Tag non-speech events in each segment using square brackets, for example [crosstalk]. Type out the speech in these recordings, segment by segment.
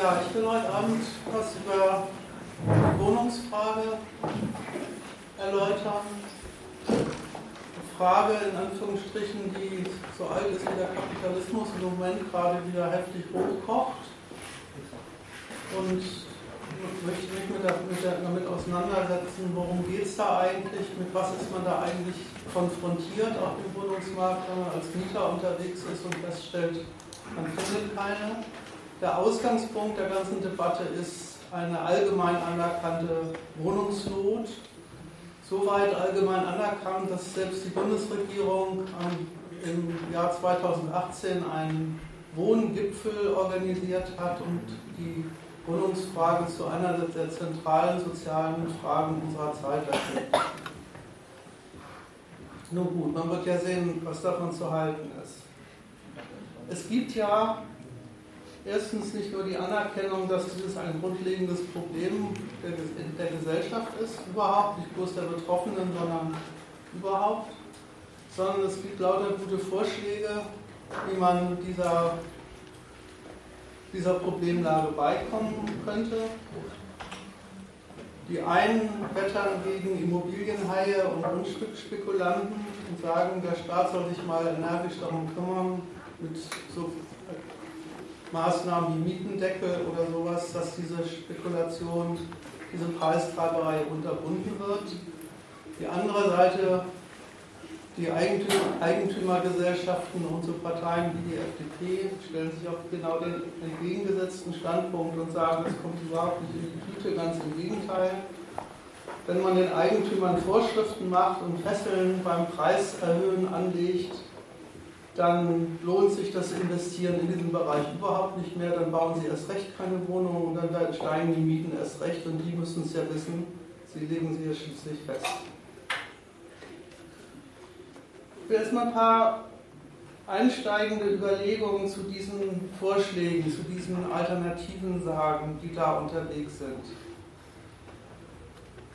Ja, ich will heute Abend was über die Wohnungsfrage erläutern. Eine Frage in Anführungsstrichen, die so alt ist wie der Kapitalismus im Moment gerade wieder heftig hochkocht. Und ich möchte mich mit der, mit der, damit auseinandersetzen, worum geht es da eigentlich, mit was ist man da eigentlich konfrontiert auf dem Wohnungsmarkt, wenn man als Mieter unterwegs ist und feststellt, man findet keine. Der Ausgangspunkt der ganzen Debatte ist eine allgemein anerkannte Wohnungsnot. Soweit allgemein anerkannt, dass selbst die Bundesregierung im Jahr 2018 einen Wohngipfel organisiert hat und die Wohnungsfrage zu einer der zentralen sozialen Fragen unserer Zeit erklärt. Nun gut, man wird ja sehen, was davon zu halten ist. Es gibt ja erstens nicht nur die Anerkennung, dass dieses ein grundlegendes Problem der, der Gesellschaft ist, überhaupt, nicht bloß der Betroffenen, sondern überhaupt, sondern es gibt lauter gute Vorschläge, wie man dieser, dieser Problemlage beikommen könnte. Die einen wettern gegen Immobilienhaie und Grundstücksspekulanten und sagen, der Staat soll sich mal energisch darum kümmern, mit so Maßnahmen wie Mietendeckel oder sowas, dass diese Spekulation, diese Preistreiberei unterbunden wird. Die andere Seite, die Eigentümergesellschaften und so Parteien wie die FDP stellen sich auf genau den entgegengesetzten Standpunkt und sagen, es kommt überhaupt nicht in die Tüte, ganz im Gegenteil. Wenn man den Eigentümern Vorschriften macht und Fesseln beim Preiserhöhen anlegt, dann lohnt sich das Investieren in diesem Bereich überhaupt nicht mehr, dann bauen sie erst recht keine Wohnung und dann steigen die Mieten erst recht und die müssen es ja wissen, sie legen sie ja schließlich fest. Ich will erstmal ein paar einsteigende Überlegungen zu diesen Vorschlägen, zu diesen Alternativen sagen, die da unterwegs sind.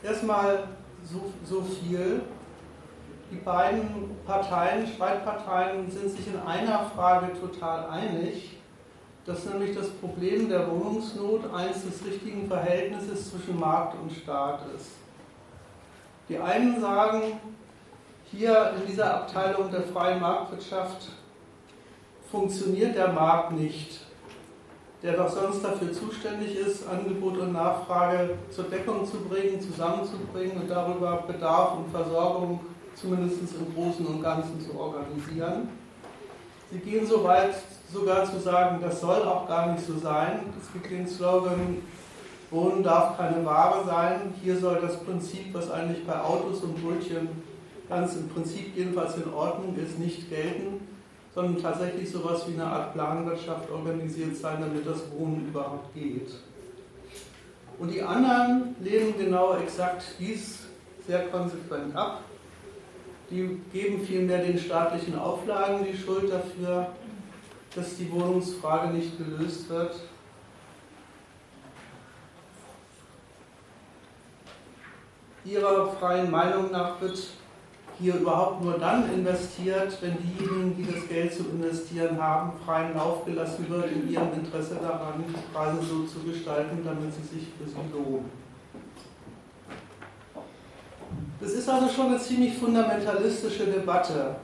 Erstmal so, so viel die beiden Parteien, Streitparteien, sind sich in einer Frage total einig, dass nämlich das Problem der Wohnungsnot eines des richtigen Verhältnisses zwischen Markt und Staat ist. Die einen sagen, hier in dieser Abteilung der freien Marktwirtschaft funktioniert der Markt nicht, der doch sonst dafür zuständig ist, Angebot und Nachfrage zur Deckung zu bringen, zusammenzubringen und darüber Bedarf und Versorgung zumindest im Großen und Ganzen zu organisieren. Sie gehen so weit, sogar zu sagen, das soll auch gar nicht so sein. Es gibt den Slogan, Wohnen darf keine Ware sein. Hier soll das Prinzip, was eigentlich bei Autos und Brötchen ganz im Prinzip jedenfalls in Ordnung ist, nicht gelten, sondern tatsächlich so etwas wie eine Art Planwirtschaft organisiert sein, damit das Wohnen überhaupt geht. Und die anderen lehnen genau exakt dies sehr konsequent ab die geben vielmehr den staatlichen Auflagen die Schuld dafür, dass die Wohnungsfrage nicht gelöst wird. Ihrer freien Meinung nach wird hier überhaupt nur dann investiert, wenn diejenigen, die das Geld zu investieren haben, freien Lauf gelassen wird, in ihrem Interesse daran, die Preise so zu gestalten, damit sie sich für sie lohnen. Das ist also schon eine ziemlich fundamentalistische Debatte.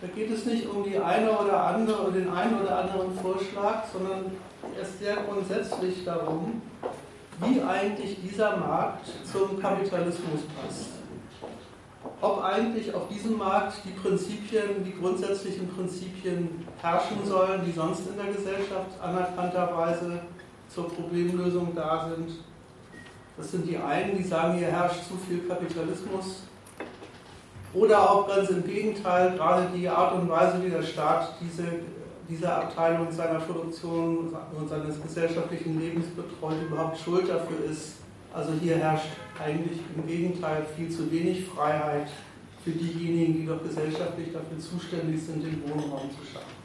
Da geht es nicht um die eine oder andere oder den einen oder anderen Vorschlag, sondern erst sehr grundsätzlich darum, wie eigentlich dieser Markt zum Kapitalismus passt. Ob eigentlich auf diesem Markt die Prinzipien, die grundsätzlichen Prinzipien herrschen sollen, die sonst in der Gesellschaft anerkannterweise zur Problemlösung da sind, das sind die einen, die sagen, hier herrscht zu viel Kapitalismus. Oder auch ganz im Gegenteil, gerade die Art und Weise, wie der Staat diese, diese Abteilung seiner Produktion und seines gesellschaftlichen Lebens betreut, überhaupt schuld dafür ist. Also hier herrscht eigentlich im Gegenteil viel zu wenig Freiheit für diejenigen, die doch gesellschaftlich dafür zuständig sind, den Wohnraum zu schaffen.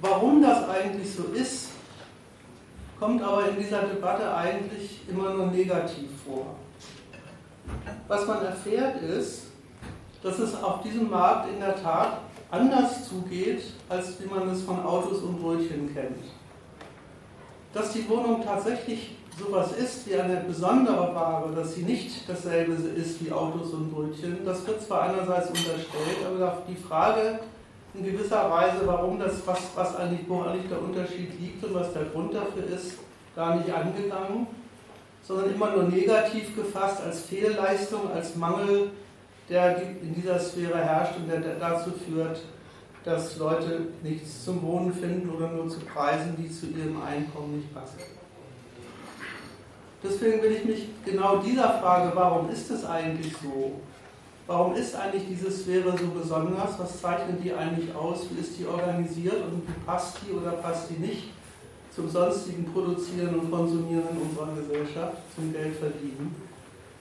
Warum das eigentlich so ist, kommt aber in dieser Debatte eigentlich immer nur negativ vor. Was man erfährt ist, dass es auf diesem Markt in der Tat anders zugeht, als wie man es von Autos und Brötchen kennt. Dass die Wohnung tatsächlich sowas ist wie eine besondere Ware, dass sie nicht dasselbe ist wie Autos und Brötchen, das wird zwar einerseits unterstellt, aber die Frage in gewisser Weise, warum das, was, was eigentlich, wo eigentlich der Unterschied liegt und was der Grund dafür ist, gar nicht angegangen, sondern immer nur negativ gefasst als Fehlleistung, als Mangel, der in dieser Sphäre herrscht und der dazu führt, dass Leute nichts zum Wohnen finden oder nur zu Preisen, die zu ihrem Einkommen nicht passen. Deswegen will ich mich genau dieser Frage, warum ist es eigentlich so? Warum ist eigentlich diese Sphäre so besonders? Was zeichnet die eigentlich aus? Wie ist die organisiert und wie passt die oder passt die nicht zum sonstigen Produzieren und Konsumieren unserer Gesellschaft, zum Geldverdienen?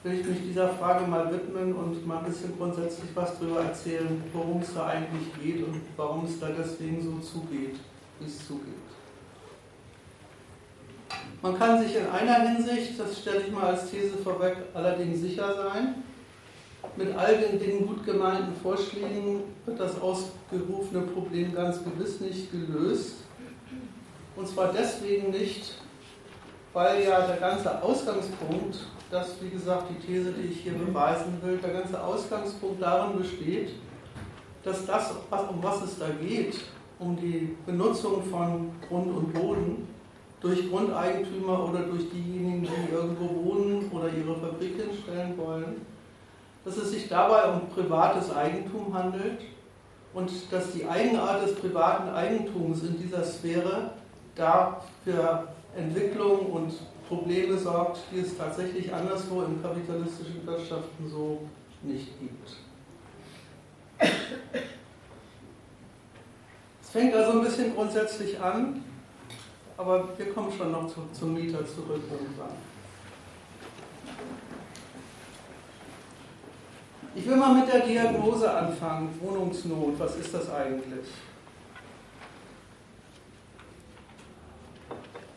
Will ich mich dieser Frage mal widmen und mal ein bisschen grundsätzlich was darüber erzählen, worum es da eigentlich geht und warum es da deswegen so zugeht, wie es zugeht. Man kann sich in einer Hinsicht, das stelle ich mal als These vorweg, allerdings sicher sein. Mit all den Dingen gut gemeinten Vorschlägen wird das ausgerufene Problem ganz gewiss nicht gelöst. Und zwar deswegen nicht, weil ja der ganze Ausgangspunkt, das wie gesagt die These, die ich hier beweisen will, der ganze Ausgangspunkt darin besteht, dass das, um was es da geht, um die Benutzung von Grund und Boden, durch Grundeigentümer oder durch diejenigen, die irgendwo wohnen oder ihre Fabrik hinstellen wollen, dass es sich dabei um privates Eigentum handelt und dass die Eigenart des privaten Eigentums in dieser Sphäre da für Entwicklung und Probleme sorgt, die es tatsächlich anderswo in kapitalistischen Wirtschaften so nicht gibt. Es fängt also ein bisschen grundsätzlich an aber wir kommen schon noch zu, zum Mieter zurück irgendwann. Ich will mal mit der Diagnose anfangen. Wohnungsnot, was ist das eigentlich?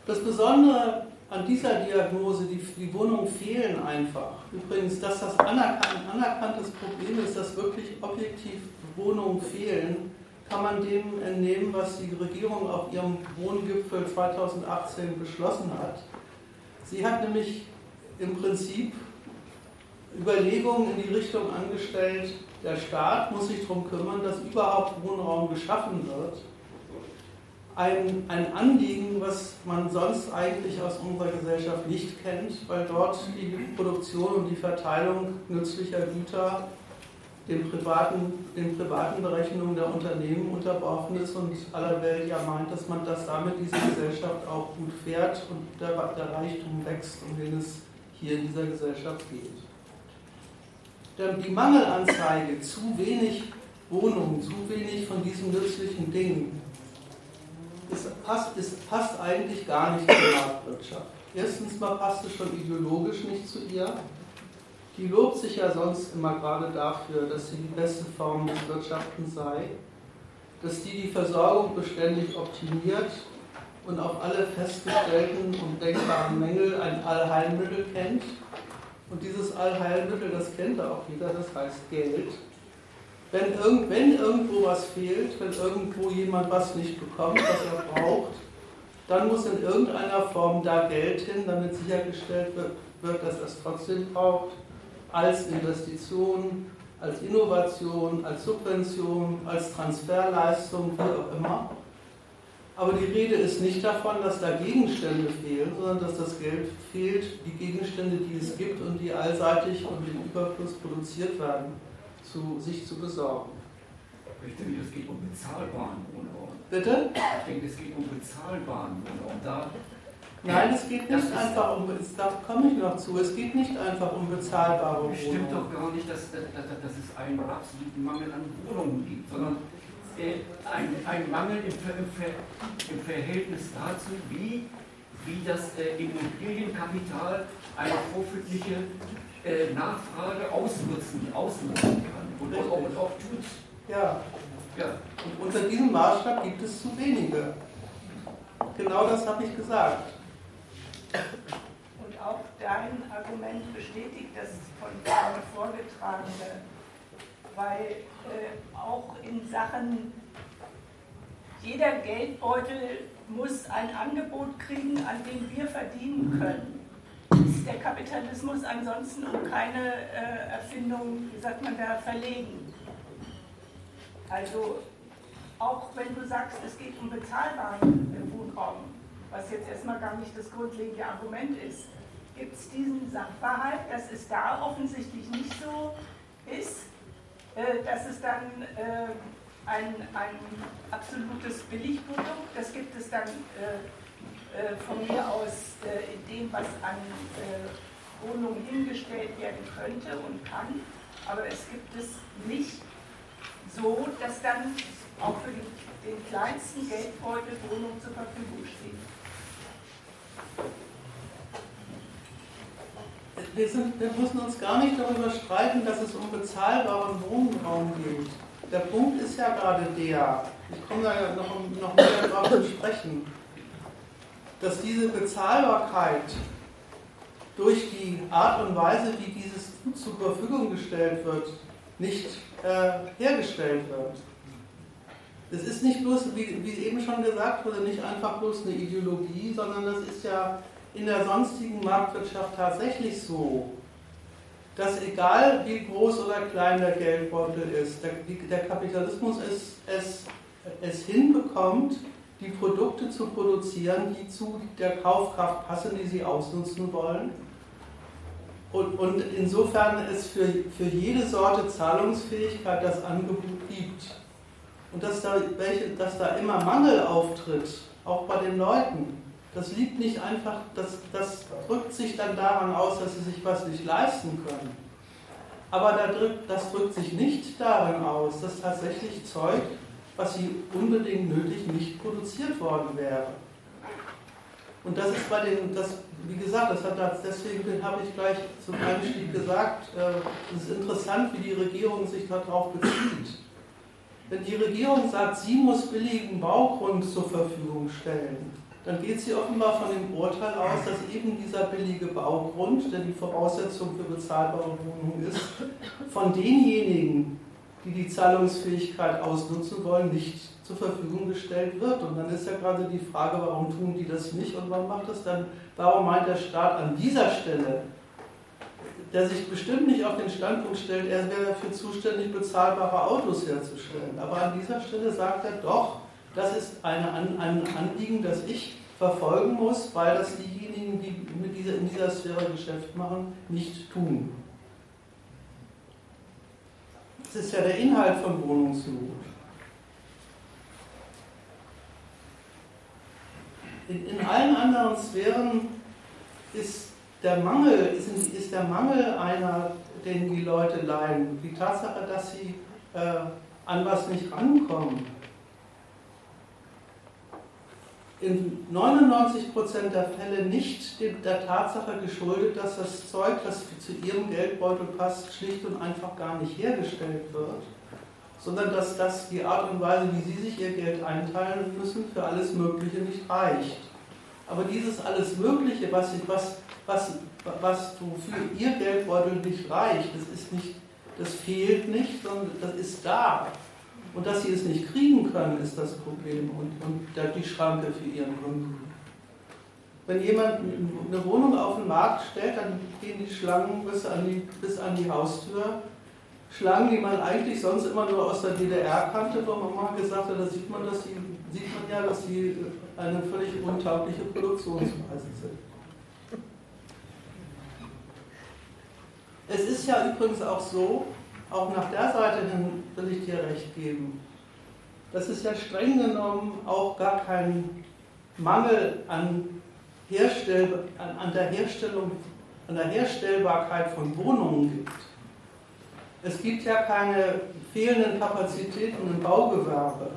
Das Besondere an dieser Diagnose, die, die Wohnungen fehlen einfach. Übrigens, dass das anerkannt, anerkanntes Problem ist, dass wirklich objektiv Wohnungen fehlen, kann man dem entnehmen, was die Regierung auf ihrem Wohngipfel 2018 beschlossen hat. Sie hat nämlich im Prinzip Überlegungen in die Richtung angestellt, der Staat muss sich darum kümmern, dass überhaupt Wohnraum geschaffen wird. Ein, ein Anliegen, was man sonst eigentlich aus unserer Gesellschaft nicht kennt, weil dort die Produktion und die Verteilung nützlicher Güter den privaten, den privaten Berechnungen der Unternehmen unterworfen ist und aller Welt ja meint, dass man das damit diese Gesellschaft auch gut fährt und der, der Reichtum wächst, um den es hier in dieser Gesellschaft geht. Die Mangelanzeige, zu wenig Wohnungen, zu wenig von diesen nützlichen Dingen, ist, passt, ist, passt eigentlich gar nicht zur Marktwirtschaft. Erstens mal passt es schon ideologisch nicht zu ihr die lobt sich ja sonst immer gerade dafür, dass sie die beste Form des Wirtschaftens sei, dass die die Versorgung beständig optimiert und auf alle festgestellten und denkbaren Mängel ein Allheilmittel kennt. Und dieses Allheilmittel, das kennt auch jeder, das heißt Geld. Wenn, irgend, wenn irgendwo was fehlt, wenn irgendwo jemand was nicht bekommt, was er braucht, dann muss in irgendeiner Form da Geld hin, damit sichergestellt wird, wird dass er es trotzdem braucht als Investition, als Innovation, als Subvention, als Transferleistung, wie auch immer. Aber die Rede ist nicht davon, dass da Gegenstände fehlen, sondern dass das Geld fehlt, die Gegenstände, die es gibt und die allseitig und im Überfluss produziert werden, zu, sich zu besorgen. Ich denke, es geht um bezahlbaren Wohnraum. Bitte? Ich denke, es geht um bezahlbaren Wohnraum. Da Nein, es geht nicht einfach um, da komme ich noch zu, es geht nicht einfach um bezahlbare Wohnungen. Stimmt doch gar nicht, dass, dass, dass es einen absoluten Mangel an Wohnungen gibt, sondern ein, ein Mangel im, im, im, Verhältnis dazu, wie, wie das äh, Immobilienkapital eine profitliche äh, Nachfrage ausnutzen, ausnutzen kann und, und, auch, und auch tut. Ja. ja. Und unter diesem Maßstab gibt es zu wenige. Genau das habe ich gesagt. Und auch dein Argument bestätigt das von vorgetragene weil äh, auch in Sachen jeder Geldbeutel muss ein Angebot kriegen, an dem wir verdienen können. Ist der Kapitalismus ansonsten um keine äh, Erfindung, wie sagt man da, verlegen. Also auch wenn du sagst, es geht um bezahlbaren Wohnraum, was jetzt erstmal gar nicht das grundlegende Argument ist, gibt es diesen Sachverhalt, dass es da offensichtlich nicht so ist, äh, dass es dann äh, ein, ein absolutes Billigprodukt. Das gibt es dann äh, von mir aus in dem, was an Wohnungen hingestellt werden könnte und kann. Aber es gibt es nicht so, dass dann auch für den, kleinsten Geldbeutel Wohnungen zur Verfügung stehen. Wir, sind, wir müssen uns gar nicht darüber streiten, dass es um bezahlbaren Wohnraum geht. Der Punkt ist ja gerade der, ich komme da noch, noch mehr darauf zu sprechen, dass diese Bezahlbarkeit durch die Art und Weise, wie dieses Gut zur Verfügung gestellt wird, nicht äh, hergestellt wird. Es ist nicht bloß, wie, wie eben schon gesagt wurde, nicht einfach bloß eine Ideologie, sondern das ist ja in der sonstigen Marktwirtschaft tatsächlich so, dass egal wie groß oder klein der Geldbeutel ist, der, der Kapitalismus es, es, es hinbekommt, die Produkte zu produzieren, die zu der Kaufkraft passen, die sie ausnutzen wollen. Und, und insofern es für, für jede Sorte Zahlungsfähigkeit das Angebot gibt. Und dass da, welche, dass da immer Mangel auftritt, auch bei den Leuten, das liegt nicht einfach, das, das drückt sich dann daran aus, dass sie sich was nicht leisten können. Aber das drückt sich nicht darin aus, dass tatsächlich Zeug, was sie unbedingt nötig nicht produziert worden wäre. Und das ist bei den, das, wie gesagt, das hat, deswegen habe ich gleich zum Einstieg gesagt, äh, es ist interessant, wie die Regierung sich darauf bezieht. Wenn die Regierung sagt, sie muss billigen Baugrund zur Verfügung stellen, dann geht sie offenbar von dem Urteil aus, dass eben dieser billige Baugrund, der die Voraussetzung für bezahlbare Wohnungen ist, von denjenigen, die die Zahlungsfähigkeit ausnutzen wollen, nicht zur Verfügung gestellt wird. Und dann ist ja gerade die Frage, warum tun die das nicht und warum macht das dann, warum meint der Staat an dieser Stelle, der sich bestimmt nicht auf den Standpunkt stellt, er wäre dafür zuständig, bezahlbare Autos herzustellen. Aber an dieser Stelle sagt er doch, das ist eine, ein Anliegen, das ich verfolgen muss, weil das diejenigen, die mit dieser, in dieser Sphäre Geschäft machen, nicht tun. Das ist ja der Inhalt von Wohnungsnot. In, in allen anderen Sphären ist der Mangel, ist, ist der Mangel einer, den die Leute leiden, die Tatsache, dass sie äh, an was nicht rankommen, in 99% der Fälle nicht der Tatsache geschuldet, dass das Zeug, das zu ihrem Geldbeutel passt, schlicht und einfach gar nicht hergestellt wird, sondern dass das die Art und Weise, wie sie sich ihr Geld einteilen müssen, für alles Mögliche nicht reicht. Aber dieses alles Mögliche, was, was, was, was für ihr Geldbeutel nicht reicht, das, ist nicht, das fehlt nicht, sondern das ist da. Und dass sie es nicht kriegen können, ist das Problem und, und die Schranke für ihren Kunden. Wenn jemand eine Wohnung auf den Markt stellt, dann gehen die Schlangen bis an die, bis an die Haustür. Schlangen, die man eigentlich sonst immer nur aus der DDR kannte, wo man mal gesagt hat, da sieht man, dass die, sieht man ja, dass sie eine völlig untaugliche Produktionsweise sind. Es ist ja übrigens auch so, auch nach der Seite hin will ich dir recht geben, dass es ja streng genommen auch gar keinen Mangel an, Herstell, an, an der Herstellung, an der Herstellbarkeit von Wohnungen gibt. Es gibt ja keine fehlenden Kapazitäten im Baugewerbe.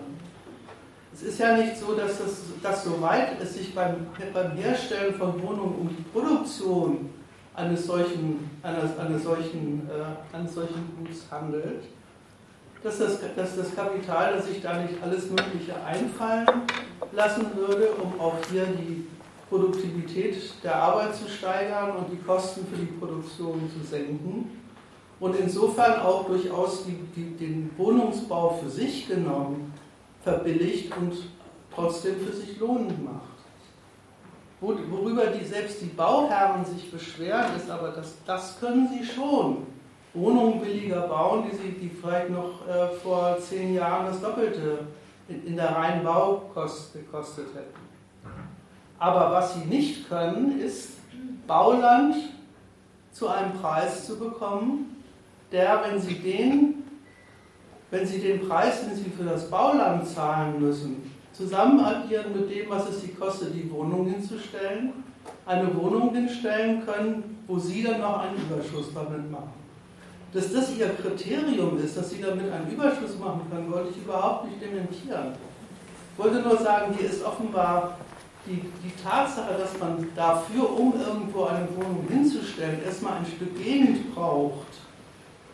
Es ist ja nicht so, dass, das, dass soweit es sich beim, beim Herstellen von Wohnungen um die Produktion eines solchen, eines, eines solchen, äh, eines solchen Guts handelt, dass das, dass das Kapital, dass sich da nicht alles Mögliche einfallen lassen würde, um auch hier die Produktivität der Arbeit zu steigern und die Kosten für die Produktion zu senken. und insofern auch durchaus die, die, den Wohnungsbau für sich genommen verbilligt und trotzdem für sich lohnend macht. Worüber die, selbst die Bauherren sich beschweren, ist aber, dass das können sie schon. Wohnungen billiger bauen, die sie die vielleicht noch äh, vor zehn Jahren das Doppelte in, in der reinen Baukost gekostet hätten. Aber was sie nicht können, ist Bauland zu einem Preis zu bekommen, der, wenn sie den, wenn sie den Preis, den sie für das Bauland zahlen müssen, zusammen addieren mit dem, was es sie kostet, die Wohnung hinzustellen, eine Wohnung hinstellen können, wo sie dann noch einen Überschuss damit machen. Dass das ihr Kriterium ist, dass sie damit einen Überschuss machen können, wollte ich überhaupt nicht dementieren. Ich wollte nur sagen, hier ist offenbar die, die Tatsache, dass man dafür, um irgendwo eine Wohnung hinzustellen, erstmal ein Stück Gegend braucht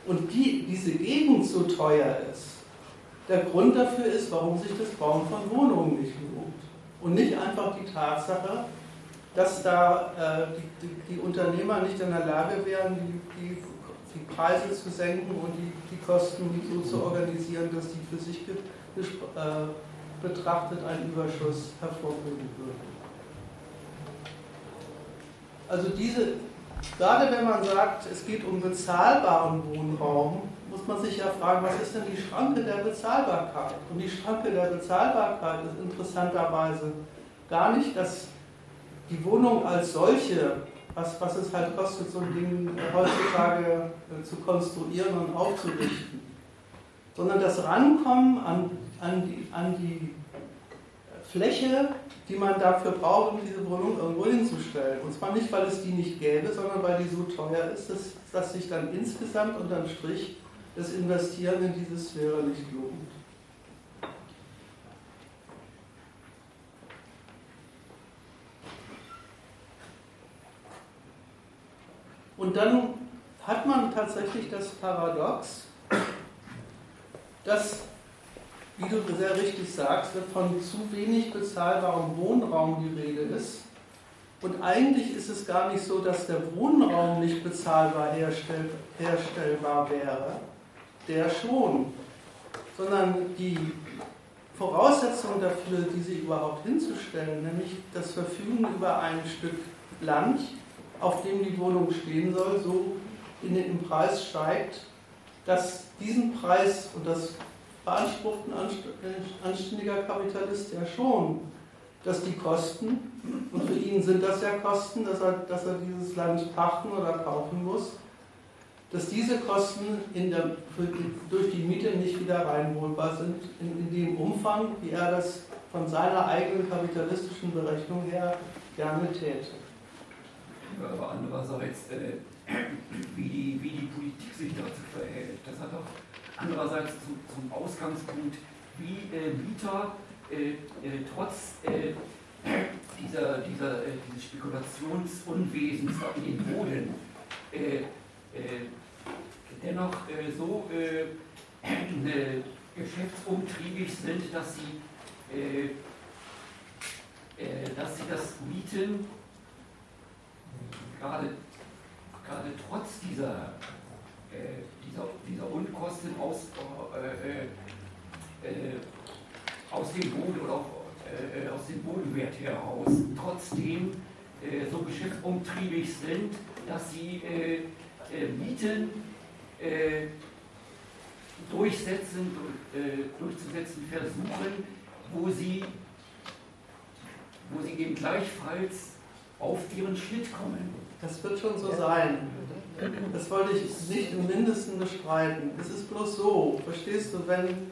und die, diese Gegend so teuer ist, der Grund dafür ist, warum sich das Bauen von Wohnungen nicht lohnt. Und nicht einfach die Tatsache, dass da äh, die, die, die, Unternehmer nicht in der Lage wären, die, die, die Preise zu senken und die, Kosten so zu organisieren, dass die für sich äh, betrachtet einen Überschuss hervorbringen würden. Also diese, gerade wenn man sagt, es geht um bezahlbaren Wohnraum, muss man sich ja fragen, was ist denn die Schranke der Bezahlbarkeit? Und die Schranke der Bezahlbarkeit ist interessanterweise gar nicht, dass die Wohnung als solche, was, was es halt kostet, so ein Ding heutzutage äh, zu konstruieren und aufzurichten, sondern das Rankommen an, an, die, an die Fläche, die man dafür braucht, um diese Wohnung irgendwo hinzustellen. Und zwar nicht, weil es die nicht gäbe, sondern weil die so teuer ist, dass, dass sich dann insgesamt unterm Strich das Investieren in diese Sphäre nicht lohnt. Und dann hat man tatsächlich das Paradox, dass, wie du sehr richtig sagst, von zu wenig bezahlbarem Wohnraum die Rede ist. Und eigentlich ist es gar nicht so, dass der Wohnraum nicht bezahlbar herstell, herstellbar wäre, der schon, sondern die Voraussetzung dafür, diese überhaupt hinzustellen, nämlich das Verfügen über ein Stück Land, auf dem die Wohnung stehen soll, so in den Preis steigt, dass diesen Preis, und das beansprucht ein anständiger Kapitalist ja schon, dass die Kosten, und für ihn sind das ja Kosten, dass er, dass er dieses Land pachten oder kaufen muss, dass diese Kosten der, durch die Miete nicht wieder reinholbar sind, in, in, dem Umfang, wie er das von seiner eigenen kapitalistischen Berechnung her gerne täte. Aber andererseits, äh, wie, die, wie die Politik sich dazu verhält, das hat auch andererseits zum, zum Ausgangspunkt, wie äh, Mieter äh, äh trotz äh, dieser, dieser, äh, dieses Spekulationsunwesens in den Boden dennoch äh, so äh, [clears throat] äh, geschäftsumtriebig sind, dass sie, dass sie das Mieten. Gerade, trotz dieser, dieser, dieser Unkosten aus, aus dem Boden oder auch, aus dem Bodenwert heraus trotzdem so geschäftsumtriebig sind, dass sie Mieten äh, durchsetzen, äh, durchzusetzen versuchen, wo sie, wo sie eben gleichfalls auf ihren Schnitt kommen. Das wird schon so sein. Das wollte ich nicht im Mindesten bestreiten. Es ist bloß so, verstehst du, wenn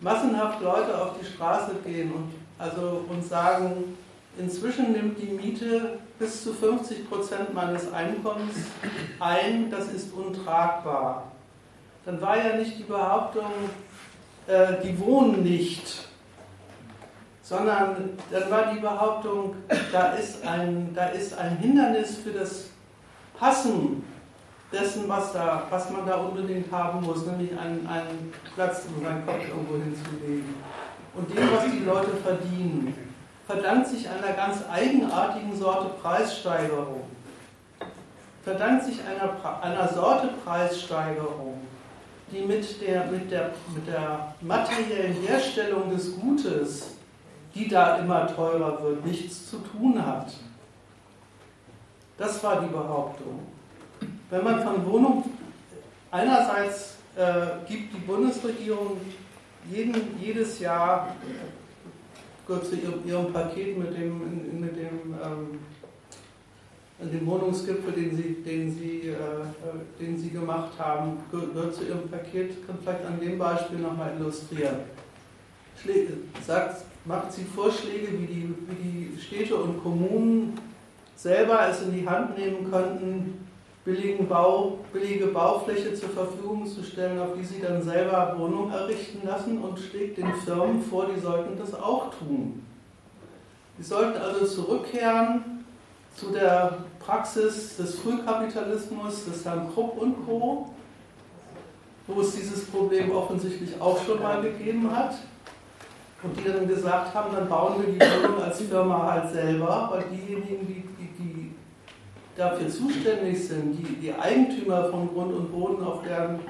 massenhaft Leute auf die Straße gehen und, also, und sagen, inzwischen nimmt die Miete bis zu 50 Prozent meines Einkommens ein, das ist untragbar. Dann war ja nicht die Behauptung, äh, die wohnen nicht, sondern dann war die Behauptung, da ist ein, da ist ein Hindernis für das Passen dessen, was, da, was man da unbedingt haben muss, nämlich einen, einen Platz, um seinen Kopf irgendwo hinzulegen. Und dem, was die Leute verdienen verdankt sich einer ganz eigenartigen Sorte Preissteigerung. verdankt sich einer, einer Sorte Preissteigerung, die mit der, mit, der, mit der materiellen Herstellung des Gutes, die da immer teurer wird, nichts zu tun hat. Das war die Behauptung. Wenn man von Wohnung einerseits äh, gibt die Bundesregierung jeden, jedes Jahr kurz zu ihrem, Paket mit dem, mit dem, ähm, dem Wohnungsgipfel, den sie, den, sie, äh, den sie gemacht haben, gehört zu ihrem Paket, kann vielleicht an dem Beispiel nochmal illustrieren. Schläge, sagt, macht sie Vorschläge, wie die, wie die Städte und Kommunen selber es in die Hand nehmen könnten, billigen Bau, billige Baufläche zur Verfügung zu stellen, auf die sie dann selber Wohnungen errichten lassen und schlägt den Firmen vor, die sollten das auch tun. Die sollten also zurückkehren zu der Praxis des Frühkapitalismus, des Herrn Krupp und Co., wo es dieses Problem offensichtlich auch schon mal gegeben hat. Und die dann gesagt haben, dann bauen wir die Wohnung als Firma halt selber, weil diejenigen, die dafür zuständig sind, die, die Eigentümer von Grund und Boden, auf deren,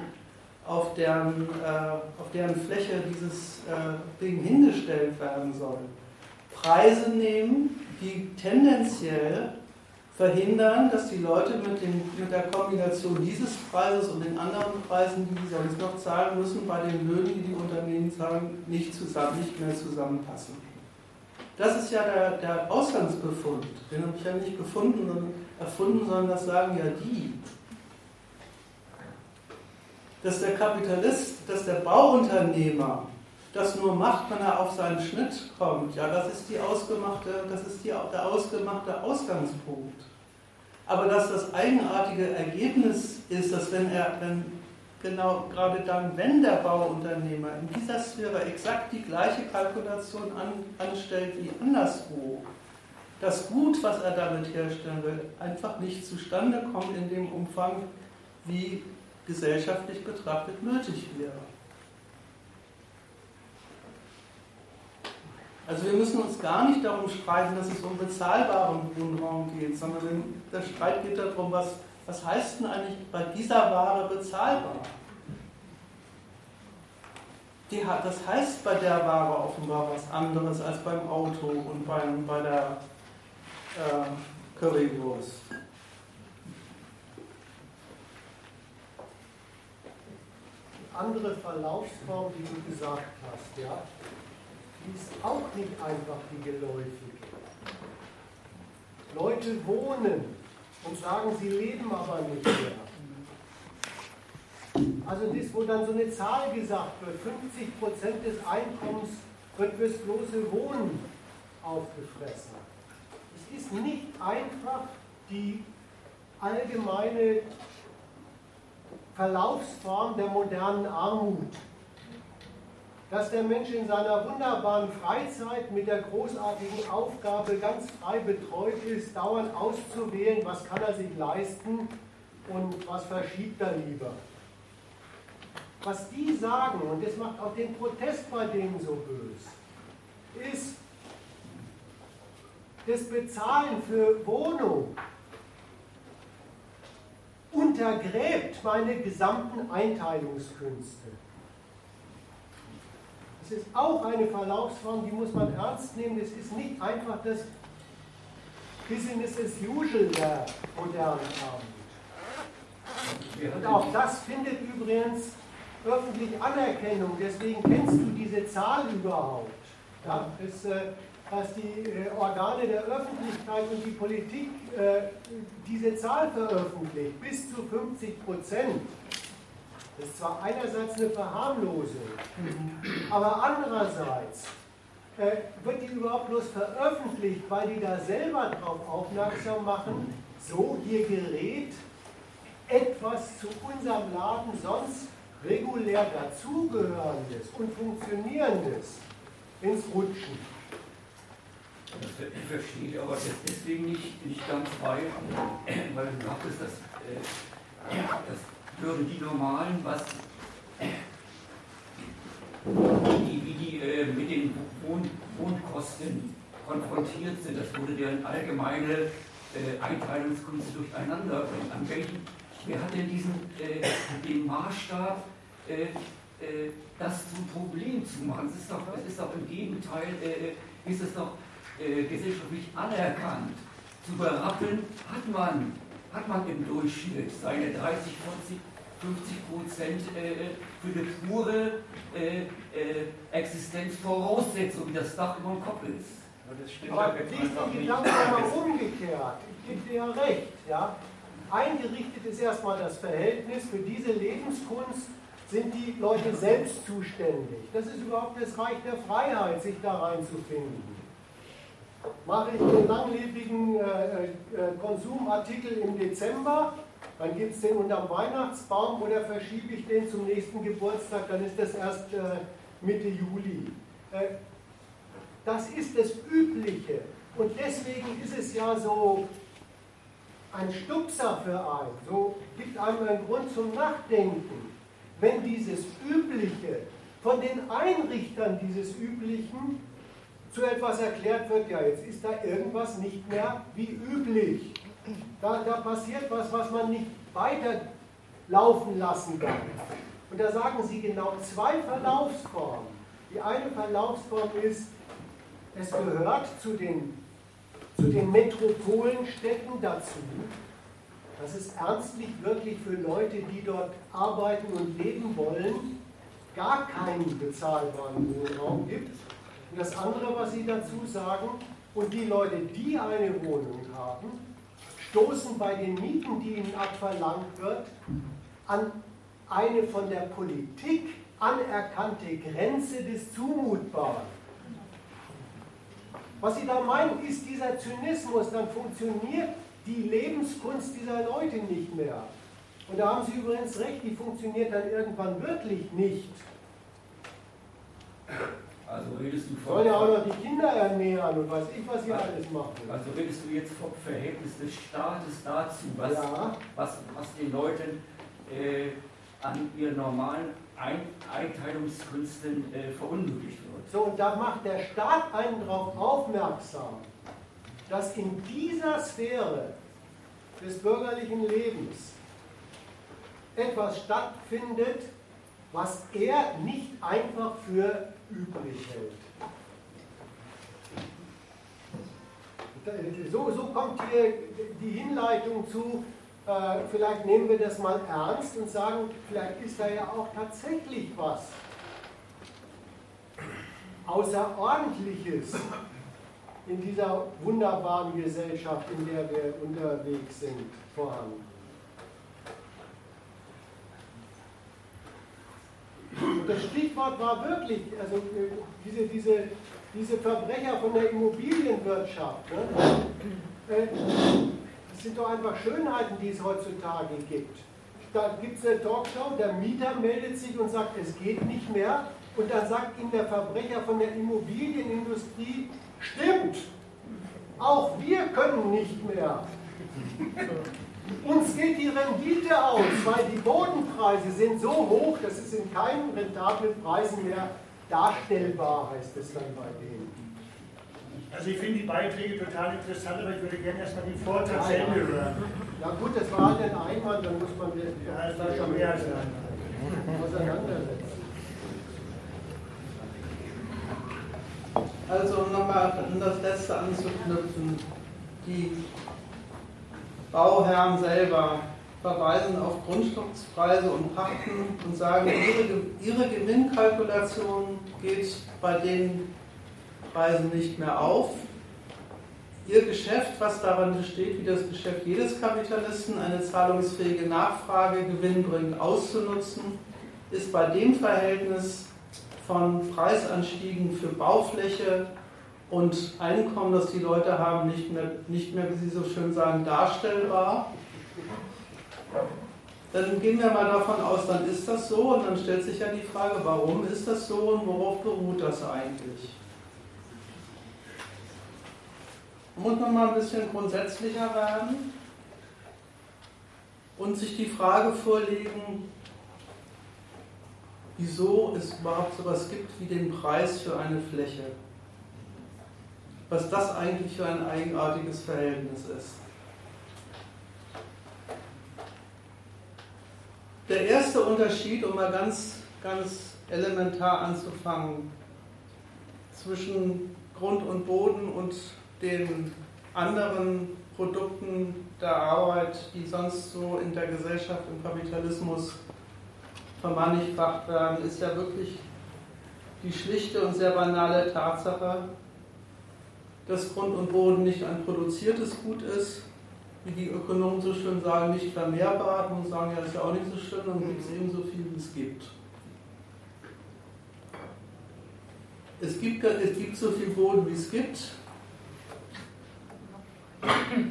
auf deren, äh, auf deren Fläche dieses äh, Ding hingestellt werden soll, Preise nehmen, die tendenziell verhindern, dass die Leute mit, dem, mit der Kombination dieses Preises und den anderen Preisen, die sie sonst noch zahlen müssen, bei den Löhnen, die die Unternehmen zahlen, nicht, zusammen, nicht mehr zusammenpassen. Das ist ja der, der Ausgangsbefund. Den habe ich ja nicht gefunden und erfunden, sondern das sagen ja die. Dass der Kapitalist, dass der Bauunternehmer das nur macht, wenn er auf seinen Schnitt kommt, ja, das ist, die ausgemachte, das ist die, der ausgemachte Ausgangspunkt. Aber dass das eigenartige Ergebnis ist, dass wenn er, wenn genau gerade dann, wenn der Bauunternehmer in dieser Sphäre exakt die gleiche Kalkulation an, anstellt wie anderswo, das Gut, was er damit herstellen will, einfach nicht zustande kommt in dem Umfang, wie gesellschaftlich betrachtet nötig wäre. Also wir müssen uns gar nicht darum streiten, dass es um bezahlbaren Wohnraum geht, sondern der Streit geht darum, was was heißt denn eigentlich bei dieser Ware bezahlbar? Die, das heißt bei der Ware offenbar was anderes als beim Auto und beim, bei der äh, Currywurst. Die andere Verlaufsform, die du gesagt hast, ja, die ist auch nicht einfach die geläufige. Leute wohnen und sagen, sie leben aber nicht mehr. Also das, wo dann so eine Zahl gesagt wird, 50 Prozent des Einkommens wird fürs bloße Wohnen aufgefressen. Ist nicht einfach die allgemeine Verlaufsform der modernen Armut dass der Mensch in seiner wunderbaren Freizeit mit der großartigen Aufgabe ganz frei betreut ist, dauernd auszuwählen, was kann er sich leisten und was verschiebt er lieber. Was die sagen, und das macht auch den Protest bei denen so böse, ist, das Bezahlen für Wohnung untergräbt meine gesamten Einteilungskünste. Es ist auch eine Verlaufsform, die muss man ernst nehmen. Es ist nicht einfach das Business as usual der modernen Armut. Und auch das findet übrigens öffentlich Anerkennung. Deswegen kennst du diese Zahl überhaupt. Ja, das, dass die äh, Organe der Öffentlichkeit und die Politik äh, diese Zahl veröffentlicht, bis zu 50 Prozent. Das ist zwar einerseits eine Verharmlosung, aber andererseits äh, wird die überhaupt bloß veröffentlicht, weil die da selber darauf aufmerksam machen, so hier gerät etwas zu unserem Laden sonst regulär dazugehörendes und funktionierendes ins Rutschen. Das verstehe ich aber deswegen nicht, nicht ganz bei, weil du sagtest, dass, äh, dass würden die normalen, was die, wie die äh, mit den Wohn Wohnkosten konfrontiert sind, das wurde deren allgemeine äh, Einteilungskunst durcheinander. An welchen, wer hat denn diesen, den Maßstab, das zum Problem zu machen? Es ist doch, ist doch im Gegenteil, äh, ist es doch gesellschaftlich anerkannt. Zu berappeln hat man, hat man im Durchschnitt seine 30, 40, 50 Prozent für eine pure Existenzvoraussetzung, wie das Dach über dem Kopf ist. Aber das stimmt Aber den Gedanken mal umgekehrt. Ich gebe dir ja recht. Ja? Eingerichtet ist erstmal das Verhältnis. Für diese Lebenskunst sind die Leute selbst zuständig. Das ist überhaupt das Reich der Freiheit, sich da reinzufinden. Mache ich den langlebigen äh, äh, Konsumartikel im Dezember, dann gibt es den unterm Weihnachtsbaum oder verschiebe ich den zum nächsten Geburtstag, dann ist das erst äh, Mitte Juli. Das ist das Übliche. Und deswegen ist es ja so ein Stupser für einen, so gibt einem einen Grund zum Nachdenken, wenn dieses Übliche von den Einrichtern dieses Üblichen zu etwas erklärt wird, ja, jetzt ist da irgendwas nicht mehr wie üblich. Da, da passiert was, was man nicht weiterlaufen lassen kann. Und da sagen sie genau zwei Verlaufsformen. Die eine Verlaufsform ist, es gehört zu den, zu den Metropolenstädten dazu, dass es ernstlich wirklich für Leute, die dort arbeiten und leben wollen, gar keinen bezahlbaren Wohnraum gibt. Das andere, was Sie dazu sagen, und die Leute, die eine Wohnung haben, stoßen bei den Mieten, die ihnen abverlangt wird, an eine von der Politik anerkannte Grenze des Zumutbaren. Was Sie da meinen, ist dieser Zynismus, dann funktioniert die Lebenskunst dieser Leute nicht mehr. Und da haben Sie übrigens recht, die funktioniert dann irgendwann wirklich nicht. Also redest du von. Sollen ja auch noch die Kinder ernähren und weiß ich, was sie also, alles machen. Also redest du jetzt vom Verhältnis des Staates dazu, was, ja. was, was den Leuten äh, an ihren normalen Ein Einteilungskünsten äh, verunmöglicht wird. So, und da macht der Staat einen darauf aufmerksam, dass in dieser Sphäre des bürgerlichen Lebens etwas stattfindet, was er nicht einfach für übrig hält. So, so kommt hier die Hinleitung zu, äh, vielleicht nehmen wir das mal ernst und sagen, vielleicht ist da ja auch tatsächlich was Außerordentliches in dieser wunderbaren Gesellschaft, in der wir unterwegs sind, vorhanden. Und das Stichwort war wirklich, also äh, diese, diese, diese Verbrecher von der Immobilienwirtschaft. Ne? Äh, das sind doch einfach Schönheiten, die es heutzutage gibt. Da gibt es eine Talkshow, der Mieter meldet sich und sagt, es geht nicht mehr. Und dann sagt ihm der Verbrecher von der Immobilienindustrie, stimmt, auch wir können nicht mehr. [laughs] Uns geht die Rendite aus, weil die Bodenpreise sind so hoch, dass es in keinen rentablen Preisen mehr darstellbar, heißt es dann bei denen. Also ich finde die Beiträge total interessant, aber ich würde gerne erstmal die Vortrag ja, ja. hören. Ja gut, das war halt ein Einwand, dann muss man ja, das war schon mehr als ein auseinandersetzen. Also um nochmal an das letzte anzuknüpfen, die Bauherren selber verweisen auf Grundstückspreise und Pachten und sagen, ihre, ihre Gewinnkalkulation geht bei den Preisen nicht mehr auf. Ihr Geschäft, was daran besteht, wie das Geschäft jedes Kapitalisten, eine zahlungsfähige Nachfrage gewinnbringend auszunutzen, ist bei dem Verhältnis von Preisanstiegen für Baufläche und Einkommen, das die Leute haben, nicht mehr, nicht mehr, wie Sie so schön sagen, darstellbar. Dann gehen wir mal davon aus, dann ist das so und dann stellt sich ja die Frage, warum ist das so und worauf beruht das eigentlich? Muss man mal ein bisschen grundsätzlicher werden und sich die Frage vorlegen, wieso es überhaupt so etwas gibt wie den Preis für eine Fläche was das eigentlich für ein eigenartiges Verhältnis ist. Der erste Unterschied, um mal ganz, ganz elementar anzufangen, zwischen Grund und Boden und den anderen Produkten der Arbeit, die sonst so in der Gesellschaft, im Kapitalismus vermannigfacht werden, ist ja wirklich die schlichte und sehr banale Tatsache, dass Grund und Boden nicht ein produziertes Gut ist, wie die Ökonomen so schön sagen, nicht vermehrbar. Und sagen, ja, das ist ja auch nicht so schön, dann gibt es eben so viel, wie es gibt. Es gibt, es gibt so viel Boden, wie es gibt.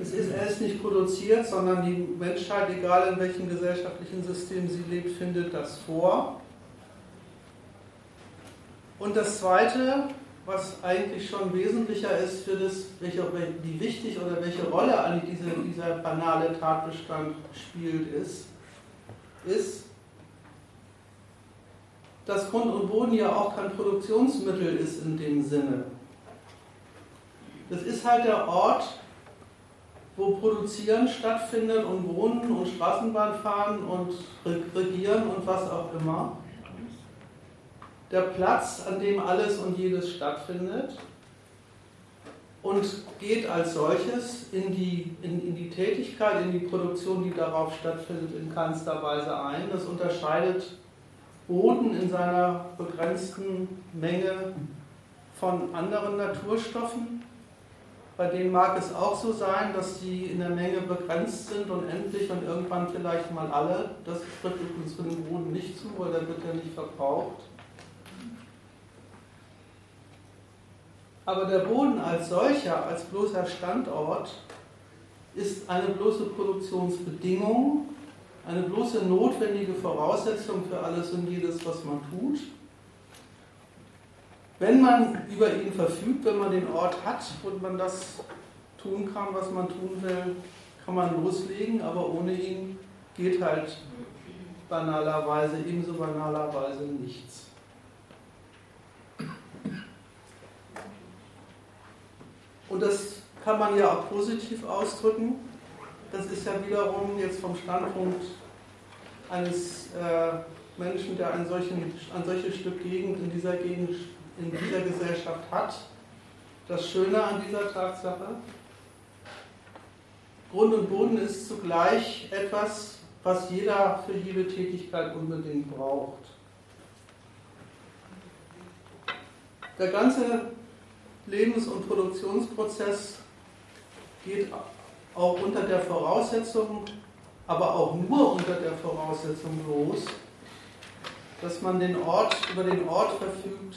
Es ist erst nicht produziert, sondern die Menschheit, egal in welchem gesellschaftlichen System sie lebt, findet das vor. Und das Zweite, was eigentlich schon wesentlicher ist für das, welche, wie wichtig oder welche Rolle diese, dieser banale Tatbestand spielt, ist, ist, dass Grund und Boden ja auch kein Produktionsmittel ist in dem Sinne. Das ist halt der Ort, wo Produzieren stattfindet und Wohnen und Straßenbahn fahren und Regieren und was auch immer der Platz, an dem alles und jedes stattfindet und geht als solches in die, in, in die Tätigkeit, in die Produktion, die darauf stattfindet, in keinster Weise ein. Das unterscheidet Boden in seiner begrenzten Menge von anderen Naturstoffen. Bei denen mag es auch so sein, dass sie in der Menge begrenzt sind und endlich und irgendwann vielleicht mal alle. Das trifft übrigens für den Boden nicht zu, weil der wird ja nicht verbraucht. Aber der Boden als solcher, als bloßer Standort, ist eine bloße Produktionsbedingung, eine bloße notwendige Voraussetzung für alles und jedes, was man tut. Wenn man über ihn verfügt, wenn man den Ort hat und man das tun kann, was man tun will, kann man loslegen, aber ohne ihn geht halt banalerweise, ebenso banalerweise nichts. Und das kann man ja auch positiv ausdrücken. Das ist ja wiederum jetzt vom Standpunkt eines äh, Menschen, der ein, solchen, ein solches Stück Gegend in dieser Gegend, in dieser Gesellschaft hat, das Schöne an dieser Tatsache. Grund und Boden ist zugleich etwas, was jeder für jede Tätigkeit unbedingt braucht. Der ganze Lebens- und Produktionsprozess geht auch unter der Voraussetzung, aber auch nur unter der Voraussetzung los, dass man den Ort, über den Ort verfügt,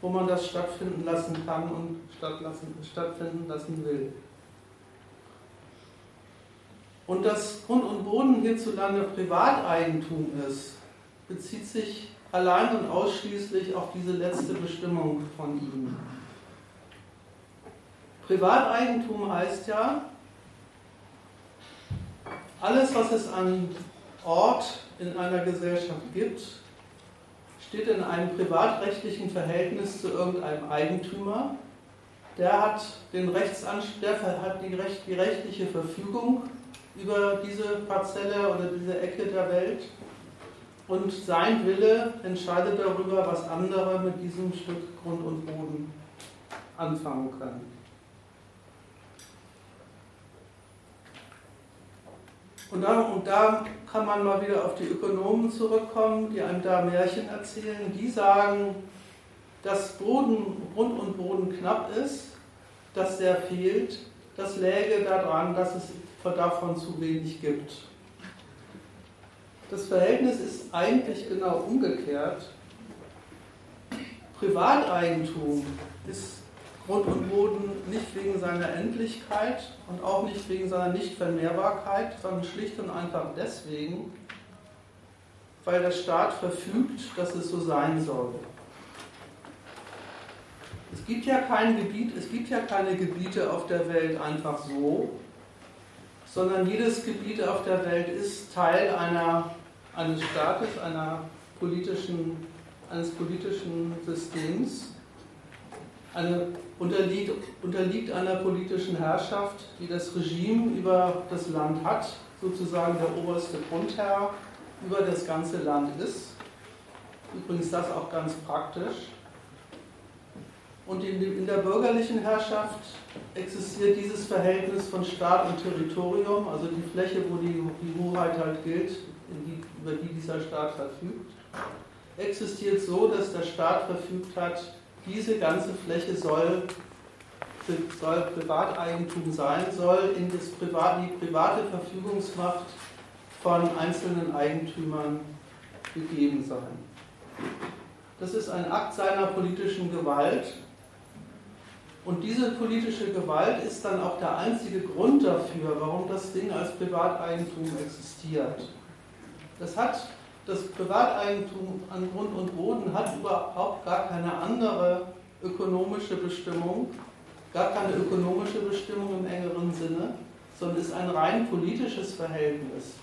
wo man das stattfinden lassen kann und stattfinden lassen will. Und dass Grund und Boden hierzulande Privateigentum ist, bezieht sich allein und ausschließlich auf diese letzte Bestimmung von ihm. Privateigentum heißt ja, alles, was es an Ort in einer Gesellschaft gibt, steht in einem privatrechtlichen Verhältnis zu irgendeinem Eigentümer. Der hat, den Rechtsanspruch, hat die, Recht, die rechtliche Verfügung über diese Parzelle oder diese Ecke der Welt und sein Wille entscheidet darüber, was andere mit diesem Stück Grund und Boden anfangen können. Und da, und da kann man mal wieder auf die Ökonomen zurückkommen, die einem da Märchen erzählen. Die sagen, dass Boden, Grund und Boden knapp ist, dass der fehlt. Das läge daran, dass es davon zu wenig gibt. Das Verhältnis ist eigentlich genau umgekehrt. Privateigentum ist Grund und Boden nicht wegen seiner Endlichkeit und auch nicht wegen seiner Nichtvermehrbarkeit, sondern schlicht und einfach deswegen, weil der Staat verfügt, dass es so sein soll. Es gibt ja kein Gebiet, es gibt ja keine Gebiete auf der Welt einfach so, sondern jedes Gebiet auf der Welt ist Teil einer, eines Staates, einer politischen, eines politischen Systems eine, unterliegt, unterliegt einer politischen Herrschaft, die das Regime über das Land hat, sozusagen der oberste Grundherr, über das ganze Land ist. Übrigens das auch ganz praktisch. Und in, der bürgerlichen Herrschaft existiert dieses Verhältnis von Staat und Territorium, also die Fläche, wo die, die Hoheit halt gilt, die, über die dieser Staat verfügt, existiert so, dass der Staat verfügt hat, diese ganze Fläche soll, soll Privateigentum sein, soll in das Privat, die private Verfügungsmacht von einzelnen Eigentümern gegeben sein. Das ist ein Akt seiner politischen Gewalt. Und diese politische Gewalt ist dann auch der einzige Grund dafür, warum das Ding als Privateigentum existiert. Das hat das Privateigentum an Grund und Boden hat überhaupt gar keine andere ökonomische Bestimmung, gar keine ökonomische Bestimmung im engeren Sinne, sondern ist ein rein politisches Verhältnis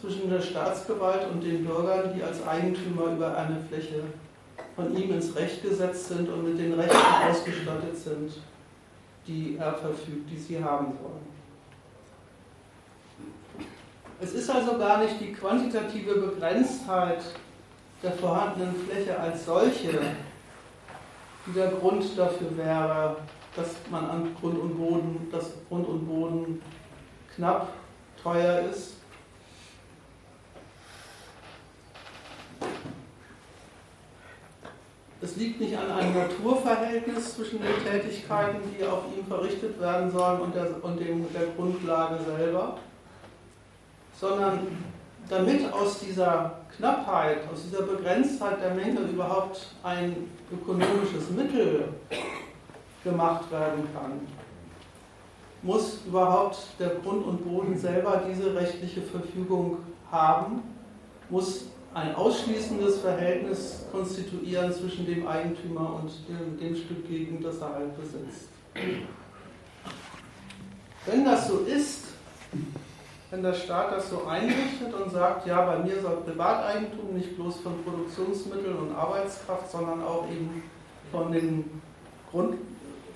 zwischen der Staatsgewalt und den Bürgern, die als Eigentümer über eine Fläche von ihm ins Recht gesetzt sind und mit den Rechten ausgestattet sind, die er verfügt, die sie haben wollen. Es ist also gar nicht die quantitative Begrenztheit der vorhandenen Fläche als solche, die der Grund dafür wäre, dass man an Grund und Boden, dass Grund und Boden knapp teuer ist, Es liegt nicht an einem Naturverhältnis zwischen den Tätigkeiten, die auf ihm verrichtet werden sollen, und der, und dem, der Grundlage selber, sondern damit aus dieser Knappheit, aus dieser Begrenztheit der Menge überhaupt ein ökonomisches Mittel gemacht werden kann, muss überhaupt der Grund und Boden selber diese rechtliche Verfügung haben, muss ein ausschließendes Verhältnis konstituieren zwischen dem Eigentümer und dem, dem Stück Gegend, das er halt besitzt. Wenn das so ist, wenn der Staat das so einrichtet und sagt, ja, bei mir soll Privateigentum nicht bloß von Produktionsmitteln und Arbeitskraft, sondern auch eben von den, Grund,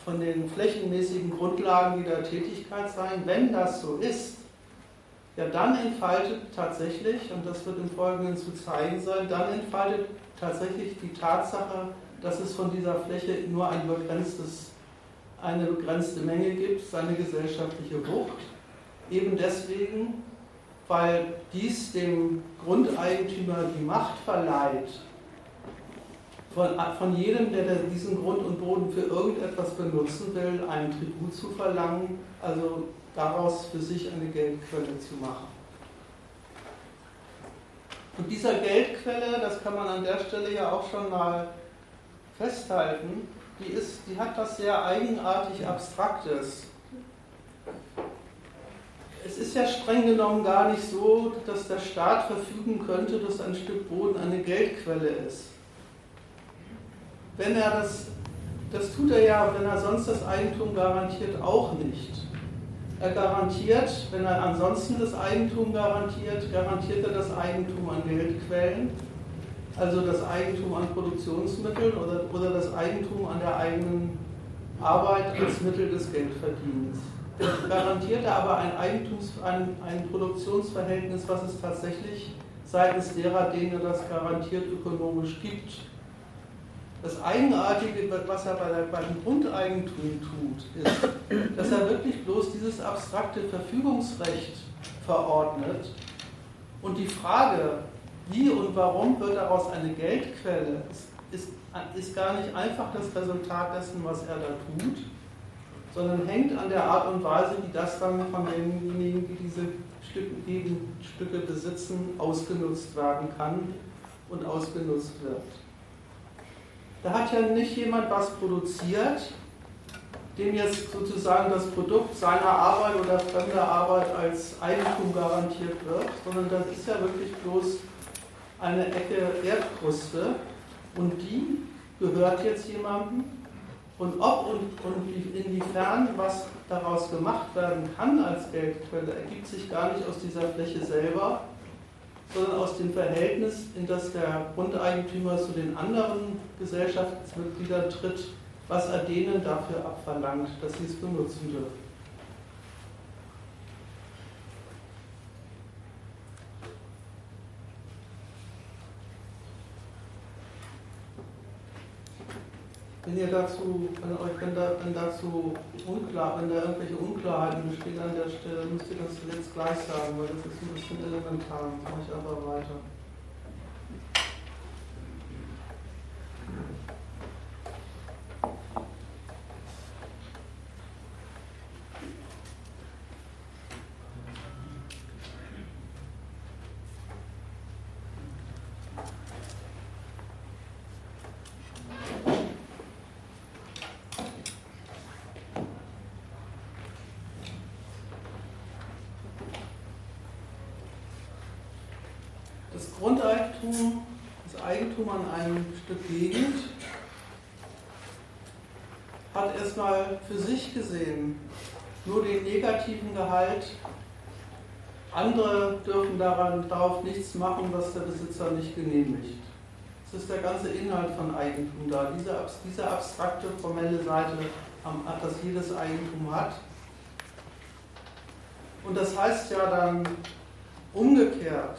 von den flächenmäßigen Grundlagen dieser Tätigkeit sein, wenn das so ist, ja dann entfaltet tatsächlich, und das wird im Folgenden zu zeigen sein, dann entfaltet tatsächlich die Tatsache, dass es von dieser Fläche nur ein begrenztes, eine begrenzte Menge gibt, seine gesellschaftliche Wucht. Eben deswegen, weil dies dem Grundeigentümer die Macht verleiht, von, von jedem, der diesen Grund und Boden für irgendetwas benutzen will, einen Tribut zu verlangen, also daraus für sich eine Geldquelle zu machen. Und dieser Geldquelle, das kann man an der Stelle ja auch schon mal festhalten, die, ist, die hat was sehr eigenartig Abstraktes. Es ist ja streng genommen gar nicht so, dass der Staat verfügen könnte, dass ein Stück Boden eine Geldquelle ist. Wenn er das, das tut er ja, wenn er sonst das Eigentum garantiert, auch nicht. Er garantiert, wenn er ansonsten das Eigentum garantiert, garantiert er das Eigentum an Geldquellen, also das Eigentum an Produktionsmitteln oder, oder das Eigentum an der eigenen Arbeit als Mittel des Geldverdienens. Garantiert er aber ein, Eigentums, ein, ein Produktionsverhältnis, was es tatsächlich seitens derer, denen er das garantiert ökonomisch gibt, das Eigenartige, was er bei der, beim Grundeigentum tut, ist, dass er wirklich bloß dieses abstrakte Verfügungsrecht verordnet. Und die Frage, wie und warum wird daraus eine Geldquelle, ist, ist gar nicht einfach das Resultat dessen, was er da tut, sondern hängt an der Art und Weise, wie das dann von denjenigen, die diese Stücke, Gegenstücke besitzen, ausgenutzt werden kann und ausgenutzt wird. Da hat ja nicht jemand was produziert, dem jetzt sozusagen das Produkt seiner Arbeit oder fremder Arbeit als Eigentum garantiert wird, sondern das ist ja wirklich bloß eine Ecke Erdkruste und die gehört jetzt jemandem. Und ob und, und inwiefern was daraus gemacht werden kann als Geldquelle, ergibt sich gar nicht aus dieser Fläche selber, sondern aus dem Verhältnis, in das der Grundeigentümer zu den anderen Gesellschaftsmitgliedern tritt, was er denen dafür abverlangt, dass sie es benutzen dürfen. Wenn ihr dazu, wenn euch wenn, da, wenn dazu unklar, wenn da irgendwelche Unklarheiten bestehen an der Stelle, müsst ihr das jetzt gleich sagen, weil das ist ein bisschen elementar. Mache ich aber weiter. Grundeigentum, das Eigentum an einem Stück Gegend, hat erstmal für sich gesehen nur den negativen Gehalt. Andere dürfen daran, darauf nichts machen, was der Besitzer nicht genehmigt. Das ist der ganze Inhalt von Eigentum da. Diese, diese abstrakte, formelle Seite, das jedes Eigentum hat. Und das heißt ja dann umgekehrt,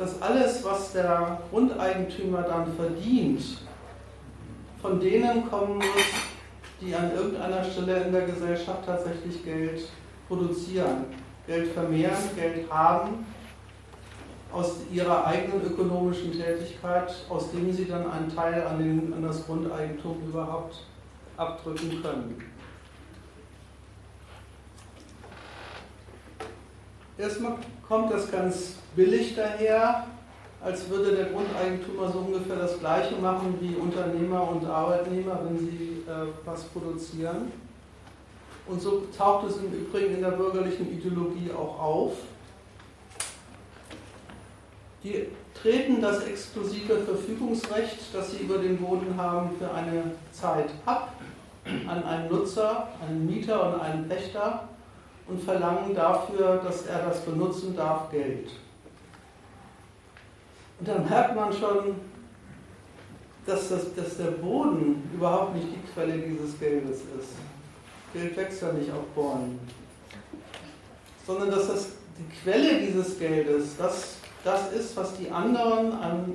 dass alles, was der Grundeigentümer dann verdient, von denen kommen muss, die an irgendeiner Stelle in der Gesellschaft tatsächlich Geld produzieren, Geld vermehren, Geld haben, aus ihrer eigenen ökonomischen Tätigkeit, aus dem sie dann einen Teil an, den, an das Grundeigentum überhaupt abdrücken können. Erstmal kommt das ganz billig daher, als würde der Grundeigentümer so ungefähr das Gleiche machen wie Unternehmer und Arbeitnehmer, wenn sie äh, was produzieren. Und so taucht es im Übrigen in der bürgerlichen Ideologie auch auf. Die treten das exklusive Verfügungsrecht, das sie über den Boden haben, für eine Zeit ab an einen Nutzer, einen Mieter und einen Pächter und verlangen dafür, dass er das benutzen darf, Geld. Und dann merkt man schon, dass, das, dass der Boden überhaupt nicht die Quelle dieses Geldes ist. Geld wächst ja nicht auf Bäumen. Sondern dass das die Quelle dieses Geldes, das, das ist, was die anderen an,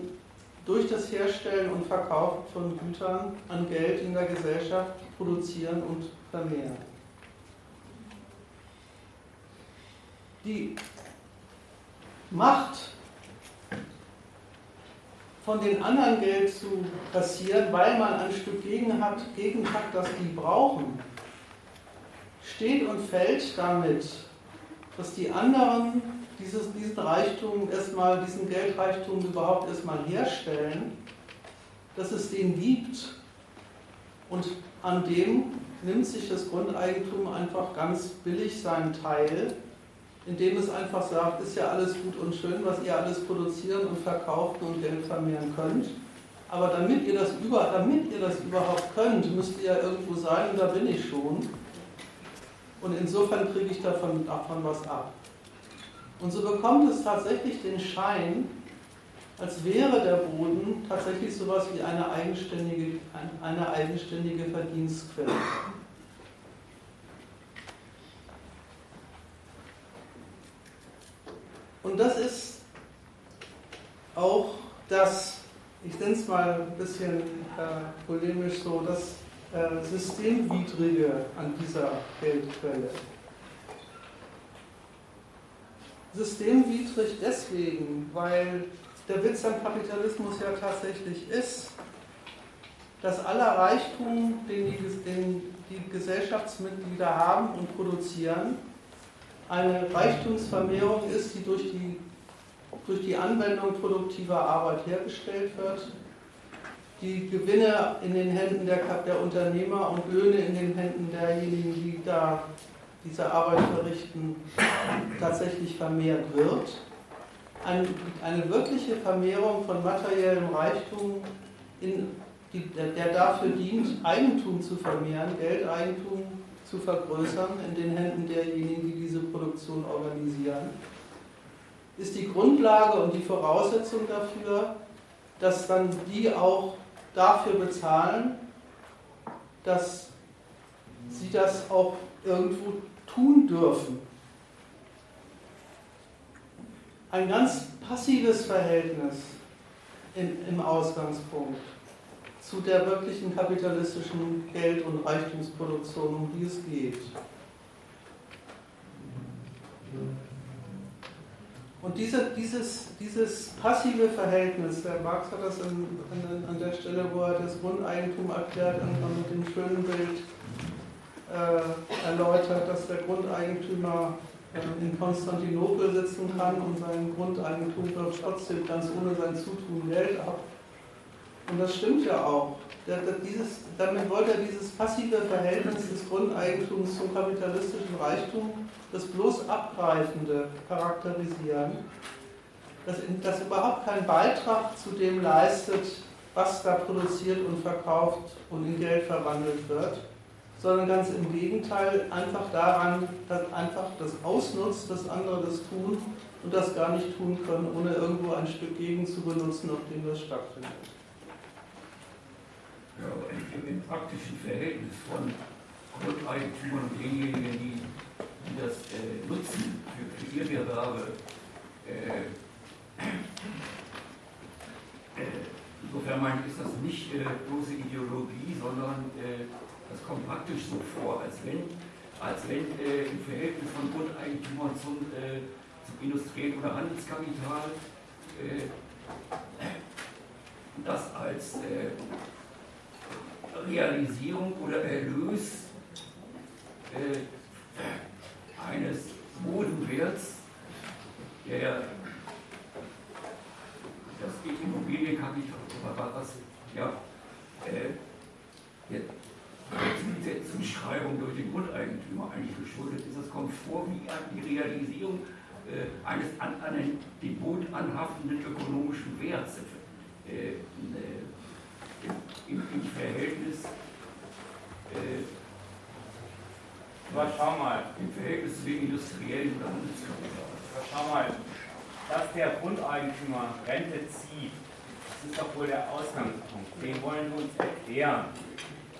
durch das Herstellen und Verkaufen von Gütern an Geld in der Gesellschaft produzieren und vermehren. Die Macht von den anderen Geld zu kassieren, weil man ein Stück Gegend hat, Gegend hat, das die brauchen, steht und fällt damit, dass die anderen dieses, diesen Reichtum erstmal, diesen Geldreichtum überhaupt erstmal herstellen, dass es den gibt. Und an dem nimmt sich das Grundeigentum einfach ganz billig seinen Teil indem es einfach sagt, ist ja alles gut und schön, was ihr alles produzieren und verkaufen und Geld vermehren könnt. Aber damit ihr das, über, damit ihr das überhaupt könnt, müsst ihr ja irgendwo sein und da bin ich schon. Und insofern kriege ich davon, davon was ab. Und so bekommt es tatsächlich den Schein, als wäre der Boden tatsächlich sowas wie eine eigenständige, eine eigenständige Verdienstquelle. Und das ist auch das, ich nenne es mal ein bisschen äh, polemisch so, das äh, Systemwidrige an dieser Geldquelle. Systemwidrig deswegen, weil der Witz am Kapitalismus ja tatsächlich ist, dass aller Reichtum, den die, den die Gesellschaftsmitglieder haben und produzieren, eine Reichtumsvermehrung ist, die durch die, durch die Anwendung produktiver Arbeit hergestellt wird, die Gewinne in den Händen der, der Unternehmer und Löhne in den Händen derjenigen, die da diese Arbeit verrichten, tatsächlich vermehrt wird. Eine, eine wirkliche Vermehrung von materiellem Reichtum, in, die, der, der dafür dient, Eigentum zu vermehren, Geldeigentum zu vergrößern in den Händen derjenigen, die diese Produktion organisieren, ist die Grundlage und die Voraussetzung dafür, dass dann die auch dafür bezahlen, dass sie das auch irgendwo tun dürfen. Ein ganz passives Verhältnis im, im Ausgangspunkt zu der wirklichen kapitalistischen Geld- und Reichtumsproduktion, um die es geht. Und diese, dieses, dieses passive Verhältnis, der Marx hat das an, an, an der Stelle, wo er das Grundeigentum erklärt, mit dem schönen Bild äh, erläutert, dass der Grundeigentümer äh, in Konstantinopel sitzen kann und sein Grundeigentum wirft trotzdem ganz ohne sein Zutun Geld ab. Und das stimmt ja auch. Dieses, damit wollte er dieses passive Verhältnis des Grundeigentums zum kapitalistischen Reichtum, das bloß Abgreifende, charakterisieren, das, das überhaupt keinen Beitrag zu dem leistet, was da produziert und verkauft und in Geld verwandelt wird, sondern ganz im Gegenteil einfach daran, dass einfach das ausnutzt, dass andere das tun und das gar nicht tun können, ohne irgendwo ein Stück Gegend zu benutzen, auf dem das stattfindet. Ja, aber im, im praktischen Verhältnis von Grundeigentümern und denjenigen, die, die das äh, nutzen für, für ihr Gewerbe, äh, äh, [clears throat] insofern meine ich, ist das nicht äh, bloße Ideologie, sondern äh, das kommt praktisch so vor, als wenn, als wenn äh, im Verhältnis von Grundeigentümern zum, zum industriellen oder Handelskapital [clears throat] das als Realisierung oder Erlös äh, eines Bodenwerts, der das Immobilienkapital, was ja, äh, der Zuschreibung durch den Grundeigentümer eigentlich geschuldet ist. Es kommt vor wie die Realisierung äh, eines an, an den Boden anhaftenden ökonomischen Werts. Äh, äh im, im Verhältnis äh, schau mal. Im Verhältnis zu den industriellen oder Handelskapital. Aber schau mal, dass der Grundeigentümer Rente zieht, das ist doch wohl der Ausgangspunkt. Den wollen wir uns erklären.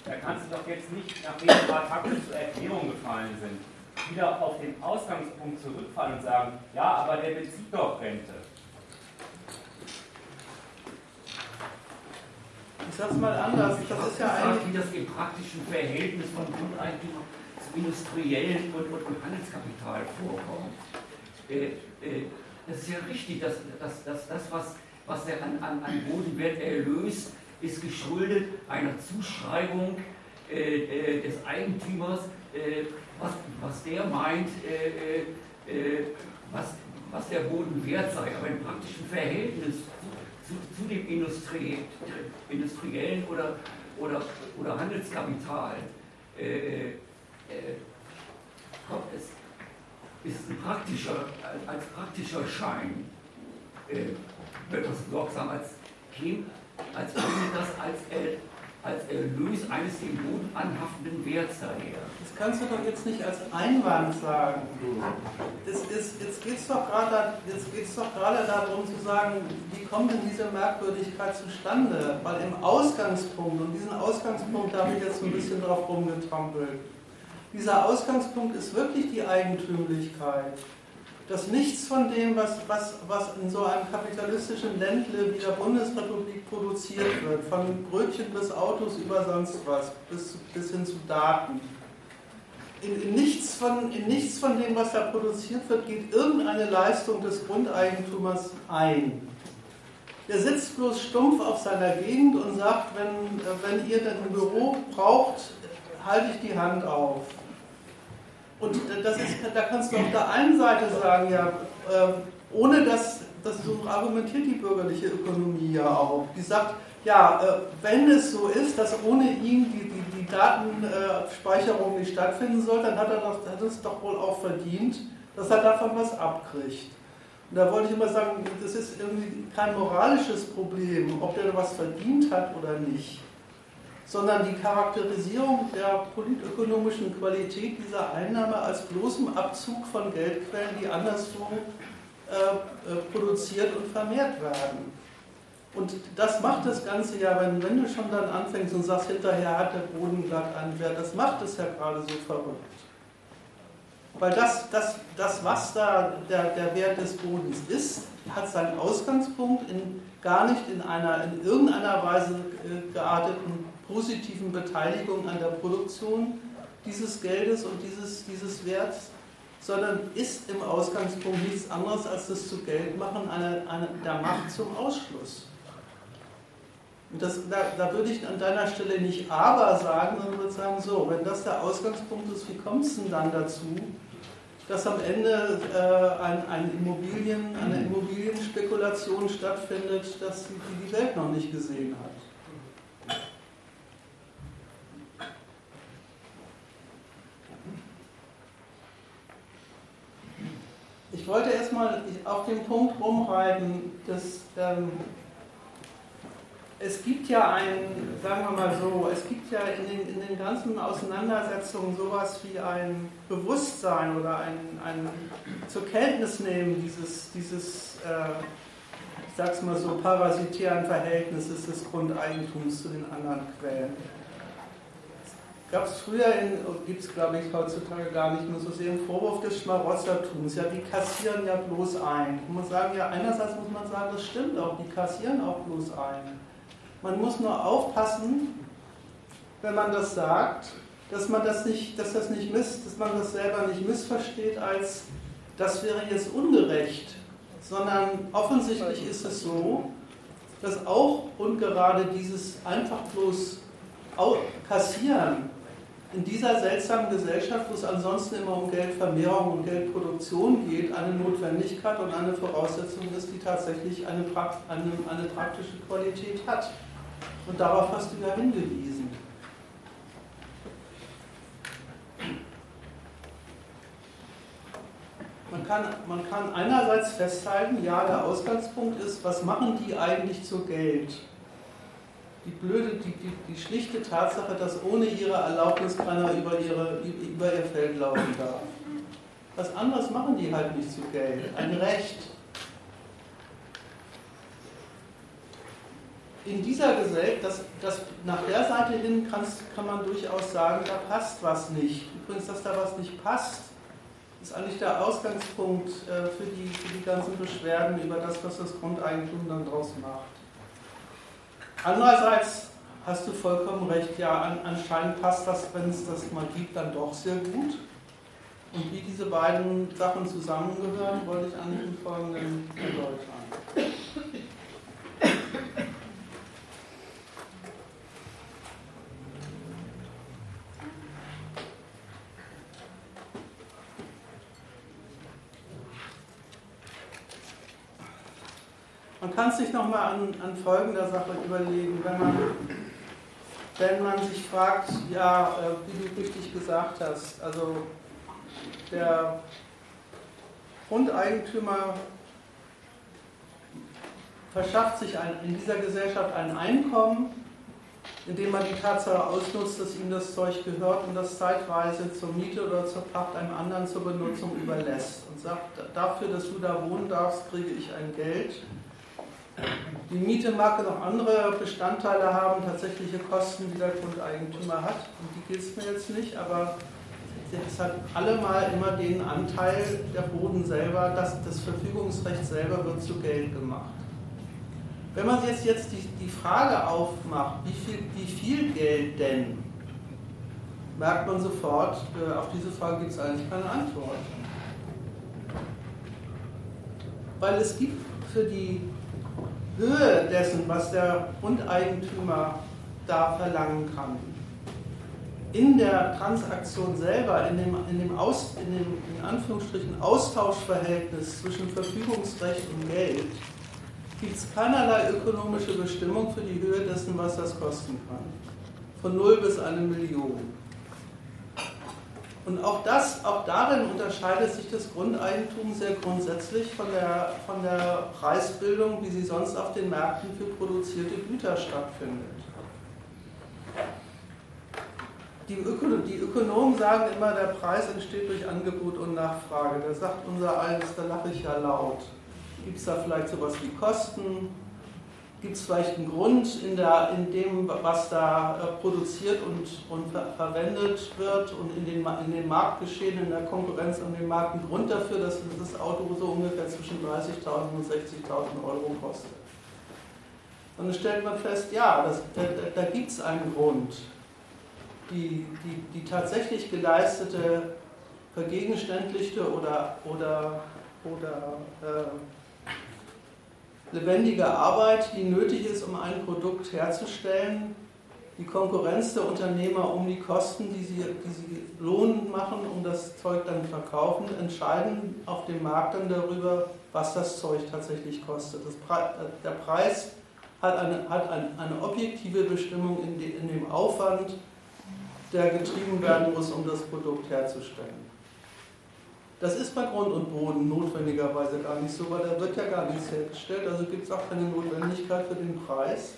Da kannst du doch jetzt nicht, nachdem ein paar Takte zur Erklärung gefallen sind, wieder auf den Ausgangspunkt zurückfallen und sagen, ja, aber der bezieht doch Rente. Ich sag's mal anders. Das ist ja eigentlich. Wie das im praktischen Verhältnis von Grundeigentum zum industriellen und, und, und Handelskapital vorkommt. Äh, äh, das ist ja richtig, dass, dass, dass das, was, was er an, an, an Bodenwert erlöst, ist geschuldet einer Zuschreibung äh, äh des Eigentümers, äh, was, was der meint, äh, was, was der Boden wert sei. Aber im praktischen Verhältnis zu, zu dem Industrie, industriellen oder, oder, oder Handelskapital äh, äh, es, ist ein praktischer, als praktischer Schein, äh, wird das sorgsam als, als das als, äh, als Erlös eines dem Boden anhaftenden Werts daher. Das kannst du doch jetzt nicht als Einwand sagen. Das ist, jetzt geht es doch gerade darum zu sagen, wie kommt denn diese Merkwürdigkeit zustande? Weil im Ausgangspunkt, und diesen Ausgangspunkt habe ich jetzt ein bisschen drauf rumgetrampelt, dieser Ausgangspunkt ist wirklich die Eigentümlichkeit dass nichts von dem, was, was, was in so einem kapitalistischen Ländle wie der Bundesrepublik produziert wird, von Brötchen bis Autos über sonst was, bis, bis hin zu Daten, in, in, nichts von, in nichts von dem, was da produziert wird, geht irgendeine Leistung des Grundeigentümers ein. Der sitzt bloß stumpf auf seiner Gegend und sagt, wenn, wenn ihr ein Büro braucht, halte ich die Hand auf. Und das ist, da kannst du auf der einen Seite sagen, ja, äh, ohne dass, dass so argumentiert die bürgerliche Ökonomie ja auch. Die sagt, ja, äh, wenn es so ist, dass ohne ihn die, die, die Datenspeicherung nicht stattfinden soll, dann hat er das, hat es doch wohl auch verdient, dass er davon was abkriegt. Und da wollte ich immer sagen, das ist irgendwie kein moralisches Problem, ob der was verdient hat oder nicht sondern die Charakterisierung der politökonomischen Qualität dieser Einnahme als bloßem Abzug von Geldquellen, die anderswo äh, äh, produziert und vermehrt werden. Und das macht das Ganze ja, wenn, wenn du schon dann anfängst und sagst, hinterher hat der Boden glatt einen Wert, das macht es ja gerade so verrückt. Weil das, das, das was da der, der Wert des Bodens ist, hat seinen Ausgangspunkt in, gar nicht in einer in irgendeiner Weise äh, gearteten positiven Beteiligung an der Produktion dieses Geldes und dieses, dieses Werts, sondern ist im Ausgangspunkt nichts anderes als das zu Geld machen eine, eine, der Macht zum Ausschluss. Und das, da, da, würde ich an deiner Stelle nicht aber sagen, sondern würde sagen, so, wenn das der Ausgangspunkt ist, wie kommt es denn dann dazu, dass am Ende äh, ein, ein Immobilien, eine Immobilienspekulation stattfindet, dass die, die Welt noch nicht gesehen hat? Ich wollte erstmal auf den Punkt rumreiten, dass ähm, es gibt ja ein, sagen wir mal so, es gibt ja in den, in den ganzen Auseinandersetzungen sowas wie ein Bewusstsein oder ein, ein zur Kenntnis nehmen dieses, dieses äh, ich sag's mal so, parasitären Verhältnisses des Grundeigentums zu den anderen Quellen gab es früher, gibt es glaube ich heutzutage gar nicht mehr so sehr, einen Vorwurf des Schmarotzertums. Ja, die kassieren ja bloß ein. Ich muss sagen, ja, einerseits muss man sagen, das stimmt auch, die kassieren auch bloß ein. Man muss nur aufpassen, wenn man das sagt, dass man das nicht, dass das nicht miss, dass man das selber nicht missversteht als das wäre jetzt ungerecht, sondern offensichtlich ist es so, dass auch ungerade dieses einfach bloß kassieren in dieser seltsamen Gesellschaft, wo es ansonsten immer um Geldvermehrung und Geldproduktion geht, eine Notwendigkeit und eine Voraussetzung ist, die tatsächlich eine, eine, eine praktische Qualität hat. Und darauf hast du ja hingewiesen. Man kann, man kann einerseits festhalten, ja, der Ausgangspunkt ist, was machen die eigentlich zu Geld? Die blöde, die, die, die schlichte Tatsache, dass ohne ihre Erlaubnis keiner über, ihre, über ihr Feld laufen darf. Was anderes machen die halt nicht zu Geld. Ein Recht. In dieser Gesellschaft, das, das, nach der Seite hin kann man durchaus sagen, da passt was nicht. Übrigens, dass da was nicht passt, ist eigentlich der Ausgangspunkt äh, für, die, für die ganzen Beschwerden über das, was das Grundeigentum dann draus macht. Andererseits hast du vollkommen recht, ja, anscheinend passt das, wenn es das mal gibt, dann doch sehr gut. Und wie diese beiden Sachen zusammengehören, wollte ich eigentlich im Folgenden erläutern. Kann sich nochmal an, an folgender Sache überlegen, wenn man, wenn man sich fragt, ja, äh, wie du richtig gesagt hast, also der Grundeigentümer verschafft sich ein, in dieser Gesellschaft ein Einkommen, indem man die Tatsache ausnutzt, dass ihm das Zeug gehört und das zeitweise zur Miete oder zur Pacht einem anderen zur Benutzung überlässt und sagt, dafür, dass du da wohnen darfst, kriege ich ein Geld die Miete mag noch andere Bestandteile haben, tatsächliche Kosten, die der Grundeigentümer hat. Und die gilt es mir jetzt nicht, aber es hat allemal immer den Anteil, der Boden selber, das, das Verfügungsrecht selber wird zu Geld gemacht. Wenn man jetzt, jetzt die, die Frage aufmacht, wie viel, wie viel Geld denn, merkt man sofort, äh, auf diese Frage gibt es eigentlich keine Antwort. Weil es gibt für die Höhe dessen, was der Grundeigentümer da verlangen kann, in der Transaktion selber, in dem, in dem, Aus, in dem in Anführungsstrichen Austauschverhältnis zwischen Verfügungsrecht und Geld, gibt es keinerlei ökonomische Bestimmung für die Höhe dessen, was das kosten kann. Von 0 bis eine Million. Und auch das, auch darin unterscheidet sich das Grundeigentum sehr grundsätzlich von der, von der Preisbildung, wie sie sonst auf den Märkten für produzierte Güter stattfindet. Die, Ökonom, die Ökonomen sagen immer, der Preis entsteht durch Angebot und Nachfrage. Da sagt unser eines, da lache ich ja laut. Gibt es da vielleicht sowas wie Kosten? Gibt es vielleicht einen Grund in, der, in dem, was da äh, produziert und, und ver verwendet wird und in den, in den Marktgeschehen, in der Konkurrenz um den Markt einen Grund dafür, dass das Auto so ungefähr zwischen 30.000 und 60.000 Euro kostet. Und dann stellt man fest, ja, das, da, da gibt es einen Grund. Die, die, die tatsächlich geleistete, vergegenständlichte oder, oder, oder äh, lebendige Arbeit, die nötig ist, um ein Produkt herzustellen, die Konkurrenz der Unternehmer um die Kosten, die sie, die sie lohnend machen, um das Zeug dann verkaufen, entscheiden auf dem Markt dann darüber, was das Zeug tatsächlich kostet. Pre der Preis hat eine, hat eine, eine objektive Bestimmung in, de, in dem Aufwand, der getrieben werden muss, um das Produkt herzustellen. Das ist bei Grund und Boden notwendigerweise gar nicht so, weil da wird ja gar nichts hergestellt, also gibt es auch keine Notwendigkeit für den Preis.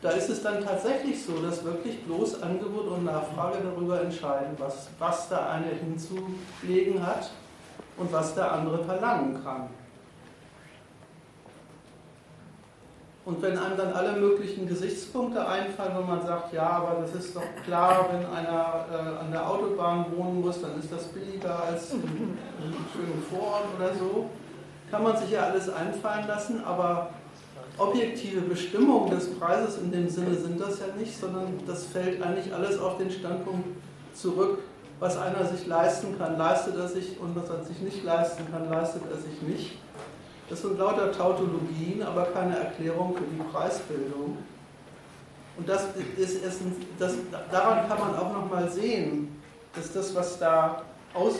Da ist es dann tatsächlich so, dass wirklich bloß Angebot und Nachfrage darüber entscheiden, was, was der eine hinzulegen hat und was der andere verlangen kann. Und wenn einem dann alle möglichen Gesichtspunkte einfallen, wenn man sagt, ja, aber das ist doch klar, wenn einer äh, an der Autobahn wohnen muss, dann ist das billiger als in einem schönen Vorort oder so, kann man sich ja alles einfallen lassen, aber objektive Bestimmungen des Preises in dem Sinne sind das ja nicht, sondern das fällt eigentlich alles auf den Standpunkt zurück, was einer sich leisten kann, leistet er sich und was er sich nicht leisten kann, leistet er sich nicht. Das sind lauter Tautologien, aber keine Erklärung für die Preisbildung. Und das ist, ist das, daran kann man auch nochmal sehen, dass das, was da, aus,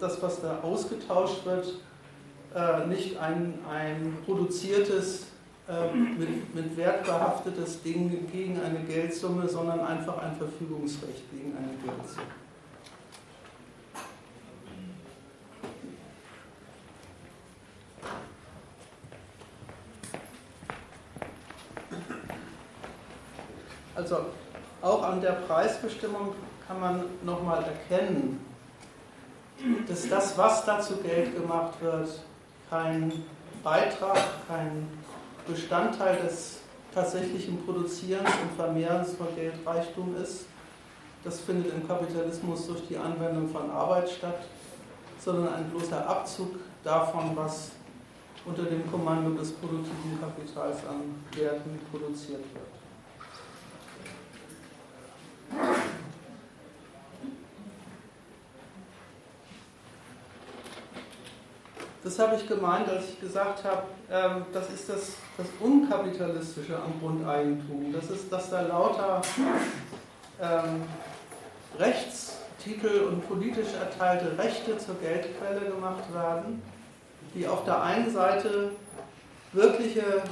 das, was da ausgetauscht wird, äh, nicht ein, ein produziertes, äh, mit, mit Wert behaftetes Ding gegen eine Geldsumme, sondern einfach ein Verfügungsrecht gegen eine Geldsumme. Also auch an der Preisbestimmung kann man nochmal erkennen, dass das, was da zu Geld gemacht wird, kein Beitrag, kein Bestandteil des tatsächlichen Produzierens und Vermehrens von Geldreichtum ist. Das findet im Kapitalismus durch die Anwendung von Arbeit statt, sondern ein bloßer Abzug davon, was unter dem Kommando des produktiven Kapitals an Werten produziert wird. Das habe ich gemeint, als ich gesagt habe, ähm, das ist das, das Unkapitalistische am Grundeigentum. Das ist, dass da lauter ähm, Rechtstitel und politisch erteilte Rechte zur Geldquelle gemacht werden, die auf der einen Seite wirkliche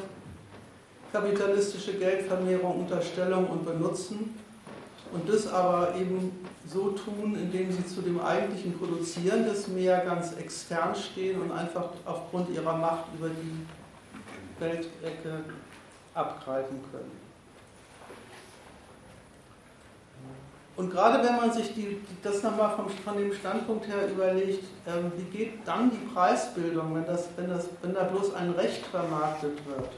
kapitalistische Geldvermehrung, Unterstellung und Benutzen und das aber eben so tun, indem sie zu dem eigentlichen Produzieren des Meer ganz extern stehen und einfach aufgrund ihrer Macht über die Weltecke abgreifen können. Und gerade wenn man sich die, das nochmal vom, von dem Standpunkt her überlegt, ähm, wie geht dann die Preisbildung, wenn, das, wenn, das, wenn da bloß ein Recht vermarktet wird?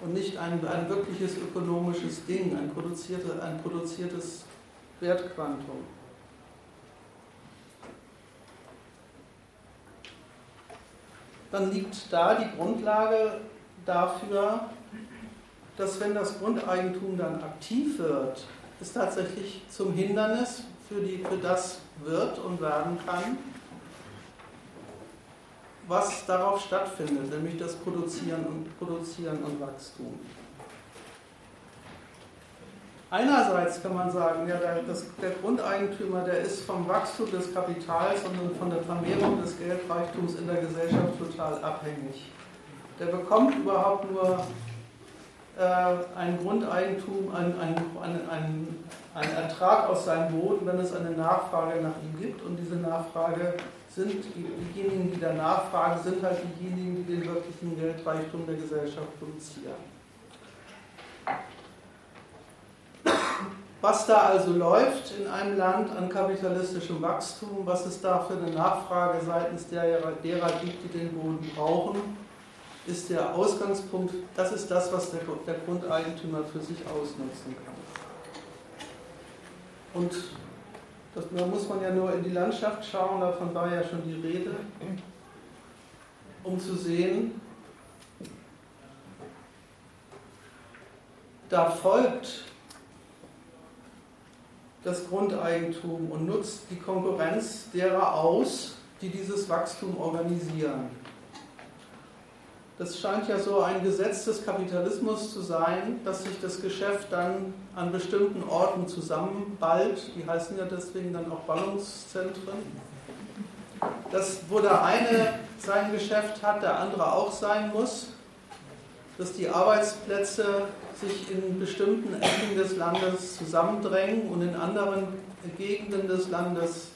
Und nicht ein, ein wirkliches ökonomisches Ding, ein, produzierte, ein produziertes Wertquantum. Dann liegt da die Grundlage dafür, dass wenn das Grundeigentum dann aktiv wird, es tatsächlich zum Hindernis für, die, für das wird und werden kann, was darauf stattfindet, nämlich das Produzieren und, Produzieren und Wachstum. Einerseits kann man sagen, ja, der, das, der Grundeigentümer, der ist vom Wachstum des Kapitals und von der Vermehrung des Geldreichtums in der Gesellschaft total abhängig. Der bekommt überhaupt nur äh, ein Grundeigentum, ein, ein, ein, ein, Ertrag aus seinem Boden, wenn es eine Nachfrage nach ihm gibt. Und diese Nachfrage sind diejenigen, die danach fragen, sind halt diejenigen, die den wirklichen Geldreichtum der Gesellschaft produzieren. Was da also läuft in einem Land an kapitalistischem Wachstum, was es da für eine Nachfrage seitens derer, derer gibt, die den Boden brauchen, ist der Ausgangspunkt, das ist das, was der, der Grundeigentümer für sich ausnutzen kann. Und das, da muss man ja nur in die Landschaft schauen, davon war ja schon die Rede, um zu sehen, da folgt das Grundeigentum und nutzt die Konkurrenz derer aus, die dieses Wachstum organisieren. Das scheint ja so ein Gesetz des Kapitalismus zu sein, dass sich das Geschäft dann an bestimmten Orten zusammenballt. Die heißen ja deswegen dann auch Ballungszentren. Dass, wo der eine sein Geschäft hat, der andere auch sein muss. Dass die Arbeitsplätze sich in bestimmten Ecken des Landes zusammendrängen und in anderen Gegenden des Landes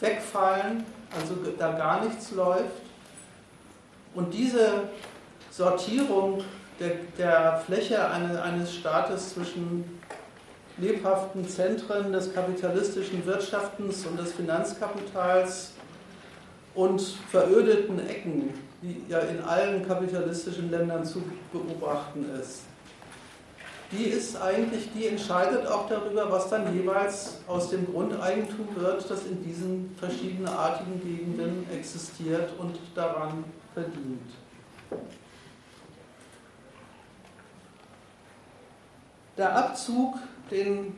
wegfallen, also da gar nichts läuft und diese Sortierung der, der Fläche eine, eines Staates zwischen lebhaften Zentren des kapitalistischen Wirtschaftens und des Finanzkapitals und verödeten Ecken, die ja in allen kapitalistischen Ländern zu beobachten ist. Die ist eigentlich, die entscheidet auch darüber, was dann jeweils aus dem Grundeigentum wird, das in diesen verschiedenartigen Gegenden existiert und daran verdient. Der Abzug, den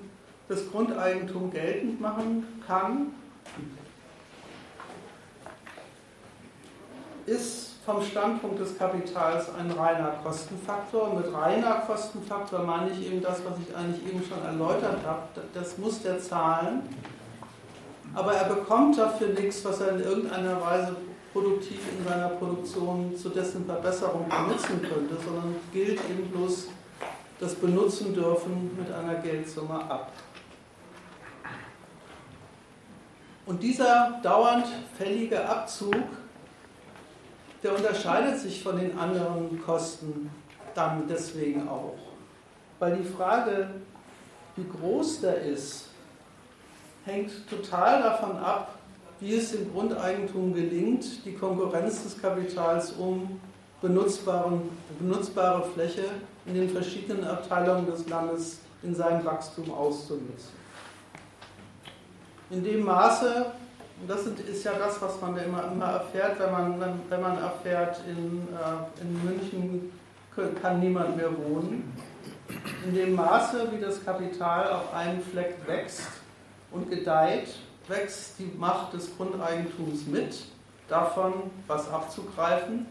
das Grundeigentum geltend machen kann, ist vom Standpunkt des Kapitals ein reiner Kostenfaktor. Mit reiner Kostenfaktor meine ich eben das, was ich eigentlich eben schon erläutert habe. Das muss der zahlen. Aber er bekommt dafür nichts, was er in irgendeiner Weise produktiv in seiner Produktion zu dessen Verbesserung benutzen könnte, sondern gilt eben bloß das Benutzen dürfen mit einer Geldsumme ab. Und dieser dauernd fällige Abzug, der unterscheidet sich von den anderen Kosten dann deswegen auch. Weil die Frage, wie groß der ist, hängt total davon ab, wie es dem Grundeigentum gelingt, die Konkurrenz des Kapitals um benutzbare Fläche in den verschiedenen Abteilungen des Landes in seinem Wachstum auszunutzen. In dem Maße, und das ist ja das, was man immer, immer erfährt, wenn man, wenn man erfährt, in, äh, in München kann niemand mehr wohnen, in dem Maße, wie das Kapital auf einem Fleck wächst und gedeiht, wächst die Macht des Grundeigentums mit, davon was abzugreifen.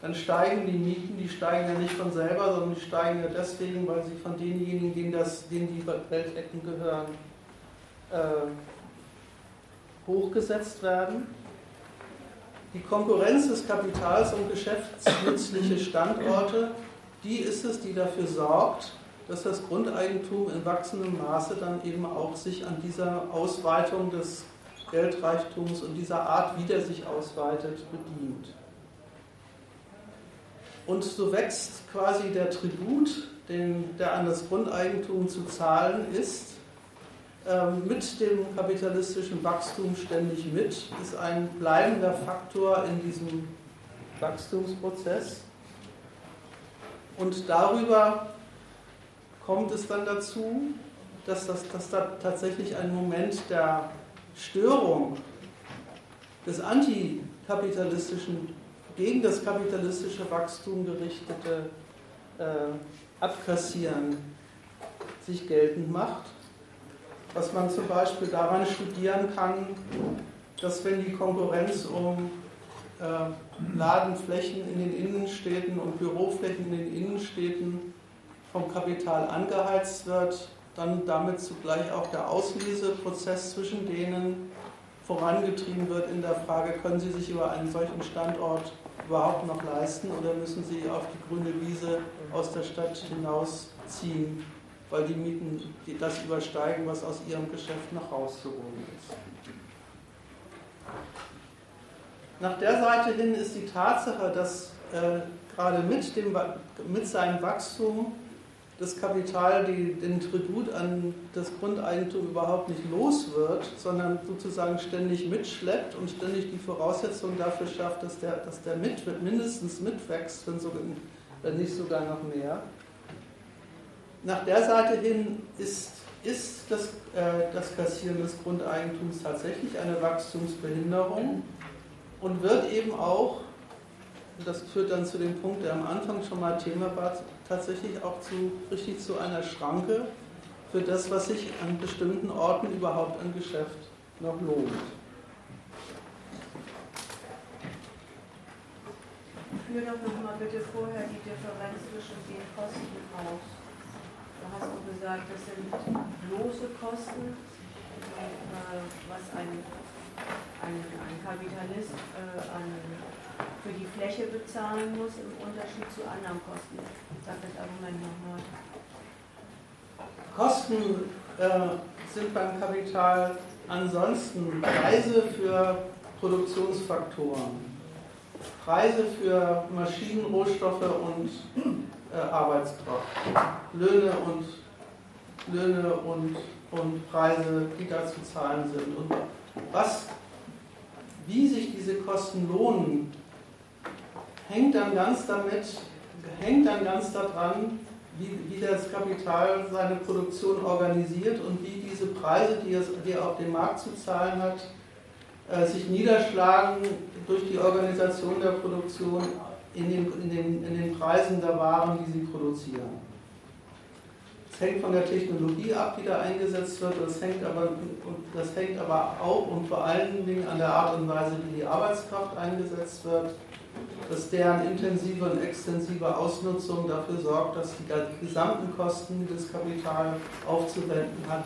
Dann steigen die Mieten, die steigen ja nicht von selber, sondern die steigen ja deswegen, weil sie von denjenigen, denen, das, denen die Weltecken gehören, äh, hochgesetzt werden. Die Konkurrenz des Kapitals um geschäftsnützliche Standorte, die ist es, die dafür sorgt, dass das Grundeigentum in wachsendem Maße dann eben auch sich an dieser Ausweitung des Geldreichtums und dieser Art, wie der sich ausweitet, bedient. Und so wächst quasi der Tribut, den, der an das Grundeigentum zu zahlen ist, ähm, mit dem kapitalistischen Wachstum ständig mit, ist ein bleibender Faktor in diesem Wachstumsprozess. Und darüber kommt es dann dazu, dass, das, dass da tatsächlich ein Moment der Störung des antikapitalistischen, gegen das kapitalistische Wachstum gerichtete äh, Abkassieren sich geltend macht. Was man zum Beispiel daran studieren kann, dass wenn die Konkurrenz um äh, Ladenflächen in den Innenstädten und Büroflächen in den Innenstädten vom Kapital angeheizt wird, dann damit zugleich auch der Ausleseprozess zwischen denen vorangetrieben wird in der Frage, können sie sich über einen solchen Standort überhaupt noch leisten oder müssen sie auf die grüne Wiese aus der Stadt hinausziehen, weil die Mieten das übersteigen, was aus ihrem Geschäft noch rauszuholen ist. Nach der Seite hin ist die Tatsache, dass äh, gerade mit, dem, mit seinem Wachstum das Kapital die, den Tribut an das Grundeigentum überhaupt nicht los wird, sondern sozusagen ständig mitschleppt und ständig die Voraussetzungen dafür schafft, dass der, dass der mit, mindestens mitwächst, wenn, so, wenn nicht sogar noch mehr. Nach der Seite hin ist, ist das, äh, das Kassieren des Grundeigentums tatsächlich eine Wachstumsbehinderung und wird eben auch, das führt dann zu dem Punkt, der am Anfang schon mal Thema war, tatsächlich auch zu, richtig zu einer Schranke für das, was sich an bestimmten Orten überhaupt an Geschäft noch lohnt. Führ doch nochmal bitte vorher die Differenz zwischen den Kosten aus. Da hast du gesagt, das sind bloße Kosten, äh, was ein, ein, ein Kapitalist äh, an für die Fläche bezahlen muss, im Unterschied zu anderen Kosten. Sag das Argument nochmal. Kosten äh, sind beim Kapital ansonsten Preise für Produktionsfaktoren, Preise für Maschinen, Rohstoffe und äh, Arbeitskraft, Löhne und, Löhne und, und Preise, die da zu zahlen sind. Und was, wie sich diese Kosten lohnen, hängt dann ganz damit, hängt dann ganz daran, wie, wie das Kapital seine Produktion organisiert und wie diese Preise, die, es, die er auf dem Markt zu zahlen hat, äh, sich niederschlagen durch die Organisation der Produktion in den, in, den, in den Preisen der Waren, die sie produzieren. Es hängt von der Technologie ab, die da eingesetzt wird, das hängt, aber, das hängt aber auch und vor allen Dingen an der Art und Weise, wie die Arbeitskraft eingesetzt wird dass deren intensive und extensive Ausnutzung dafür sorgt, dass die gesamten Kosten, die das Kapital aufzuwenden hat,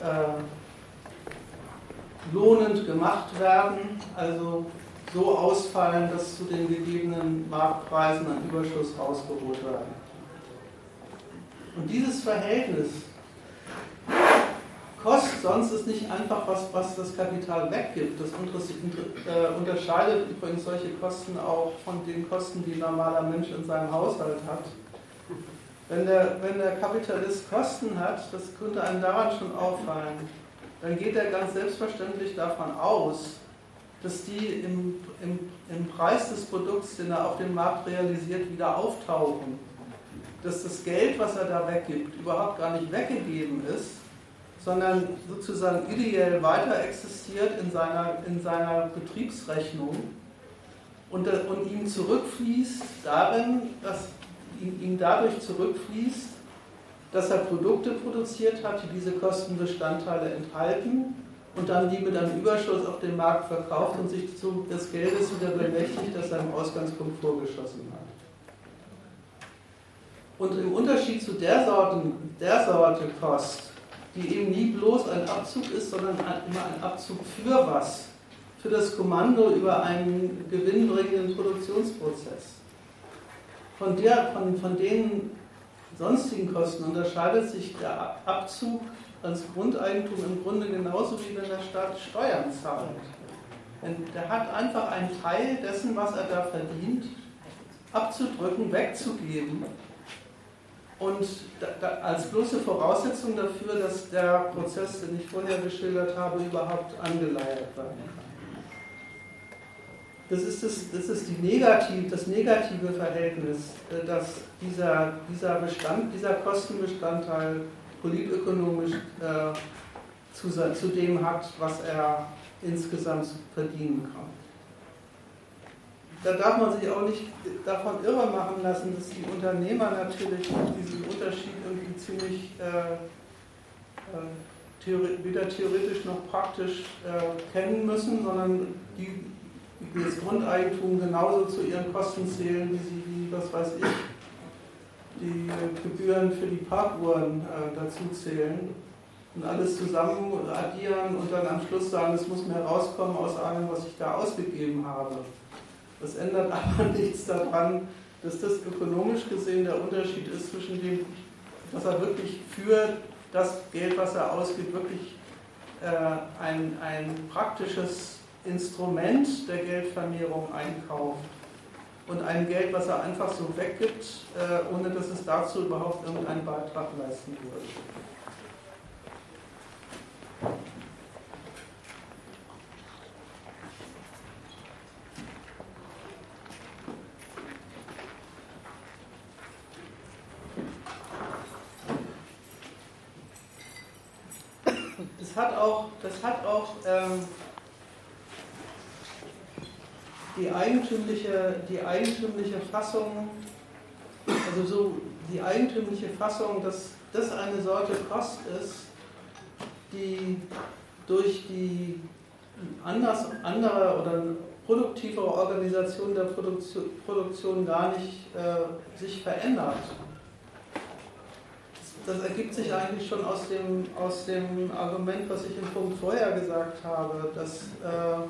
äh, lohnend gemacht werden, also so ausfallen, dass zu den gegebenen Marktpreisen ein Überschuss rausgeholt werden. Und dieses Verhältnis Kost sonst ist nicht einfach was, was das Kapital weggibt. Das äh, unterscheidet übrigens solche Kosten auch von den Kosten, die ein normaler Mensch in seinem Haushalt hat. Wenn der, wenn der Kapitalist Kosten hat, das könnte einem daran schon auffallen, dann geht er ganz selbstverständlich davon aus, dass die im, im, im Preis des Produkts, den er auf dem Markt realisiert, wieder auftauchen. Dass das Geld, was er da weggibt, überhaupt gar nicht weggegeben ist, sondern sozusagen ideell weiter existiert in seiner, in seiner Betriebsrechnung und, und ihm zurückfließt darin, dass ihm, dadurch zurückfließt, dass er Produkte produziert hat, die diese Kostenbestandteile enthalten und dann die mit einem Überschuss auf dem Markt verkauft und sich zu, des Geldes wieder bemächtigt, das er im Ausgangspunkt vorgeschossen hat. Und im Unterschied zu der Sorte, der Sorte Kost die eben nie bloß ein Abzug ist, sondern immer ein Abzug für was? Für das Kommando über einen gewinnbringenden Produktionsprozess. Von, der, von, von den sonstigen Kosten unterscheidet sich der Abzug als Grundeigentum im Grunde genauso wie wenn der Staat Steuern zahlt. Denn der hat einfach einen Teil dessen, was er da verdient, abzudrücken, wegzugeben und da, da, als bloße Voraussetzung dafür, dass der Prozess, den ich vorher geschildert habe, überhaupt angeleiert werden kann. Das ist, das, das ist die negativ, das negative Verhältnis, äh, dass dieser, dieser, Bestand, dieser Kostenbestandteil politökonomisch äh, zu, zu dem hat, was er insgesamt verdienen kann da darf man sich auch nicht davon irre machen lassen, dass die Unternehmer natürlich diesen Unterschied irgendwie ziemlich äh, äh, theore weder theoretisch noch praktisch äh, kennen müssen, sondern die, die das Grundeigentum genauso zu ihren Kosten zählen, wie sie, wie, was weiß ich, die Gebühren für die Parkuhren äh, dazu zählen und alles zusammen addieren und dann am Schluss sagen, es muss mehr rauskommen aus allem, was ich da ausgegeben habe. Das ändert [laughs] aber nichts daran, dass das ökonomisch gesehen der Unterschied ist zwischen dem, was er wirklich für das Geld, was er ausgibt, wirklich äh, ein, ein praktisches Instrument der Geldvermehrung einkauft und ein Geld, was er einfach so weggibt, äh, ohne dass es dazu überhaupt irgendeinen Beitrag leisten würde. Das hat auch, das hat auch ähm, die, eigentümliche, die eigentümliche Fassung, also so die eigentümliche Fassung, dass das eine Sorte Kost ist, die durch die anders, andere oder produktivere Organisation der Produktion, Produktion gar nicht äh, sich verändert das ergibt sich eigentlich schon aus dem, aus dem Argument, was ich im Punkt vorher gesagt habe, dass, äh,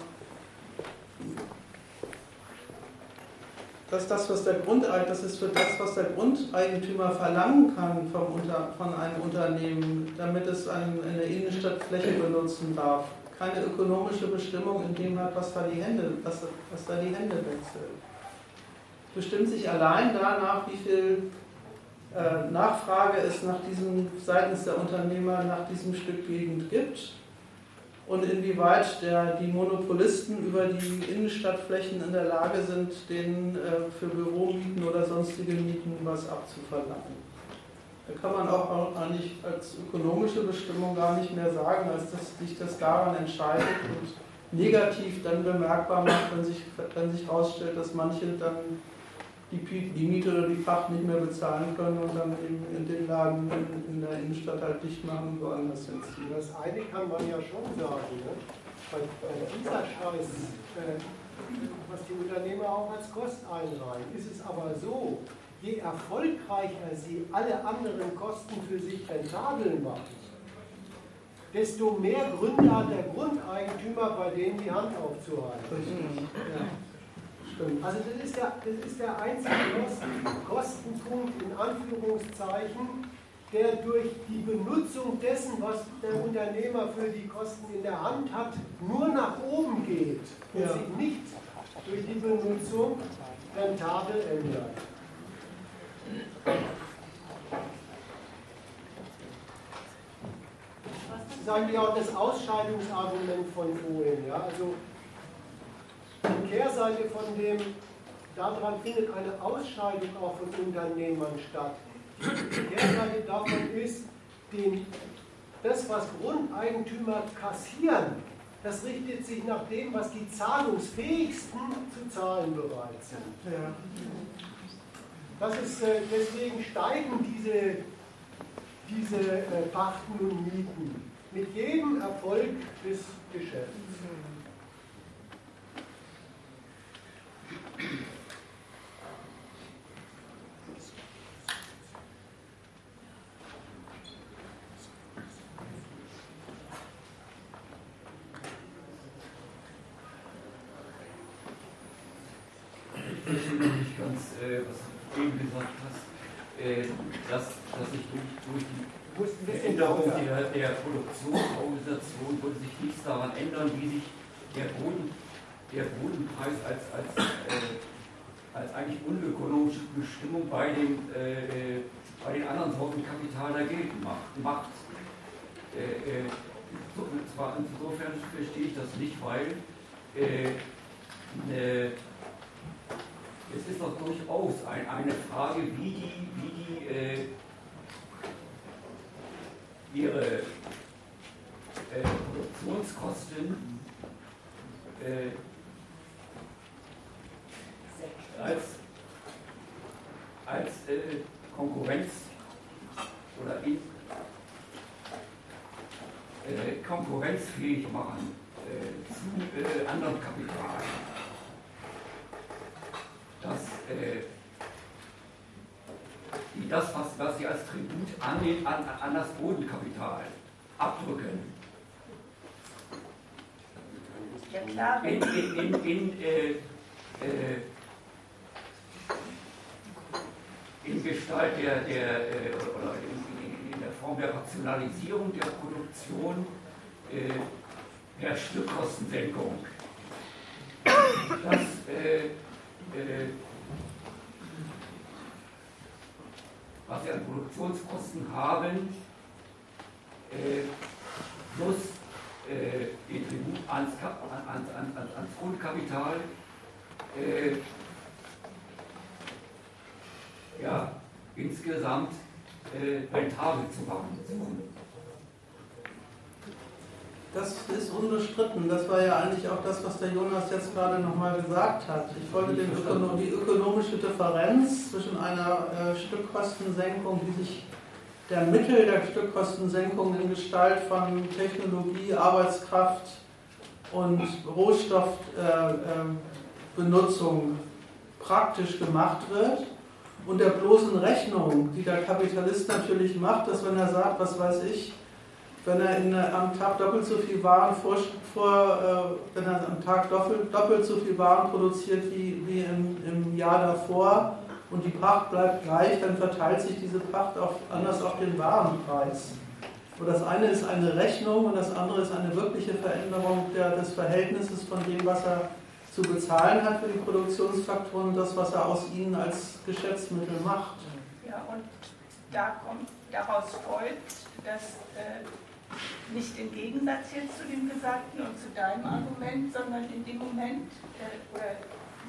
dass das, was der Grundeigentümer, das ist für das, was der Grundeigentümer verlangen kann vom Unter, von einem Unternehmen, damit es ein, eine Innenstadtfläche benutzen darf, keine ökonomische Bestimmung in dem hat, was da die Hände, was, was da die Hände wechselt. Bestimmt sich allein danach, wie viel Nachfrage es nach diesem, seitens der Unternehmer nach diesem Stück Gegend gibt und inwieweit der, die Monopolisten über die Innenstadtflächen in der Lage sind, denen äh, für Büromieten oder sonstige Mieten was abzuverlangen. Da kann man auch eigentlich als ökonomische Bestimmung gar nicht mehr sagen, als dass sich das daran entscheidet und negativ dann bemerkbar macht, wenn sich, wenn sich herausstellt, dass manche dann die, die Miete oder die Pacht nicht mehr bezahlen können und dann eben in den Laden in, in der Innenstadt halt dicht machen und woanders hinziehen. Das eine kann man ja schon sagen. Ne? Bei, bei dieser Scheiß, äh, was die Unternehmer auch als Kost einreihen, ist es aber so, je erfolgreicher sie alle anderen Kosten für sich rentabel machen, desto mehr Gründe hat der Grundeigentümer, bei denen die Hand aufzuhalten. Ja. Also das ist der, das ist der einzige Kostenpunkt in Anführungszeichen, der durch die Benutzung dessen, was der Unternehmer für die Kosten in der Hand hat, nur nach oben geht und ja. sich nicht durch die Benutzung rentabel ändert. Das ist eigentlich auch das Ausscheidungsargument von vorhin. Ja? Also die Kehrseite von dem, daran findet eine Ausscheidung auch von Unternehmern statt. Die Kehrseite davon ist, den, das, was Grundeigentümer kassieren, das richtet sich nach dem, was die Zahlungsfähigsten zu zahlen bereit sind. Ja. Das ist, äh, deswegen steigen diese, diese äh, Pachten und Mieten mit jedem Erfolg des Geschäfts. Ich verstehe noch nicht ganz, äh, was du eben gesagt hast, äh, dass, dass sich durch, durch die Änderung der, der Produktionsorganisation würde sich nichts daran ändern, wie sich der Boden der Bodenpreis als, als, äh, als eigentlich unökonomische Bestimmung bei den, äh, bei den anderen Sorten Kapital dagegen macht. macht. Äh, äh zwar insofern verstehe ich das nicht, weil äh, es ist doch durchaus ein, eine Frage, wie die, wie die äh, ihre Produktionskosten als, als äh, Konkurrenz oder in, äh, konkurrenzfähig machen äh, zu äh, anderen Kapitalen. Dass äh, das, was, was sie als Tribut an, den, an, an das Bodenkapital abdrücken. Ja, klar. In, in, in, in äh, äh, in Gestalt der, der äh, oder in, der Form der Rationalisierung der Produktion äh, per Stückkostensenkung. Das äh, äh, was wir an Produktionskosten haben, äh, plus äh, den Tribut ans, ans, ans, ans Grundkapital, äh, ja, insgesamt äh, rentabel zu machen. Das ist unbestritten. Das war ja eigentlich auch das, was der Jonas jetzt gerade nochmal gesagt hat. Ich wollte den Ökono die ökonomische Differenz zwischen einer äh, Stückkostensenkung, die sich der Mittel der Stückkostensenkung in Gestalt von Technologie, Arbeitskraft und Rohstoffbenutzung äh, äh, praktisch gemacht wird und der bloßen Rechnung, die der Kapitalist natürlich macht, dass wenn er sagt, was weiß ich, wenn er in, am Tag doppelt so viel Waren vor, vor äh, wenn er am Tag doppelt, doppelt so viel Waren produziert wie, wie im, im Jahr davor und die Pacht bleibt gleich, dann verteilt sich diese Pacht auf, anders auf den Warenpreis. Und das eine ist eine Rechnung und das andere ist eine wirkliche Veränderung der, des Verhältnisses von dem, was er zu bezahlen hat für die Produktionsfaktoren das, was er aus ihnen als Geschäftsmittel macht. Ja, und da kommt, daraus folgt, dass äh, nicht im Gegensatz jetzt zu dem Gesagten und zu deinem Argument, sondern in dem Moment äh, oder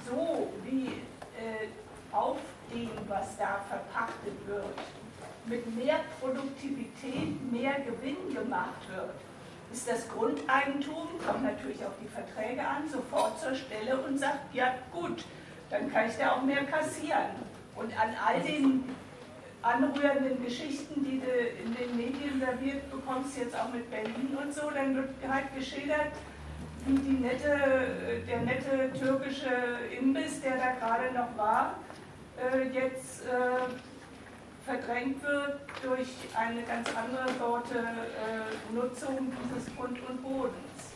so wie äh, auf dem, was da verpachtet wird, mit mehr Produktivität mehr Gewinn gemacht wird, ist das Grundeigentum, kommt natürlich auf die Verträge an, sofort zur Stelle und sagt, ja gut, dann kann ich da auch mehr kassieren. Und an all den anrührenden Geschichten, die du in den Medien serviert bekommst, jetzt auch mit Berlin und so, dann wird halt geschildert, wie die nette, der nette türkische Imbiss, der da gerade noch war, äh, jetzt äh, verdrängt wird durch eine ganz andere Sorte äh, Nutzung dieses Grund und Bodens.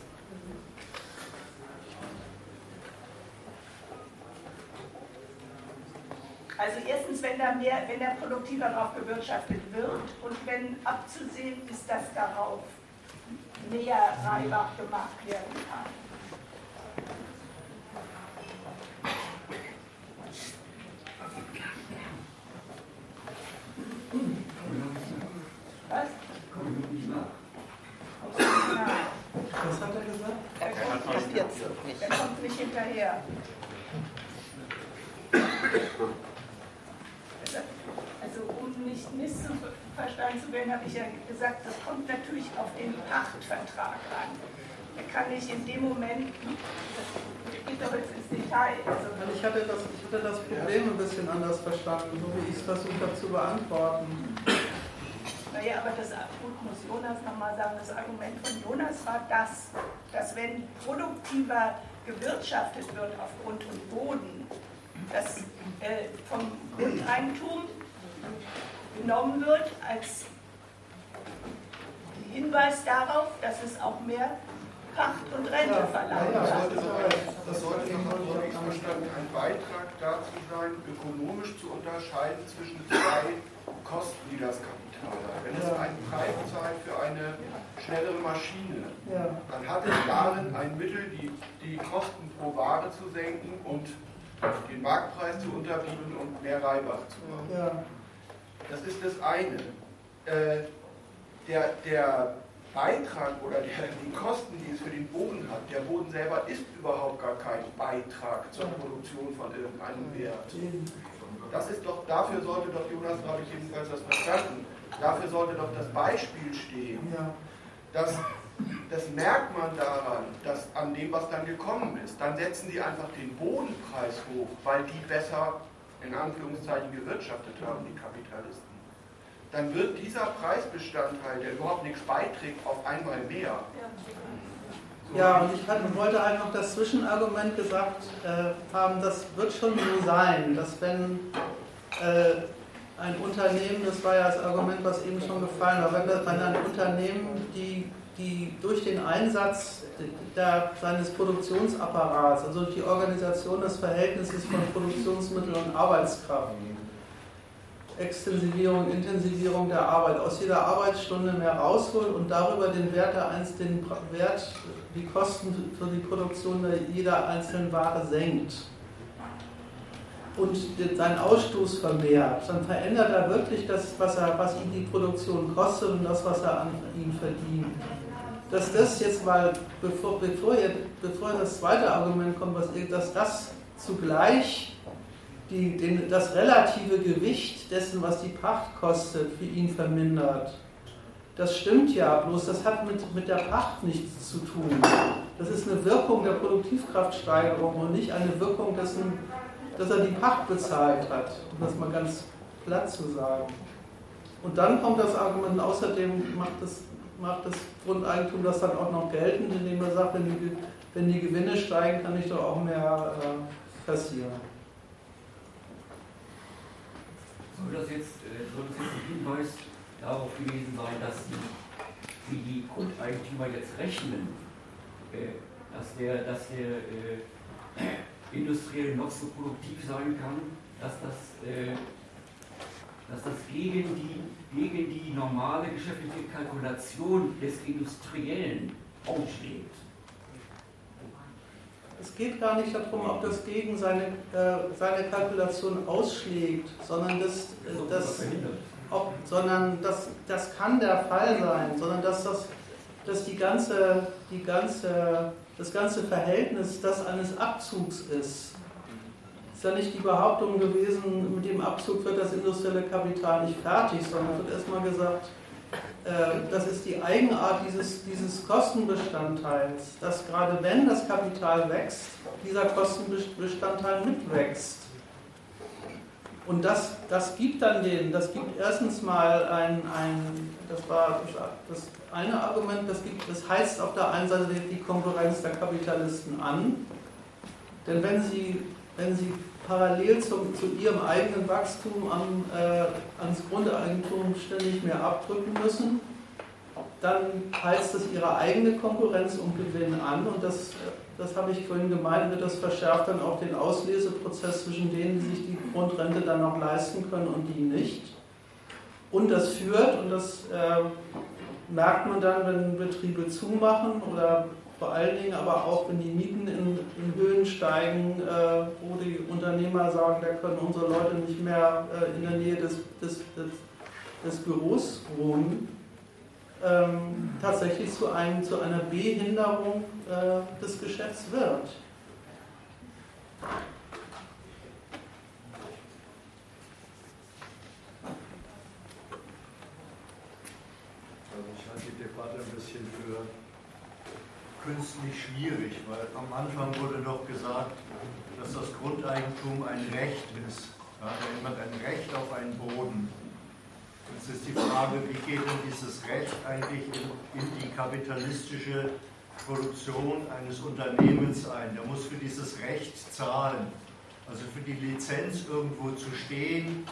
Also erstens, wenn da mehr, wenn da produktiver drauf gewirtschaftet wird und wenn abzusehen ist, dass darauf mehr Reibach gemacht werden kann. Was? Was hat er gesagt? Er kommt, jetzt nicht. er kommt nicht hinterher. Also um nicht missverstanden zu werden, habe ich ja gesagt, das kommt natürlich auf den Pachtvertrag an. Er kann nicht in dem Moment, das geht doch jetzt ins Detail. Also ich, hatte das, ich hatte das Problem ein bisschen anders verstanden, so wie ich es versucht habe zu beantworten. Naja, aber das gut, muss Jonas nochmal sagen, das Argument von Jonas war das, dass wenn produktiver gewirtschaftet wird auf Grund und Boden, dass äh, vom Grundeigentum genommen wird als Hinweis darauf, dass es auch mehr Pacht und Rente verlangt. Ja, das sollte, das sollte ein Beitrag dazu sein, ökonomisch zu unterscheiden zwischen zwei Kosten, die das Kapital hat. Wenn es einen Preis zahlt für eine schnellere Maschine, dann hat es darin ein Mittel, die, die Kosten pro Ware zu senken und den Marktpreis zu unterbieten und mehr Reibach zu machen. Das ist das eine. Äh, der, der Beitrag oder der, die Kosten, die es für den Boden hat, der Boden selber ist überhaupt gar kein Beitrag zur Produktion von irgendeinem Wert. Das ist doch, dafür sollte doch Jonas, habe ich jedenfalls das verstanden, dafür sollte doch das Beispiel stehen, dass das merkt man daran, dass an dem, was dann gekommen ist, dann setzen sie einfach den Bodenpreis hoch, weil die besser in Anführungszeichen gewirtschaftet haben, die Kapitalisten. Dann wird dieser Preisbestandteil, der überhaupt nichts beiträgt, auf einmal mehr. Ja, und ich hatte, wollte halt noch das Zwischenargument gesagt äh, haben, das wird schon so sein, dass wenn äh, ein Unternehmen, das war ja das Argument, was eben schon gefallen war, wenn, wenn ein Unternehmen die, die durch den Einsatz der, seines Produktionsapparats, also durch die Organisation des Verhältnisses von Produktionsmitteln und Arbeitskraft, Extensivierung, Intensivierung der Arbeit, aus jeder Arbeitsstunde mehr rausholt und darüber den Wert, der, den Wert die Kosten für die Produktion jeder einzelnen Ware senkt. und seinen Ausstoß vermehrt, dann verändert er wirklich das, was, er, was ihn die Produktion kostet und das, was er an ihm verdient. Dass das jetzt mal, bevor, bevor, ihr, bevor das zweite Argument kommt, was, dass das zugleich die, den, das relative Gewicht dessen, was die Pacht kostet, für ihn vermindert. Das stimmt ja, bloß das hat mit, mit der Pacht nichts zu tun. Das ist eine Wirkung der Produktivkraftsteigerung und nicht eine Wirkung dessen, dass er die Pacht bezahlt hat, um das mal ganz platt zu sagen. Und dann kommt das Argument, außerdem macht das, macht das Grundeigentum das dann auch noch geltend, indem er sagt, wenn die, wenn die Gewinne steigen, kann ich doch auch mehr äh, kassieren. Soll das jetzt, äh, soll das jetzt ein Hinweis darauf gewesen sein, dass die, wie die Grundeigentümer jetzt rechnen, äh, dass der, dass der äh, industriell noch so produktiv sein kann, dass das, äh, dass das gegen, die, gegen die normale geschäftliche Kalkulation des Industriellen ausschlägt. Es geht gar nicht darum, ob das gegen seine, äh, seine Kalkulation ausschlägt, sondern das, äh, das, ob, sondern das, das kann der Fall sein, sondern dass, das, dass die ganze, die ganze das ganze Verhältnis das eines Abzugs ist. Ist ja nicht die Behauptung gewesen, mit dem Abzug wird das industrielle Kapital nicht fertig, sondern wird erstmal gesagt, äh, das ist die Eigenart dieses, dieses Kostenbestandteils, dass gerade wenn das Kapital wächst, dieser Kostenbestandteil mitwächst. Und das, das gibt dann den, das gibt erstens mal ein, ein das war das eine Argument, das, gibt, das heizt auf der einen Seite die Konkurrenz der Kapitalisten an. Denn wenn sie, wenn sie parallel zum, zu ihrem eigenen Wachstum am, äh, ans Grundeigentum ständig mehr abdrücken müssen, dann heizt es ihre eigene Konkurrenz um Gewinn an und das, das habe ich vorhin gemeint, wird das verschärft dann auch den Ausleseprozess zwischen denen, die sich die Grundrente dann noch leisten können und die nicht. Und das führt, und das äh, merkt man dann, wenn Betriebe zumachen oder vor allen Dingen aber auch, wenn die Mieten in, in Höhen steigen, äh, wo die Unternehmer sagen, da können unsere Leute nicht mehr äh, in der Nähe des, des, des, des Büros wohnen, ähm, tatsächlich zu, einem, zu einer Behinderung äh, des Geschäfts wird. künstlich schwierig, weil am Anfang wurde noch gesagt, dass das Grundeigentum ein Recht ist. Ja, da hat jemand ein Recht auf einen Boden. Jetzt ist die Frage, wie geht denn dieses Recht eigentlich in, in die kapitalistische Produktion eines Unternehmens ein? Der muss für dieses Recht zahlen. Also für die Lizenz irgendwo zu stehen,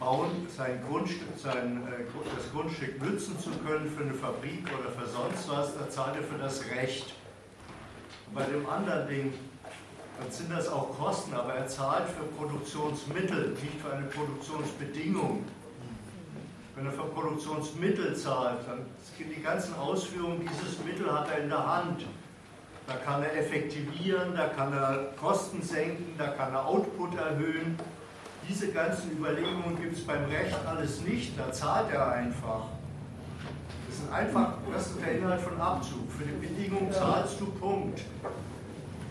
bauen, sein Grundstück, sein, äh, das Grundstück nutzen zu können für eine Fabrik oder für sonst was, da zahlt er für das Recht. Und bei dem anderen Ding, dann sind das auch Kosten, aber er zahlt für Produktionsmittel, nicht für eine Produktionsbedingung. Wenn er für Produktionsmittel zahlt, dann die ganzen Ausführungen dieses Mittel hat er in der Hand. Da kann er effektivieren, da kann er Kosten senken, da kann er Output erhöhen. Diese ganzen Überlegungen gibt es beim Recht alles nicht, da zahlt er einfach. Das ist einfach, das ist der Inhalt von Abzug. Für die Bedingung zahlst du Punkt.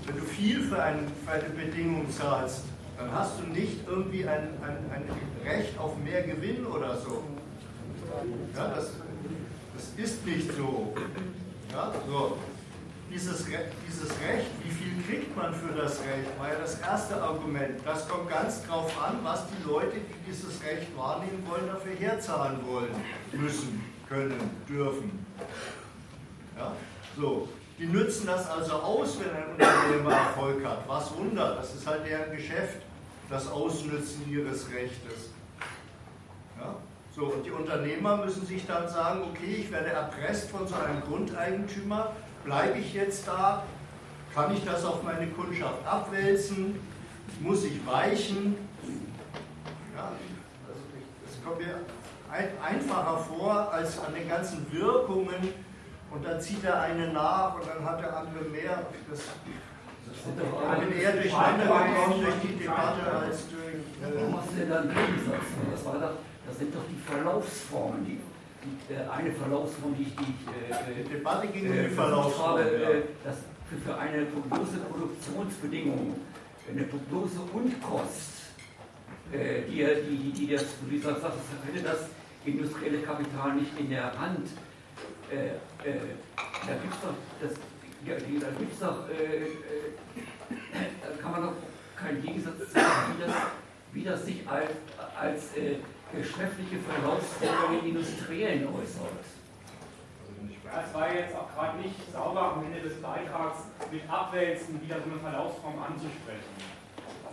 Wenn du viel für, ein, für eine Bedingung zahlst, dann hast du nicht irgendwie ein, ein, ein Recht auf mehr Gewinn oder so. Ja, das, das ist nicht so. Ja, so dieses, Re dieses Recht, wie viel kriegt man für das Recht, war ja das erste Argument. Das kommt ganz drauf an, was die Leute, die dieses Recht wahrnehmen wollen, dafür herzahlen wollen, müssen, können, dürfen. Ja? So. Die nützen das also aus, wenn ein Unternehmer Erfolg hat. Was Wunder, das ist halt deren Geschäft, das Ausnützen ihres Rechtes. Ja? So, und die Unternehmer müssen sich dann sagen, okay, ich werde erpresst von so einem Grundeigentümer, Bleibe ich jetzt da? Kann ich das auf meine Kundschaft abwälzen? Muss ich weichen? Ja, also das kommt mir einfacher vor als an den ganzen Wirkungen und dann zieht der eine nach und dann hat der andere mehr. Das, Ich bin eher durcheinander gekommen durch die Debatte als durch. Was ist denn dann Gegensatz? Das, war doch, sind doch die Verlaufsformen, die, die äh, eine Verlaufsform, die ich, die ich äh, Debatte um äh, die Verlaufsform. habe, äh, dass für, für eine Prognose Produktionsbedingung, eine Prognose und Kost, äh, die, die, die, die das, wie du sagst, das hätte das industrielle Kapital nicht in der Hand. Äh, äh, da gibt es doch, das, ja, da gibt's doch äh, äh, da kann man doch keinen Gegensatz zeigen, wie das, wie das sich als, als äh, geschäftliche Verlaufsform in Industriellen äußert. Ja, Es war jetzt auch gerade nicht sauber am Ende des Beitrags mit Abwälzen wieder so eine Verlaufsform anzusprechen.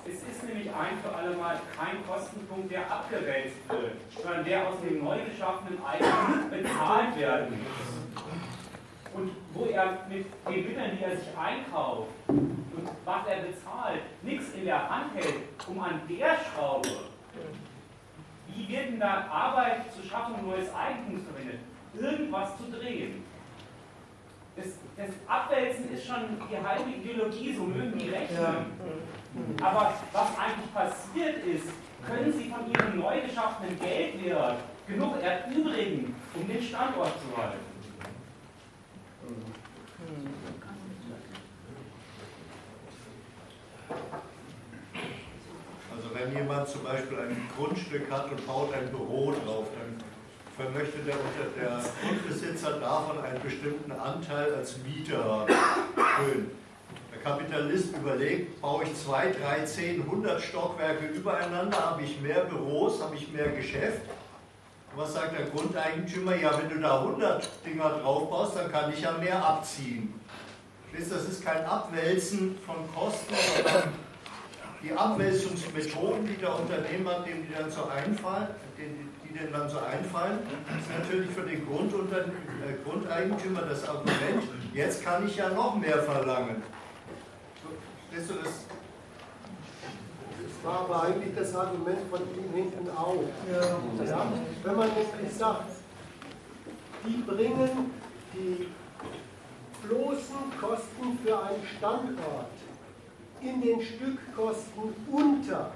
Es ist nämlich ein für alle Mal kein Kostenpunkt, der abgewälzt wird, sondern der aus dem neu geschaffenen Eigentum bezahlt werden muss. Und wo er mit den Mitteln, die er sich einkauft und was er bezahlt, nichts in der Hand hält, um an der Schraube, wie wird denn da Arbeit zur Schaffung neues Eigentums verwendet, irgendwas zu drehen? Das, das Abwälzen ist schon die halbe Ideologie, so mögen die rechnen. Aber was eigentlich passiert ist, können Sie von Ihrem neu geschaffenen Geldwert genug erübrigen, um den Standort zu halten. Also wenn jemand zum Beispiel ein Grundstück hat und baut ein Büro drauf, dann vermöchte der, der Grundbesitzer davon einen bestimmten Anteil als Mieter. Schön. Der Kapitalist überlegt, baue ich zwei, drei, zehn, hundert Stockwerke übereinander, habe ich mehr Büros, habe ich mehr Geschäft. Was sagt der Grundeigentümer? Ja, wenn du da 100 Dinger drauf baust, dann kann ich ja mehr abziehen. Das ist kein Abwälzen von Kosten, sondern die Abwälzungsmethoden, die der Unternehmer, dem die dann so einfallen, den, die denen dann so einfallen, ist natürlich für den Grundunter äh, Grundeigentümer das Argument, jetzt kann ich ja noch mehr verlangen. Wisst ihr, das, Das war aber eigentlich das Argument von ihm hinten auch. Ja. Ja, wenn man nämlich sagt, die bringen die bloßen Kosten für einen Standort in den Stückkosten unter,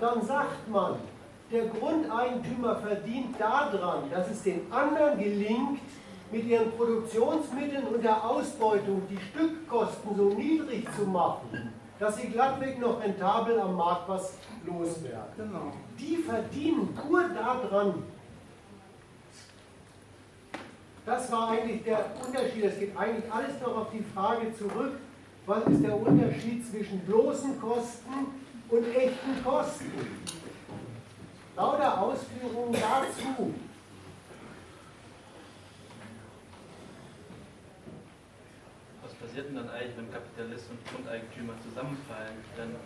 dann sagt man, der Grundeigentümer verdient daran, dass es den anderen gelingt, mit ihren Produktionsmitteln und der Ausbeutung die Stückkosten so niedrig zu machen, dass sie glattweg noch rentabel am Markt was loswerden. Genau. Die verdienen nur daran. Das war eigentlich der Unterschied. Es geht eigentlich alles noch auf die Frage zurück, was ist der Unterschied zwischen bloßen Kosten und echten Kosten? Lauter Ausführungen dazu. Was passiert denn dann eigentlich, wenn Kapitalist und Grundeigentümer zusammenfallen? Dann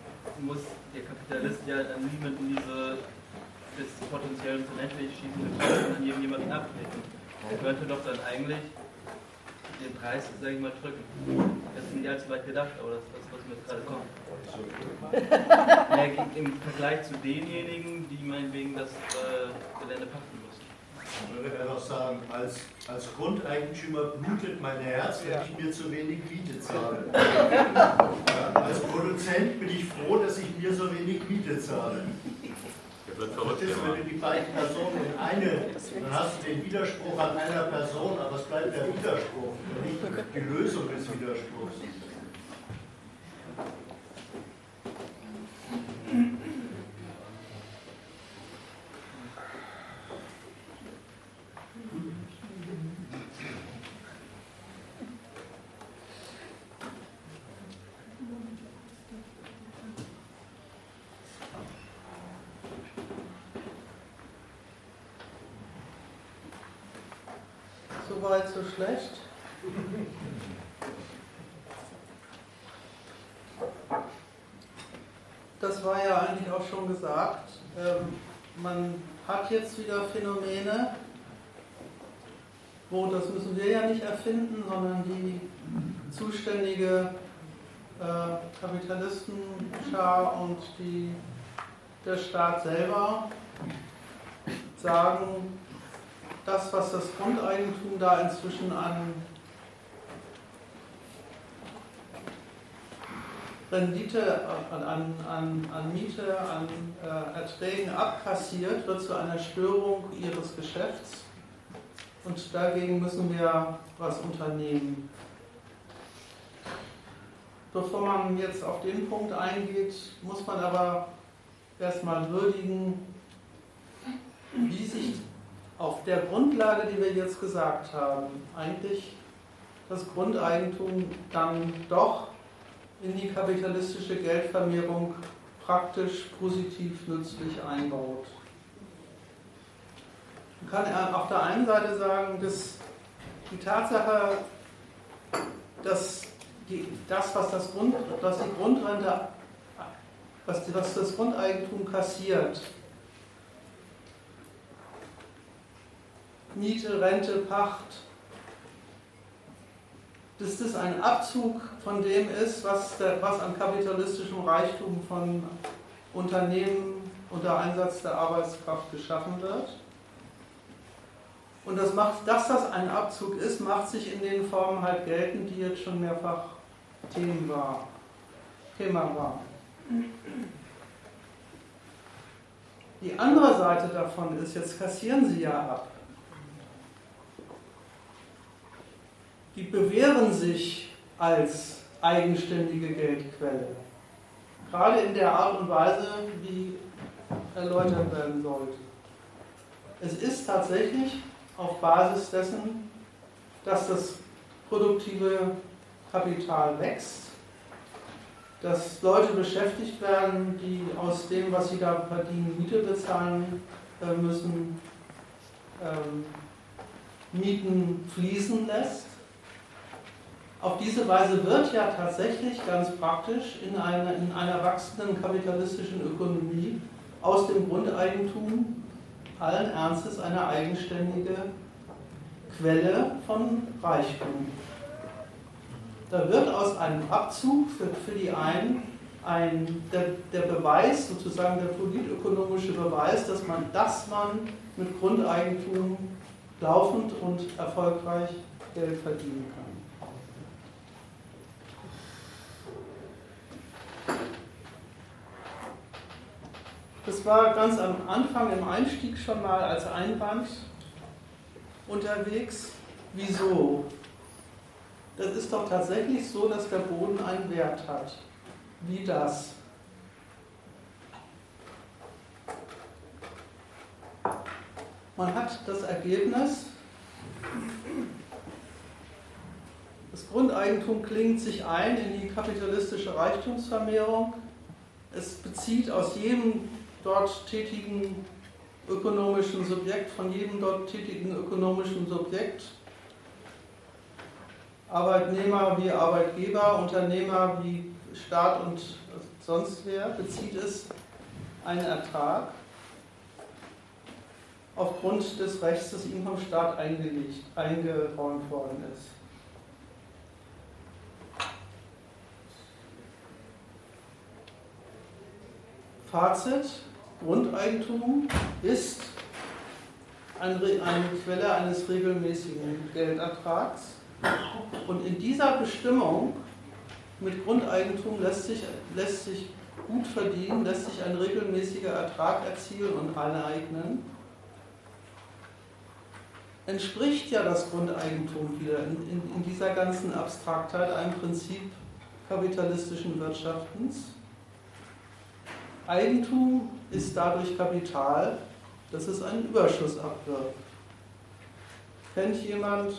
muss der Kapitalist ja dann niemand in diese bis potenziell zu ländlich schießende Kosten an irgendjemanden abtreten. Er könnte doch dann eigentlich den Preis, sag ich mal, drücken. Das ist nicht allzu weit gedacht, aber das ist das, was mir jetzt gerade kommt. [laughs] Ja, Im Vergleich zu denjenigen, die meinetwegen das äh, Gelände pachten müssen. würde er doch sagen, als, als Grundeigentümer blutet mein Herz, wenn ich mir zu wenig Miete zahle. [laughs] Als Produzent bin ich froh, dass ich mir so wenig Miete zahle. Wird Das ist, wenn du die beiden Personen in eine, dann hast du den Widerspruch an einer Person, aber es bleibt der Widerspruch, nicht die Lösung des Widerspruchs. So weit, so schlecht. Das war ja eigentlich gesagt. Ähm, man hat jetzt wieder Phänomene, wo, das müssen wir ja nicht erfinden, sondern die zuständige äh, Kapitalistenschar und die, der Staat selber sagen, das, was das Grundeigentum da inzwischen an Rendite an, an, an Miete, an äh, Erträgen abkassiert, wird zu einer Störung ihres Geschäfts. Und dagegen müssen wir was unternehmen. Bevor man jetzt auf den Punkt eingeht, muss man aber erstmal würdigen, wie sich auf der Grundlage, die wir jetzt gesagt haben, eigentlich das Grundeigentum dann doch in die kapitalistische Geldvermehrung praktisch positiv nützlich einbaut. Man kann auf der einen Seite sagen, dass die Tatsache, dass die, das, was, das Grund, was die Grundrente, was, was das Grundeigentum kassiert, Miete, Rente, Pacht, dass das ein Abzug von dem ist, was, der, was an kapitalistischem Reichtum von Unternehmen unter Einsatz der Arbeitskraft geschaffen wird. Und das macht, dass das ein Abzug ist, macht sich in den Formen halt geltend, die jetzt schon mehrfach Themen war, Thema war. Die andere Seite davon ist, jetzt kassieren Sie ja ab. Die bewähren sich als eigenständige Geldquelle. Gerade in der Art und Weise, wie erläutert werden sollte. Es ist tatsächlich auf Basis dessen, dass das produktive Kapital wächst, dass Leute beschäftigt werden, die aus dem, was sie da verdienen, Miete bezahlen äh, müssen, ähm, Mieten fließen lässt auf diese Weise wird ja tatsächlich ganz praktisch in einer, in einer wachsenden kapitalistischen Ökonomie aus dem Grundeigentum allen Ernstes eine eigenständige Quelle von Reichtum. Da wird aus einem Abzug für, für die einen ein, der, der, Beweis, sozusagen der politökonomische Beweis, dass man, dass man mit Grundeigentum laufend und erfolgreich Geld verdienen kann. Das war ganz am Anfang im Einstieg schon mal als Einwand unterwegs. Wieso? Das ist doch tatsächlich so, dass der Boden einen Wert hat. Wie das? Man hat das Ergebnis, das Grundeigentum klingt sich ein in die kapitalistische Reichtumsvermehrung. Es bezieht aus jedem dort tätigen ökonomischen Subjekt, von jedem dort tätigen ökonomischen Subjekt, Arbeitnehmer wie Arbeitgeber, Unternehmer wie Staat und sonst wer, bezieht es einen Ertrag aufgrund des Rechts, das ihm vom Staat eingelegt, eingeräumt worden ist. Fazit, Grundeigentum ist eine Quelle eines regelmäßigen Geldertrags. Und in dieser Bestimmung mit Grundeigentum lässt sich, lässt sich gut verdienen, lässt sich ein regelmäßiger Ertrag erzielen und aneignen, entspricht ja das Grundeigentum wieder in, in, in dieser ganzen Abstraktheit einem Prinzip kapitalistischen Wirtschaftens. Eigentum ist dadurch Kapital, dass es einen Überschuss abwirft. Kennt jemand,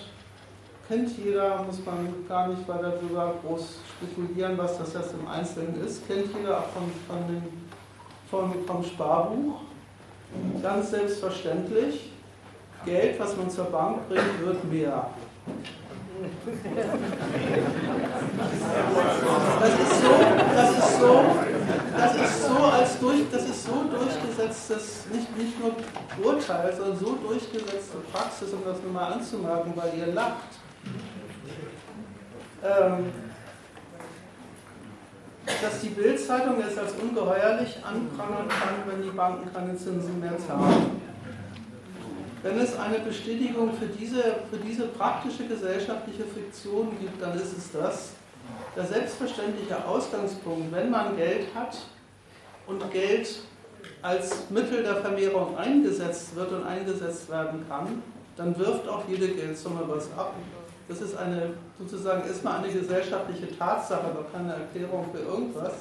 kennt jeder, muss man gar nicht weiter darüber groß spekulieren, was das jetzt im Einzelnen ist, kennt jeder von, von dem, vom, vom Sparbuch. Ganz selbstverständlich, Geld, was man zur Bank bringt, wird mehr. Das ist so, das ist so, das ist so als durch, das ist so durchgesetztes, nicht, nicht nur Urteil, sondern so durchgesetzte Praxis, um das nur mal anzumerken, weil ihr lacht. Ähm, dass die Bildzeitung es als ungeheuerlich anprangern kann, wenn die Banken keine Zinsen mehr zahlen. Wenn es eine Bestätigung für diese, für diese praktische gesellschaftliche Fiktion gibt, dann ist es das, der selbstverständliche Ausgangspunkt, wenn man Geld hat und Geld als Mittel der Vermehrung eingesetzt wird und eingesetzt werden kann, dann wirft auch jede Geldsumme was ab. Das ist eine, sozusagen erstmal eine gesellschaftliche Tatsache, doch keine Erklärung für irgendwas,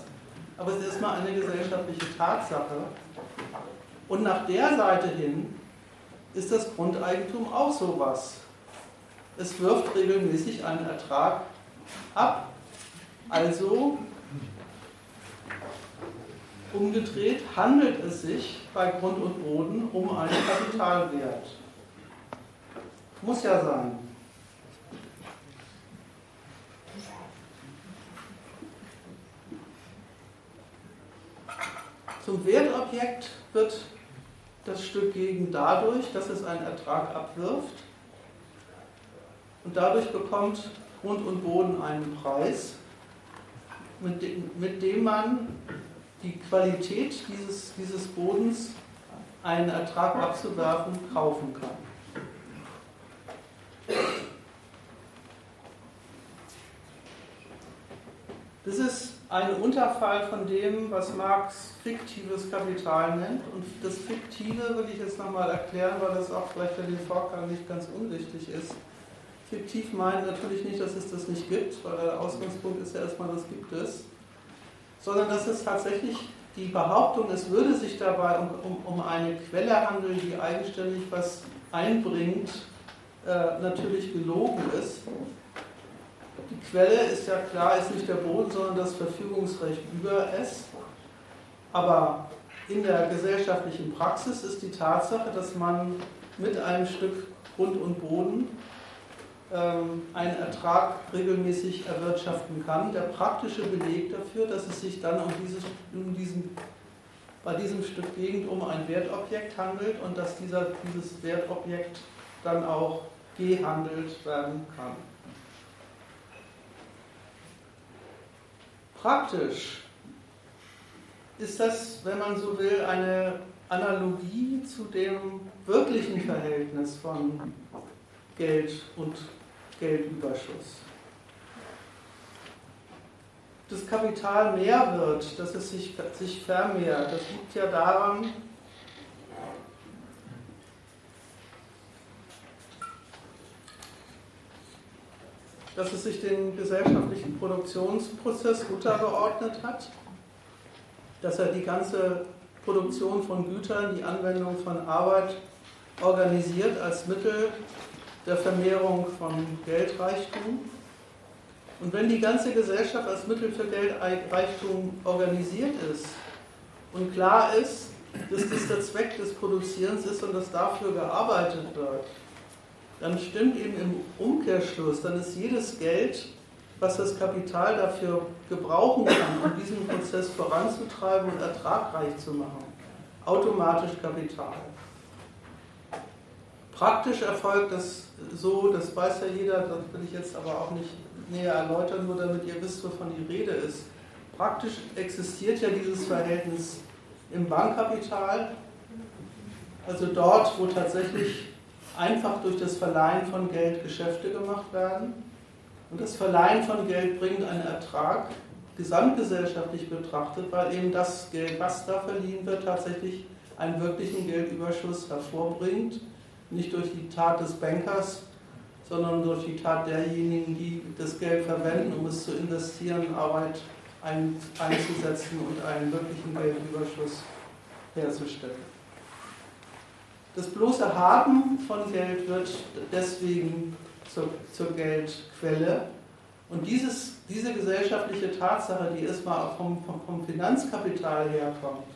aber es ist erstmal eine gesellschaftliche Tatsache. Und nach der Seite hin ist das Grundeigentum auch sowas. Es wirft regelmäßig einen Ertrag ab. Also umgedreht handelt es sich bei Grund und Boden um einen Kapitalwert. Muss ja sein. Zum Wertobjekt wird das Stück Gegend dadurch, dass es einen Ertrag abwirft und dadurch bekommt Grund und Boden einen Preis, mit dem, mit dem man die Qualität dieses, dieses Bodens, einen Ertrag abzuwerfen, kaufen kann. Das ist ein Unterfall von dem, was Marx fiktives Kapital nennt. Und das Fiktive will ich jetzt nochmal erklären, weil das auch vielleicht für den Vorgang nicht ganz unwichtig ist. Fiktiv meint natürlich nicht, dass es das nicht gibt, weil der Ausgangspunkt ist ja erstmal, das gibt es, sondern dass es tatsächlich die Behauptung, es würde sich dabei um, um, um eine Quelle handeln, die eigenständig was einbringt, äh, natürlich gelogen ist. Die Quelle ist ja klar, ist nicht der Boden, sondern das Verfügungsrecht über es. Aber in der gesellschaftlichen Praxis ist die Tatsache, dass man mit einem Stück Grund und Boden einen Ertrag regelmäßig erwirtschaften kann. Der praktische Beleg dafür, dass es sich dann um dieses, um diesen, bei diesem Stück Gegend um ein Wertobjekt handelt und dass dieser, dieses Wertobjekt dann auch gehandelt werden kann. Praktisch ist das, wenn man so will, eine Analogie zu dem wirklichen Verhältnis von Geld und Geldüberschuss. Das Kapital mehr wird, dass es sich, sich vermehrt, das liegt ja daran, dass es sich den gesellschaftlichen Produktionsprozess untergeordnet hat, dass er die ganze Produktion von Gütern, die Anwendung von Arbeit organisiert als Mittel der Vermehrung von Geldreichtum. Und wenn die ganze Gesellschaft als Mittel für Geldreichtum organisiert ist und klar ist, dass das der Zweck des Produzierens ist und dass dafür gearbeitet wird, dann stimmt eben im Umkehrschluss, dann ist jedes Geld, was das Kapital dafür gebrauchen kann, um diesen Prozess voranzutreiben und ertragreich zu machen, automatisch Kapital. Praktisch erfolgt das so, das weiß ja jeder, das will ich jetzt aber auch nicht näher erläutern, nur damit ihr wisst, wovon die Rede ist. Praktisch existiert ja dieses Verhältnis im Bankkapital, also dort, wo tatsächlich einfach durch das Verleihen von Geld Geschäfte gemacht werden. Und das Verleihen von Geld bringt einen Ertrag, gesamtgesellschaftlich betrachtet, weil eben das Geld, was da verliehen wird, tatsächlich einen wirklichen Geldüberschuss hervorbringt nicht durch die Tat des Bankers, sondern durch die Tat derjenigen, die das Geld verwenden, um es zu investieren, Arbeit ein, einzusetzen und einen wirklichen Geldüberschuss herzustellen. Das bloße Haben von Geld wird deswegen zur, zur Geldquelle. Und dieses, diese gesellschaftliche Tatsache, die erstmal vom, vom, vom Finanzkapital herkommt,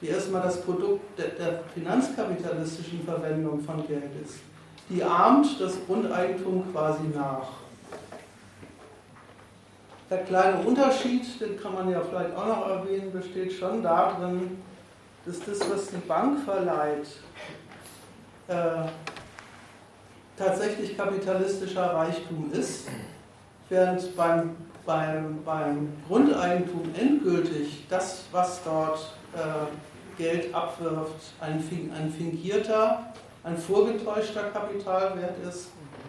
die erstmal das Produkt der, der finanzkapitalistischen Verwendung von Geld ist. Die ahmt das Grundeigentum quasi nach. Der kleine Unterschied, den kann man ja vielleicht auch noch erwähnen, besteht schon darin, dass das, was die Bank verleiht, äh, tatsächlich kapitalistischer Reichtum ist, während beim, beim, beim Grundeigentum endgültig das, was dort Geld abwirft, ein, ein fingierter, ein vorgetäuschter Kapitalwert ist,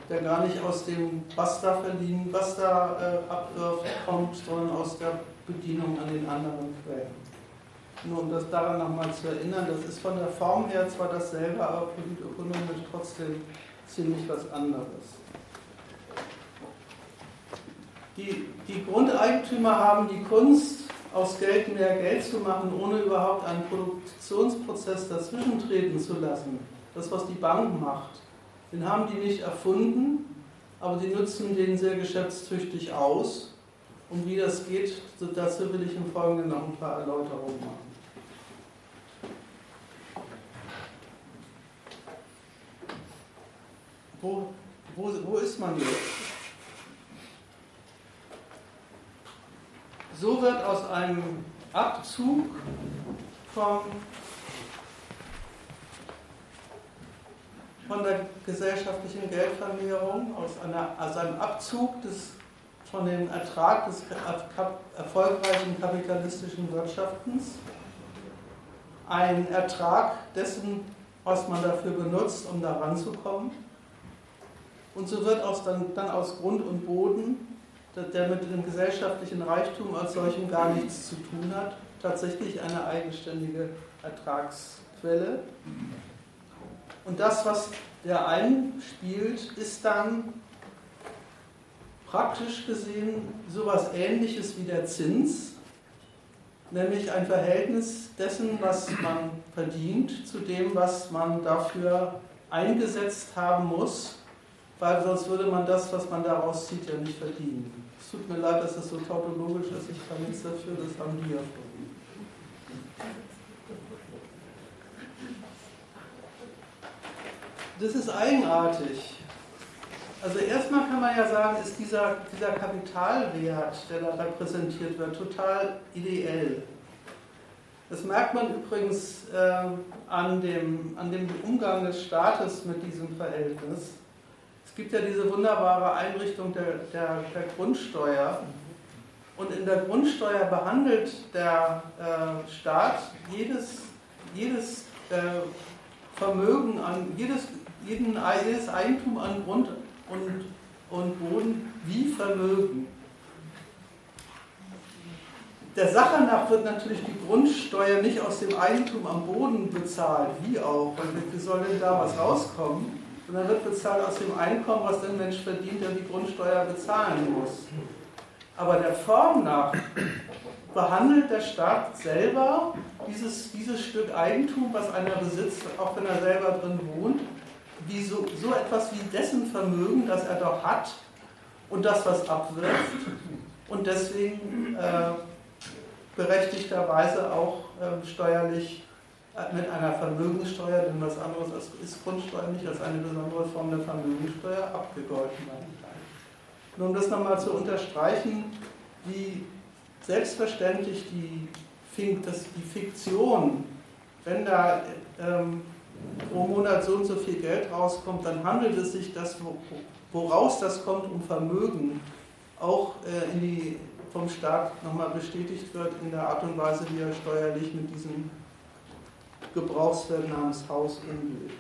der gar nicht aus dem, was da verliehen, was da äh, abwirft, kommt, sondern aus der Bedienung an den anderen Quellen. Nur um das daran nochmal zu erinnern, das ist von der Form her zwar dasselbe, aber politökonomisch trotzdem ziemlich was anderes. Die, die Grundeigentümer haben die Kunst, aus Geld mehr Geld zu machen, ohne überhaupt einen Produktionsprozess dazwischen treten zu lassen. Das, was die Bank macht, den haben die nicht erfunden, aber die nutzen den sehr geschäftstüchtig aus. Und wie das geht, dazu will ich im Folgenden noch ein paar Erläuterungen machen. Wo, wo, wo ist man jetzt? So wird aus einem Abzug vom, von der gesellschaftlichen Geldvermehrung, aus, einer, aus einem Abzug des, von dem Ertrag des erfolgreichen kapitalistischen Wirtschaftens, ein Ertrag dessen, was man dafür benutzt, um da ranzukommen. Und so wird aus dann, dann aus Grund und Boden der mit dem gesellschaftlichen Reichtum als solchem gar nichts zu tun hat, tatsächlich eine eigenständige Ertragsquelle. Und das, was der einspielt, ist dann praktisch gesehen sowas ähnliches wie der Zins, nämlich ein Verhältnis dessen, was man verdient, zu dem, was man dafür eingesetzt haben muss, weil sonst würde man das, was man daraus zieht, ja nicht verdienen. Es tut mir leid, dass das so tautologisch ist, ich kann nichts dafür, das haben die ja vorhin. Das ist eigenartig. Also erstmal kann man ja sagen, ist dieser, dieser Kapitalwert, der da repräsentiert wird, total ideell. Das merkt man übrigens äh, an, dem, an dem Umgang des Staates mit diesem Verhältnis gibt ja diese wunderbare Einrichtung der, der, der Grundsteuer. Und in der Grundsteuer behandelt der äh, Staat jedes, jedes äh, Vermögen an, jedes, jeden, jedes Eigentum an Grund und, und Boden wie Vermögen. Der Sache nach wird natürlich die Grundsteuer nicht aus dem Eigentum am Boden bezahlt, wie auch, weil wie soll denn da was rauskommen? Und dann wird bezahlt aus dem Einkommen, was der Mensch verdient, der die Grundsteuer bezahlen muss. Aber der Form nach behandelt der Staat selber dieses, dieses Stück Eigentum, was einer besitzt, auch wenn er selber drin wohnt, wie so, so etwas wie dessen Vermögen, das er doch hat und das, was abwirft und deswegen äh, berechtigterweise auch äh, steuerlich mit einer Vermögenssteuer, denn was anderes ist Grundsteuer nicht als eine besondere Form der Vermögenssteuer abgegolten werden kann. Nur um das nochmal zu unterstreichen, wie selbstverständlich die Fiktion, wenn da ähm, pro Monat so und so viel Geld rauskommt, dann handelt es sich das, woraus das kommt, um Vermögen, auch äh, in die, vom Staat nochmal bestätigt wird in der Art und Weise, wie er steuerlich mit diesem Gebrauchswert namens Haus umgeht.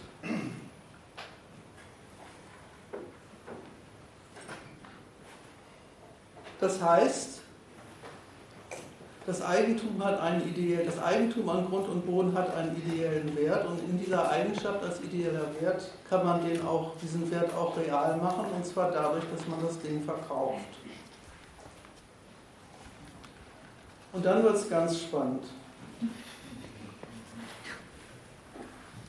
Das heißt, das Eigentum hat einen ideell, das Eigentum an Grund und Boden hat einen ideellen Wert und in dieser Eigenschaft als ideeller Wert kann man den auch, diesen Wert auch real machen und zwar dadurch, dass man das Ding verkauft. Und dann wird es ganz spannend.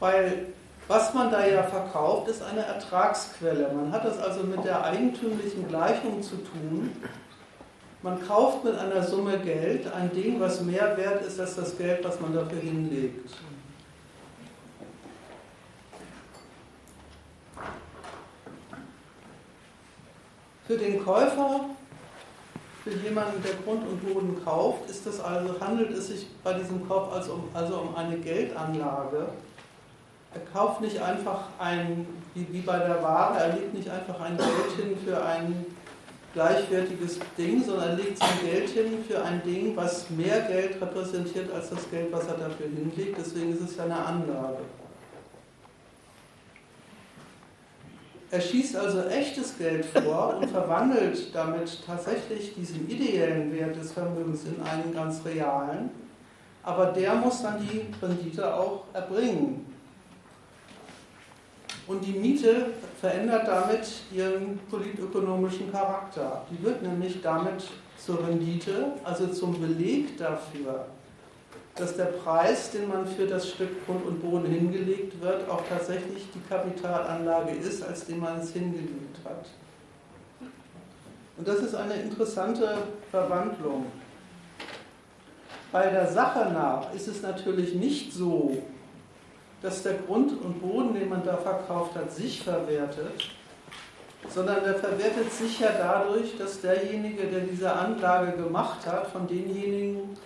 Weil was man da ja verkauft, ist eine Ertragsquelle. Man hat es also mit der eigentümlichen Gleichung zu tun. Man kauft mit einer Summe Geld ein Ding, was mehr wert ist als das Geld, was man dafür hinlegt. Für den Käufer, für jemanden, der Grund und Boden kauft, ist das also, handelt es sich bei diesem Kauf also um, also um eine Geldanlage er kauft nicht einfach ein, wie, wie bei der Ware, er legt nicht einfach ein Geld hin für ein gleichwertiges Ding, sondern er legt sein Geld hin für ein Ding, was mehr Geld repräsentiert als das Geld, was er dafür hinlegt. Deswegen ist es ja eine Anlage. er schießt also echtes Geld vor und verwandelt damit tatsächlich diesen ideellen Wert des Vermögens in einen ganz realen. Aber der muss dann die Rendite auch erbringen. Und die Miete verändert damit ihren politökonomischen Charakter. Die wird nämlich damit zur Rendite, also zum Beleg dafür, dass der Preis, den man für das Stück Grund und Boden hingelegt wird, auch tatsächlich die Kapitalanlage ist, als den man es hingelegt hat. Und das ist eine interessante Verwandlung. Bei der Sache nach ist es natürlich nicht so, dass der Grund und Boden, den man da verkauft hat, sich verwertet, sondern der verwertet sich ja dadurch, dass derjenige, der diese Anlage gemacht hat, von denjenigen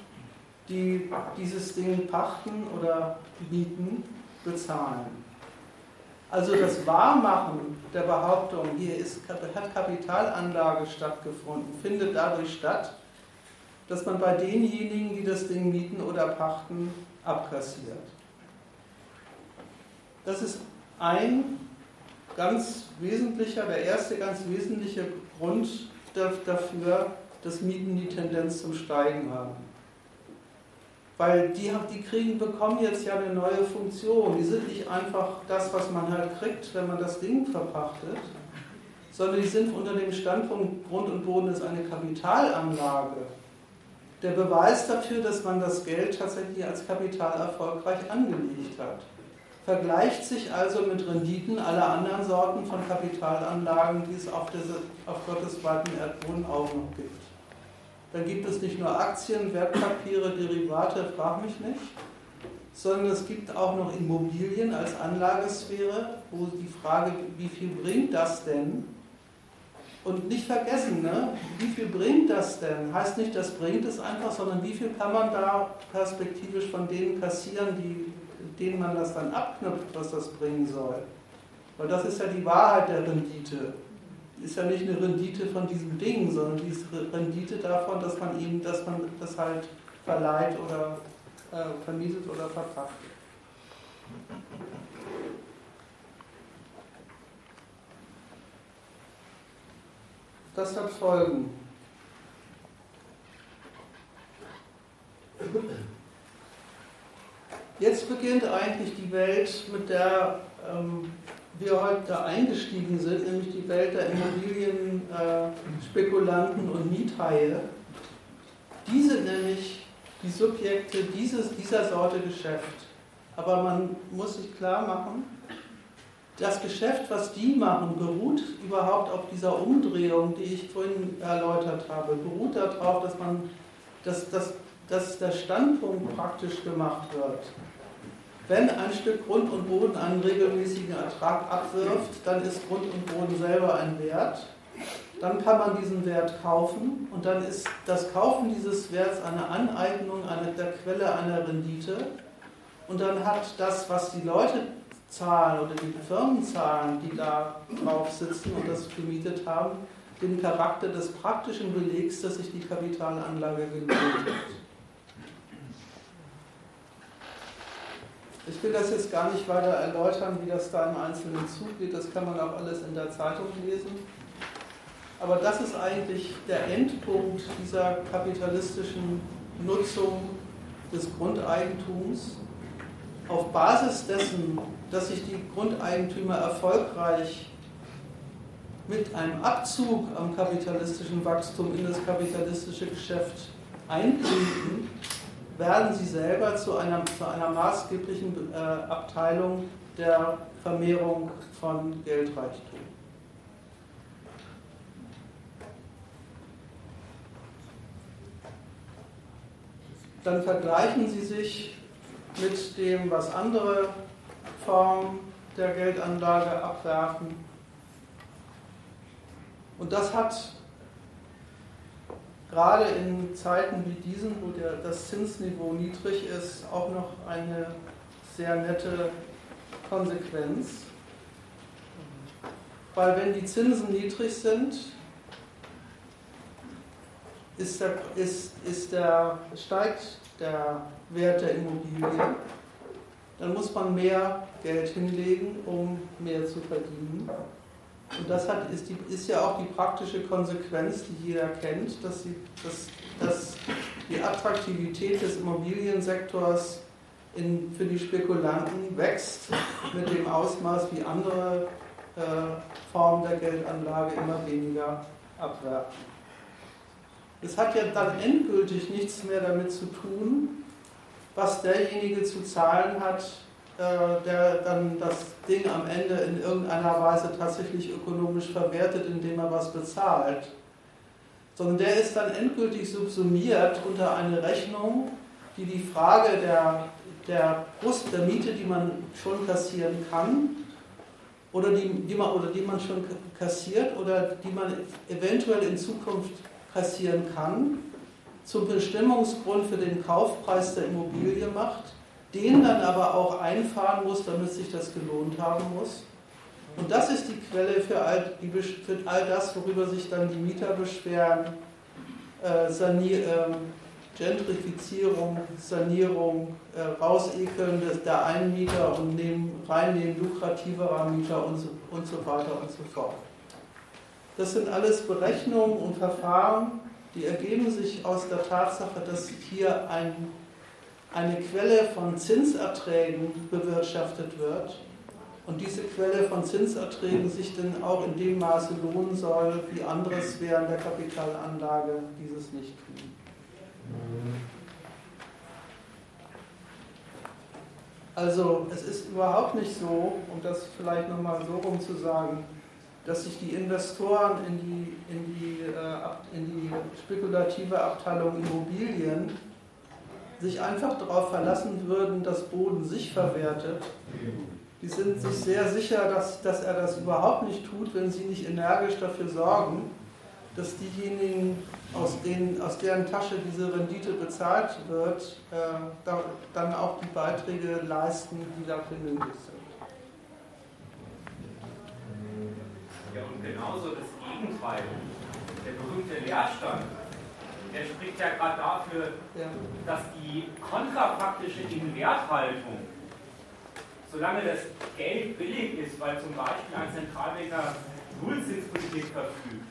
die dieses Ding pachten oder mieten, bezahlen. Also das Wahrmachen der Behauptung, hier ist, hat Kapitalanlage stattgefunden, findet dadurch statt, dass man bei denjenigen, die das Ding mieten oder pachten, abkassiert. Das ist ein ganz wesentlicher, der erste ganz wesentliche Grund dafür, dass Mieten die Tendenz zum Steigen haben. Weil die, die kriegen, bekommen jetzt ja eine neue Funktion. Die sind nicht einfach das, was man halt kriegt, wenn man das Ding verpachtet, sondern die sind unter dem Standpunkt, Grund und Boden ist eine Kapitalanlage. Der Beweis dafür, dass man das Geld tatsächlich als Kapital erfolgreich angelegt hat. Vergleicht sich also mit Renditen aller anderen Sorten von Kapitalanlagen, die es auf, diese, auf Gottes weiten Erdboden auch noch gibt. Dann gibt es nicht nur Aktien, Wertpapiere, Derivate, frag mich nicht, sondern es gibt auch noch Immobilien als Anlagesphäre, wo die Frage, wie viel bringt das denn? Und nicht vergessen, ne? wie viel bringt das denn? Heißt nicht, das bringt es einfach, sondern wie viel kann man da perspektivisch von denen kassieren, die, denen man das dann abknüpft, was das bringen soll. Weil das ist ja die Wahrheit der Rendite ist ja nicht eine Rendite von diesem Ding, sondern die Rendite davon, dass man ihm, dass man das halt verleiht oder äh, vermietet oder verpachtet. Das hat Folgen. Jetzt beginnt eigentlich die Welt, mit der ähm, wir heute eingestiegen sind, nämlich die Welt der Immobilienspekulanten und Miethaie, die sind nämlich die Subjekte dieses, dieser Sorte Geschäft. Aber man muss sich klar machen, das Geschäft, was die machen, beruht überhaupt auf dieser Umdrehung, die ich vorhin erläutert habe, beruht darauf, dass man, dass, dass, dass der Standpunkt praktisch gemacht wird wenn ein Stück Grund und Boden einen regelmäßigen Ertrag abwirft, dann ist Grund und Boden selber ein Wert. Dann kann man diesen Wert kaufen und dann ist das Kaufen dieses Werts eine Aneignung eine, der Quelle einer Rendite. Und dann hat das, was die Leute zahlen oder die Firmen zahlen, die da drauf sitzen und das gemietet haben, den Charakter des praktischen Belegs, dass sich die Kapitalanlage gelohnt hat. Ich will das jetzt gar nicht weiter erläutern, wie das da im Einzelnen zugeht. Das kann man auch alles in der Zeitung lesen. Aber das ist eigentlich der Endpunkt dieser kapitalistischen Nutzung des Grundeigentums. Auf Basis dessen, dass sich die Grundeigentümer erfolgreich mit einem Abzug am kapitalistischen Wachstum in das kapitalistische Geschäft einklinken, werden sie selber zu einer, zu einer maßgeblichen äh, Abteilung der Vermehrung von Geldreichtum. Dann vergleichen sie sich mit dem, was andere Formen der Geldanlage abwerfen. Und das hat gerade in Zeiten wie diesen, wo der, das Zinsniveau niedrig ist, auch noch eine sehr nette Konsequenz. Weil wenn die Zinsen niedrig sind, ist der, ist, ist der, steigt der Wert der Immobilie, dann muss man mehr Geld hinlegen, um mehr zu verdienen. Und das hat, ist, die, ist ja auch die praktische Konsequenz, die jeder kennt, dass, sie, dass, dass die Attraktivität des Immobiliensektors in, für die Spekulanten wächst mit dem Ausmaß, wie andere äh, Formen der Geldanlage immer weniger abwerfen. Es hat ja dann endgültig nichts mehr damit zu tun, was derjenige zu zahlen hat, der dann das Ding am Ende in irgendeiner Weise tatsächlich ökonomisch verwertet, indem er was bezahlt. Sondern der ist dann endgültig subsumiert unter eine Rechnung, die die Frage der, der Brust der Miete, die man schon kassieren kann, oder die, die man, oder die man schon kassiert oder die man eventuell in Zukunft kassieren kann, zum Bestimmungsgrund für den Kaufpreis der Immobilie macht den dann aber auch einfahren muss, damit sich das gelohnt haben muss. Und das ist die Quelle für all, für all das, worüber sich dann die Mieter beschweren. Äh, Sanier, äh, Gentrifizierung, Sanierung, äh, Rausekeln des, der einen Mieter und nehmen, reinnehmen lukrativerer Mieter und so, und so weiter und so fort. Das sind alles Berechnungen und Verfahren, die ergeben sich aus der Tatsache, dass hier ein eine Quelle von Zinserträgen bewirtschaftet wird und diese Quelle von Zinserträgen sich dann auch in dem Maße lohnen soll, wie andere Sphären der Kapitalanlage dieses nicht tun. Also es ist überhaupt nicht so, um das vielleicht nochmal so rum zu sagen, dass sich die Investoren in die, in die, äh, in die spekulative Abteilung Immobilien sich einfach darauf verlassen würden, dass Boden sich verwertet, die sind sich sehr sicher, dass, dass er das überhaupt nicht tut, wenn sie nicht energisch dafür sorgen, dass diejenigen, aus, denen, aus deren Tasche diese Rendite bezahlt wird, äh, da, dann auch die Beiträge leisten, die dafür nötig sind. Ja, und genauso das Gegenteil. Der berühmte Leerstand der spricht ja gerade dafür, ja. dass die kontrapraktische Inwerthaltung, solange das Geld billig ist, weil zum Beispiel ein Zentralbanker Nullzinspolitik verfügt,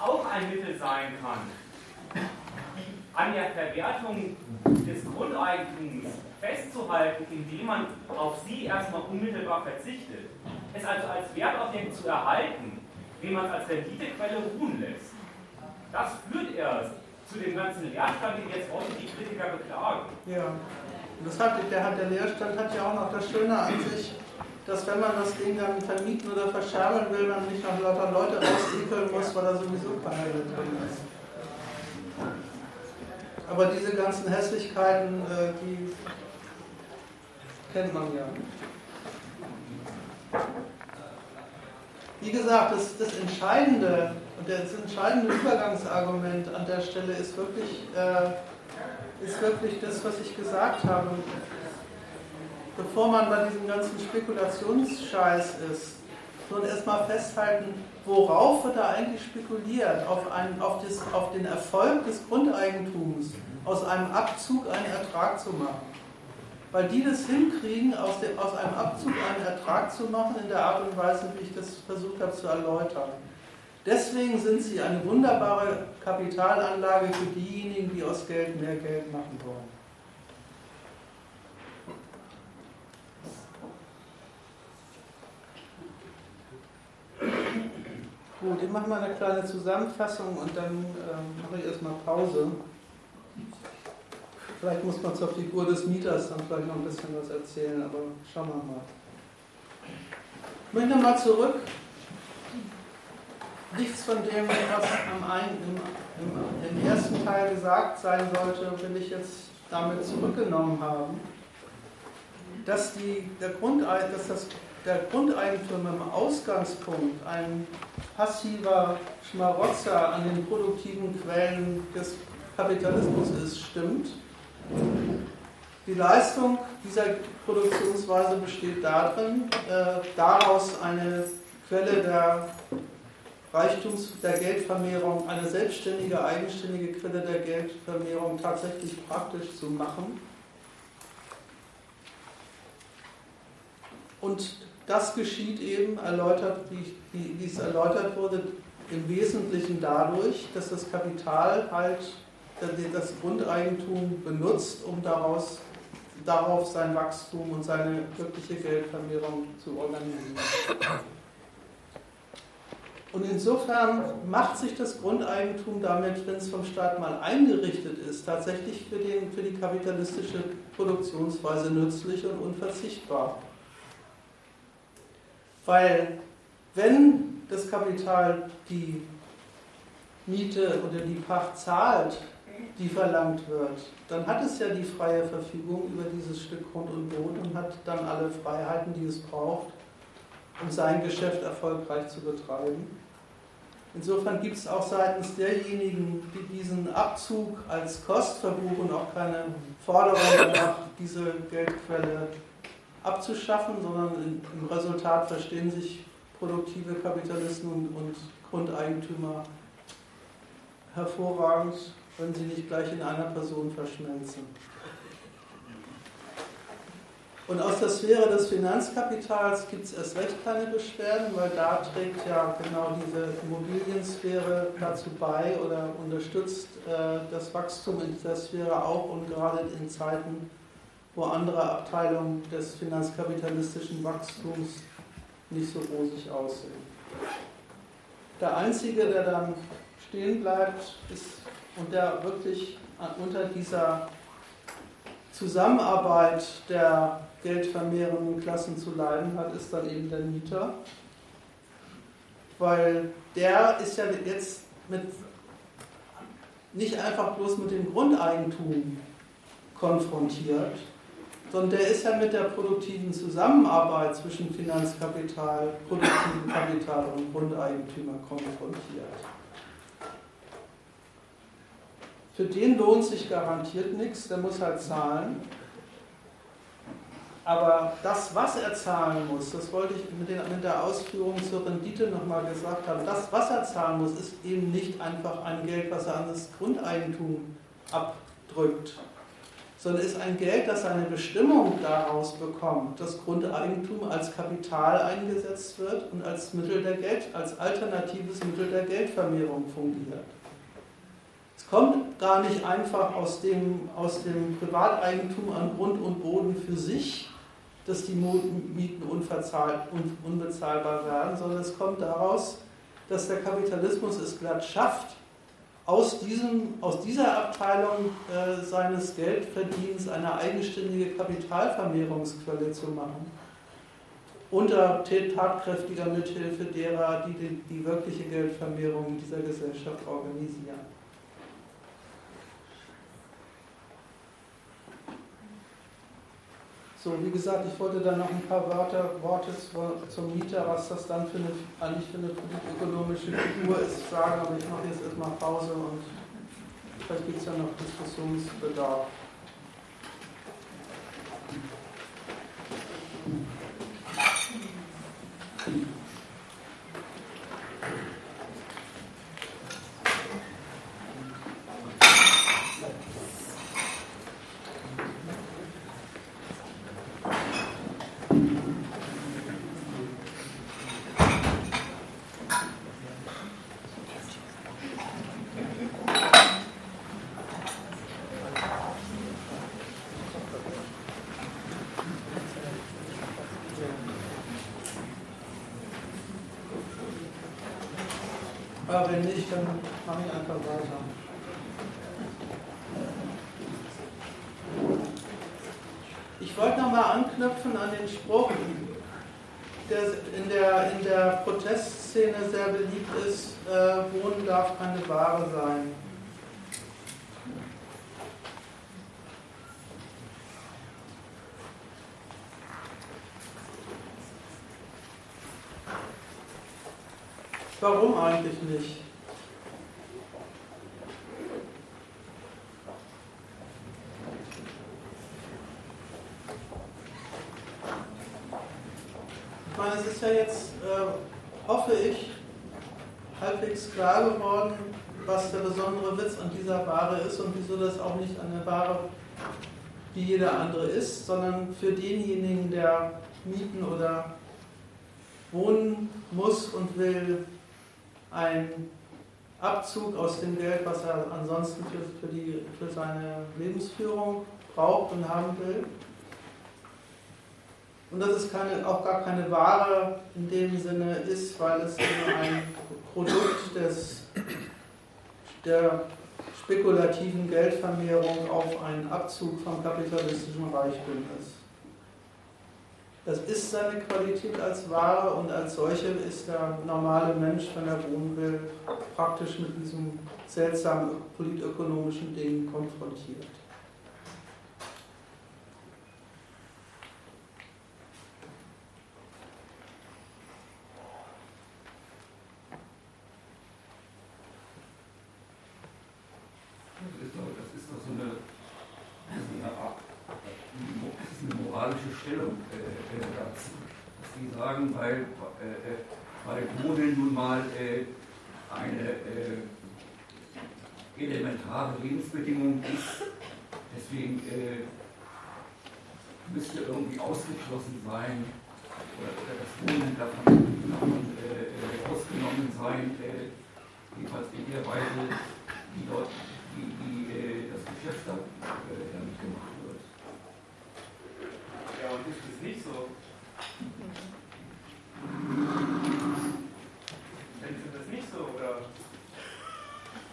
auch ein Mittel sein kann, an der Verwertung des Grundeigentums festzuhalten, indem man auf sie erstmal unmittelbar verzichtet, es also als Wertobjekt zu erhalten, indem man es als Renditequelle ruhen lässt. Das führt erst zu dem ganzen Leerstand, den jetzt heute die Kritiker beklagen. Ja, und das hat, der, hat, der Leerstand hat ja auch noch das Schöne an sich, dass wenn man das Ding dann vermieten oder verscherbeln will, man nicht noch lauter Leute rausekeln muss, weil da sowieso keiner drin ist. Aber diese ganzen Hässlichkeiten, äh, die kennt man ja. Wie gesagt, das, das Entscheidende und das entscheidende Übergangsargument an der Stelle ist wirklich, äh, ist wirklich das, was ich gesagt habe. Bevor man bei diesem ganzen Spekulationsscheiß ist, nun erstmal festhalten, worauf wird da eigentlich spekuliert? Auf, einen, auf, das, auf den Erfolg des Grundeigentums, aus einem Abzug einen Ertrag zu machen weil die das hinkriegen, aus, dem, aus einem Abzug einen Ertrag zu machen, in der Art und Weise, wie ich das versucht habe zu erläutern. Deswegen sind sie eine wunderbare Kapitalanlage für diejenigen, die aus Geld mehr Geld machen wollen. Gut, ich mache mal eine kleine Zusammenfassung und dann ähm, mache ich erstmal Pause. Vielleicht muss man zur Figur des Mieters dann vielleicht noch ein bisschen was erzählen, aber schauen wir mal. Ich möchte nochmal zurück. Nichts von dem, was am ein, im, im, im, ersten Teil gesagt sein sollte, will ich jetzt damit zurückgenommen haben. Dass, die, der, Grundeig dass das, der Grundeigentum im Ausgangspunkt ein passiver Schmarotzer an den produktiven Quellen des Kapitalismus ist, stimmt. Die Leistung dieser Produktionsweise besteht darin, äh, daraus eine Quelle der Reichtums, der Geldvermehrung, eine selbstständige, eigenständige Quelle der Geldvermehrung tatsächlich praktisch zu machen. Und das geschieht eben, erläutert, wie, wie, wie es erläutert wurde, im Wesentlichen dadurch, dass das Kapital halt das Grundeigentum benutzt, um daraus, darauf sein Wachstum und seine wirkliche Geldvermehrung zu organisieren. Und insofern macht sich das Grundeigentum damit, wenn es vom Staat mal eingerichtet ist, tatsächlich für, den, für die kapitalistische Produktionsweise nützlich und unverzichtbar. Weil wenn das Kapital die Miete oder die Pacht zahlt, die verlangt wird, dann hat es ja die freie Verfügung über dieses Stück Grund und Boden und hat dann alle Freiheiten, die es braucht, um sein Geschäft erfolgreich zu betreiben. Insofern gibt es auch seitens derjenigen, die diesen Abzug als Kost verbuchen, auch keine Forderung danach, diese Geldquelle abzuschaffen, sondern im Resultat verstehen sich produktive Kapitalisten und, und Grundeigentümer hervorragend, wenn sie nicht gleich in einer Person verschmelzen. Und aus der Sphäre des Finanzkapitals gibt es erst recht keine Beschwerden, weil da trägt ja genau diese Immobiliensphäre dazu bei oder unterstützt äh, das Wachstum in dieser Sphäre auch und gerade in Zeiten, wo andere Abteilungen des finanzkapitalistischen Wachstums nicht so rosig aussehen. Der Einzige, der dann stehen bleibt ist, und der wirklich unter dieser Zusammenarbeit der geldvermehrenden Klassen zu leiden hat, ist dann eben der Mieter. Weil der ist ja jetzt mit, nicht einfach bloß mit dem Grundeigentum konfrontiert, sondern der ist ja mit der produktiven Zusammenarbeit zwischen Finanzkapital, produktivem Kapital und Grundeigentümer konfrontiert. Für den lohnt sich garantiert nichts, der muss halt zahlen. Aber das, was er zahlen muss, das wollte ich mit, den, mit der Ausführung zur Rendite nochmal gesagt haben, das, was er zahlen muss, ist eben nicht einfach ein Geld, was er an das Grundeigentum abdrückt, sondern ist ein Geld, das eine Bestimmung daraus bekommt, dass Grundeigentum als Kapital eingesetzt wird und als Mittel der Geld, als alternatives Mittel der Geldvermehrung fungiert. Es kommt gar nicht einfach aus dem, aus dem Privateigentum an Grund und Boden für sich, dass die Mieten unbezahlbar werden, sondern es kommt daraus, dass der Kapitalismus es glatt schafft, aus, diesem, aus dieser Abteilung äh, seines Geldverdienens eine eigenständige Kapitalvermehrungsquelle zu machen. Unter tatkräftiger Mithilfe derer, die die, die wirkliche Geldvermehrung in dieser Gesellschaft organisieren. So, wie gesagt, ich wollte da noch ein paar Wörter, Worte zum Mieter, was das dann für eine, eigentlich für eine ökonomische Figur ist, sagen, aber ich mache jetzt erstmal Pause und vielleicht gibt es ja noch Diskussionsbedarf. Wenn nicht, dann mache ich einfach weiter. Ich wollte nochmal anknüpfen an den Spruch, der in der, in der Protestszene sehr beliebt ist, äh, Wohnen darf keine Ware sein. Warum eigentlich nicht? Ich meine, es ist ja jetzt, äh, hoffe ich, halbwegs klar geworden, was der besondere Witz an dieser Ware ist und wieso das auch nicht eine Ware wie jeder andere ist, sondern für denjenigen, der Mieten oder wohnen muss und will, ein Abzug aus dem Geld, was er ansonsten für, für, die, für seine Lebensführung braucht und haben will. Und dass es keine, auch gar keine Ware in dem Sinne ist, weil es ein Produkt des, der spekulativen Geldvermehrung auf einen Abzug vom kapitalistischen Reichtum ist. Das ist seine Qualität als Ware und als solche ist der normale Mensch, wenn er wohnen will, praktisch mit diesem seltsamen politökonomischen Ding konfrontiert. sagen, weil, äh, äh, weil Wohnen nun mal äh, eine äh, elementare Lebensbedingung ist. Deswegen äh, müsste irgendwie ausgeschlossen sein oder, oder das Wohnen davon, davon äh, ausgenommen sein, jedenfalls in der Weise, wie dort wie, wie das Geschäft damit gemacht wird. Ja, und ist es nicht so? Findest du das nicht so, oder?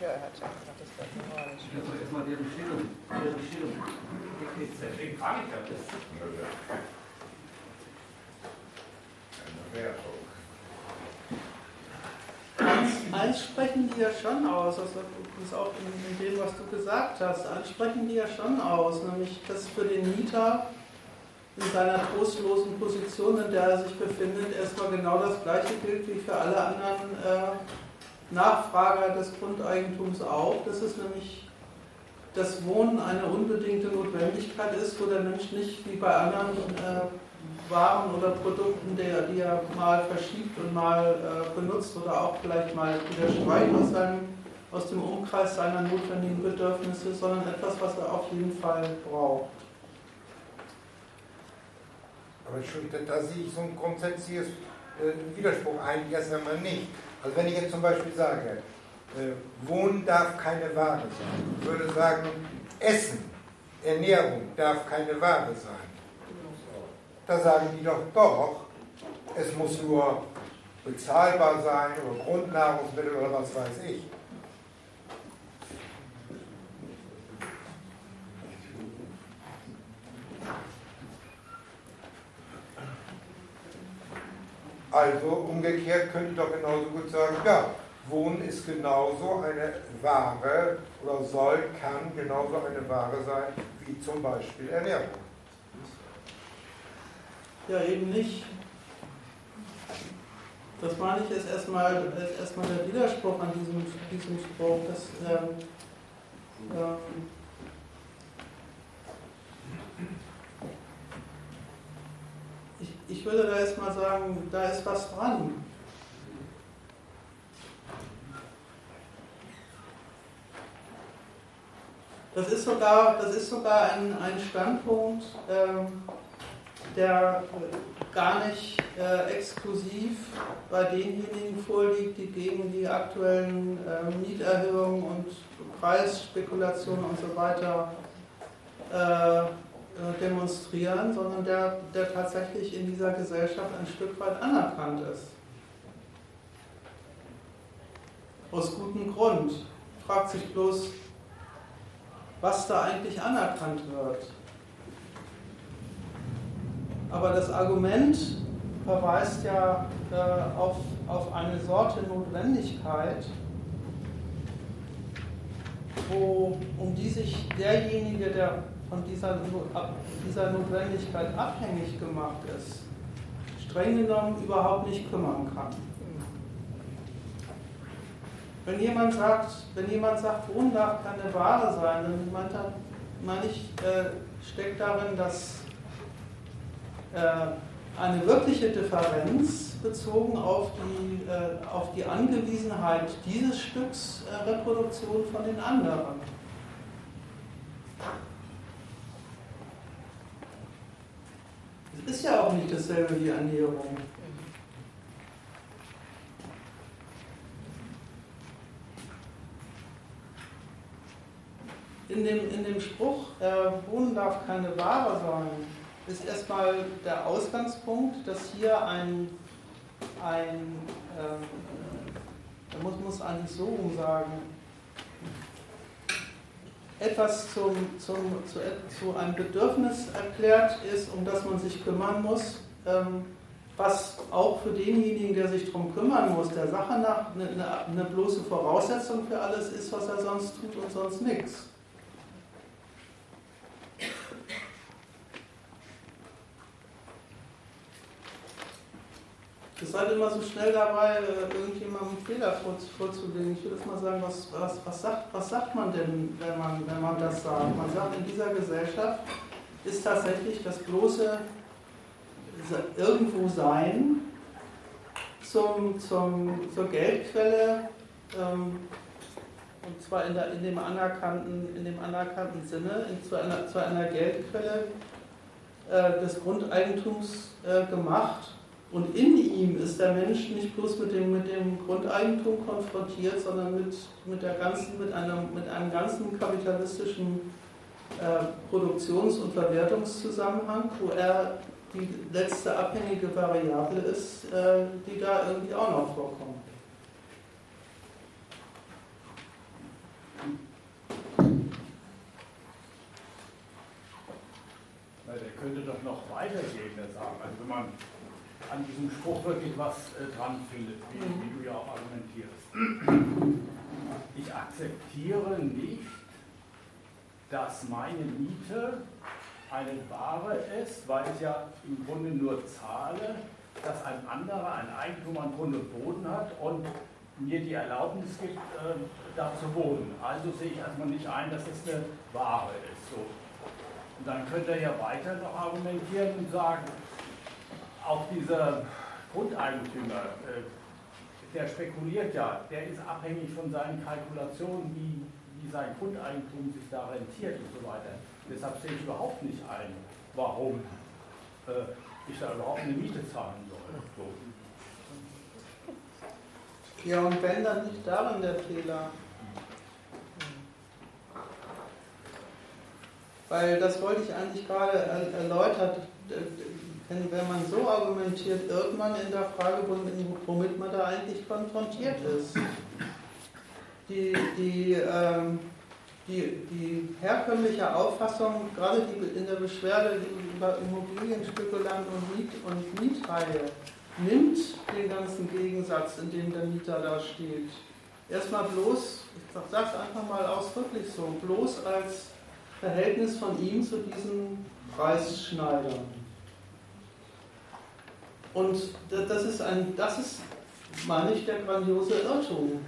Ja, er hat schon gesagt, das wäre moralisch. Ich habe erstmal deren Stellung. Deren Stellung. Deswegen frage ich ja das. Eins sprechen die ja schon aus, also das auch in, dem, was du gesagt hast, eins sprechen die ja schon aus, nämlich dass für den Mieter in seiner trostlosen Position, in der er sich befindet, erstmal genau das Gleiche gilt wie für alle anderen äh, Nachfrager des Grundeigentums auch. Das ist nämlich das Wohnen eine unbedingte Notwendigkeit ist, wo der Mensch nicht wie bei anderen äh, Waren oder Produkten, der, die er mal verschiebt und mal äh, benutzt oder auch vielleicht mal wieder streicht aus, aus dem Umkreis seiner notwendigen Bedürfnisse, sondern etwas, was er auf jeden Fall braucht. Aber da, da sehe ich so ein grundsätzliches äh, Widerspruch eigentlich erst einmal nicht. Also wenn ich jetzt zum Beispiel sage, äh, Wohnen darf keine Ware sein, ich würde sagen, Essen, Ernährung darf keine Ware sein. Da sagen die doch, doch, es muss nur bezahlbar sein oder Grundnahrungsmittel oder was weiß ich. Also umgekehrt könnte ich doch genauso gut sagen, ja, Wohnen ist genauso eine Ware oder soll, kann genauso eine Ware sein wie zum Beispiel Ernährung. Ja, eben nicht. Das meine ich ist erstmal, ist erstmal der Widerspruch an diesem, diesem Spruch. Dass, ähm, ähm, ich würde da jetzt mal sagen, da ist was dran. Das ist sogar, das ist sogar ein, ein Standpunkt, ähm, der gar nicht äh, exklusiv bei denjenigen vorliegt, die gegen die aktuellen äh, Mieterhöhungen und Preisspekulationen und so weiter äh, äh, demonstrieren, sondern der, der tatsächlich in dieser Gesellschaft ein Stück weit anerkannt ist. Aus gutem Grund. Fragt sich bloß, was da eigentlich anerkannt wird. Aber das Argument verweist ja äh, auf, auf eine Sorte Notwendigkeit, wo, um die sich derjenige, der von dieser, dieser Notwendigkeit abhängig gemacht ist, streng genommen überhaupt nicht kümmern kann. Wenn jemand sagt, wenn jemand sagt, Wohnen darf keine Ware sein, dann meine ich, äh, steckt darin, dass äh, eine wirkliche Differenz bezogen auf die, äh, auf die Angewiesenheit dieses Stücks äh, Reproduktion von den anderen. Es ist ja auch nicht dasselbe wie Ernährung. In dem, in dem Spruch, äh, Wohnen darf keine Ware sein, ist erstmal der Ausgangspunkt, dass hier ein, ein äh, muss, muss eigentlich so sagen, etwas zum, zum, zu, zu, einem Bedürfnis erklärt ist, um das man sich kümmern muss, ähm, was auch für denjenigen, der sich darum kümmern muss, der Sache nach eine, eine, eine bloße Voraussetzung für alles ist, was er sonst tut und sonst nichts. Ihr seid immer so schnell dabei, äh, irgendjemandem Fehler vorzulegen. Ich würde mal sagen, was, was, was, sagt, was sagt man denn, wenn man, wenn man das sagt? Man sagt, in dieser Gesellschaft ist tatsächlich das bloße irgendwo sein zum, zum, zur Geldquelle, ähm, und zwar in, der, in, dem anerkannten, in dem anerkannten Sinne, in, zu, einer, zu einer Geldquelle äh, des Grundeigentums äh, gemacht und in ihm ist der Mensch nicht bloß mit dem, mit dem Grundeigentum konfrontiert, sondern mit, mit, der ganzen, mit, einer, mit einem ganzen kapitalistischen äh, Produktions- und Verwertungszusammenhang, wo er die letzte abhängige Variable ist, äh, die da irgendwie auch noch vorkommt. der könnte doch noch weitergehen, der sagen. Also wenn man an diesem Spruch wirklich was äh, dran findet, wie, mhm. wie, du ja auch argumentierst. Ich akzeptiere nicht, dass meine Miete eine Ware ist, weil ich ja im Grunde nur zahle, dass ein anderer ein Eigentum an Grund und Boden hat und mir die Erlaubnis gibt, äh, da zu wohnen. Also sehe ich erstmal nicht ein, dass es eine Ware ist. So. Und dann könnte er ja weiter noch argumentieren und sagen, auch dieser Grundeigentümer, äh, der spekuliert ja, der ist abhängig von seinen Kalkulationen, wie, wie sein Grundeigentum sich da rentiert und so weiter. Deshalb sehe ich überhaupt nicht ein, warum äh, ich da überhaupt eine Miete zahlen soll. So. Ja, und wenn dann nicht darin der Fehler. Weil das wollte ich eigentlich gerade erläutert wenn, wenn man so argumentiert, irgendwann in der Frage, womit man da eigentlich konfrontiert ist. Die, die, ähm, die, die herkömmliche Auffassung, gerade die in der Beschwerde über Immobilienspekulanten und, Miet, und Mietreihe, nimmt den ganzen Gegensatz, in dem der Mieter da steht, erstmal bloß, ich sage es einfach mal ausdrücklich so, bloß als Verhältnis von ihm zu diesen Preisschneidern. Und das ist, ein, das ist, meine ich, der grandiose Irrtum.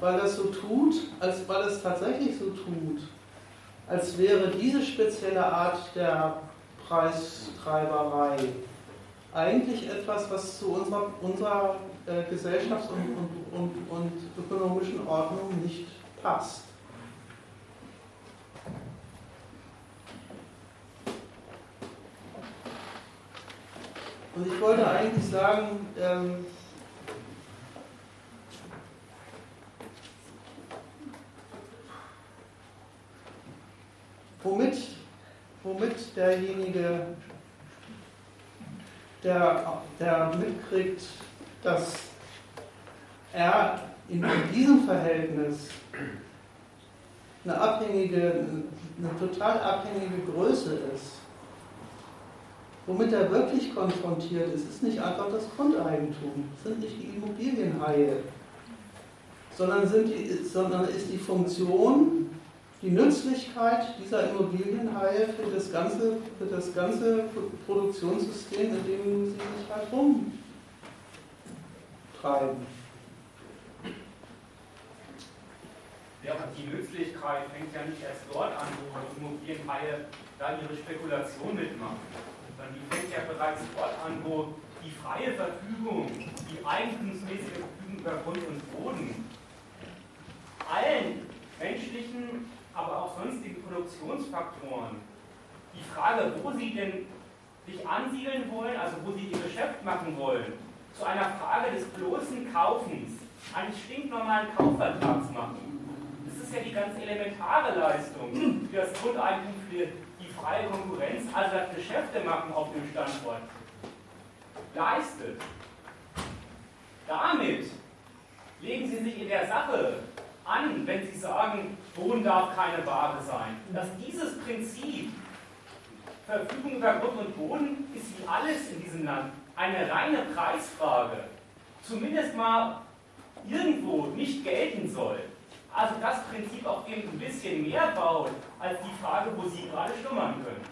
Weil das so tut, als weil es tatsächlich so tut, als wäre diese spezielle Art der Preistreiberei eigentlich etwas, was zu unserer, unserer äh, Gesellschafts- und, und, und, und ökonomischen Ordnung nicht passt. Und ich wollte eigentlich sagen, ähm, womit, womit derjenige, der, der mitkriegt, dass er in diesem Verhältnis eine abhängige, eine total abhängige Größe ist, Womit er wirklich konfrontiert ist, ist nicht einfach das Grundeigentum, sind nicht die Immobilienhaie, sondern, sind die, sondern ist die Funktion, die Nützlichkeit dieser Immobilienhaie für das ganze, für das ganze Produktionssystem, in dem sie sich halt rumtreiben. Ja, die Nützlichkeit fängt ja nicht erst dort an, wo Immobilienhaie da ihre Spekulation mitmachen sondern die fängt ja bereits dort an, wo die freie Verfügung, die eigentumsmäßige Verfügung über Grund und Boden allen menschlichen, aber auch sonstigen Produktionsfaktoren die Frage, wo sie denn sich ansiedeln wollen, also wo sie ihr Geschäft machen wollen, zu einer Frage des bloßen Kaufens, eines stinknormalen Kaufvertrags machen. Das ist ja die ganz elementare Leistung für das Grundeigentum, für die freie Konkurrenz, also das Geschäfte machen auf dem Standort, leistet. Damit legen Sie sich in der Sache an, wenn Sie sagen, Wohnen darf keine Ware sein. Dass dieses Prinzip Verfügung über Grund und Boden ist wie alles in diesem Land eine reine Preisfrage. Zumindest mal irgendwo nicht gelten soll. Also das Prinzip auch eben ein bisschen mehr baut als die Frage, wo Sie gerade schlummern können.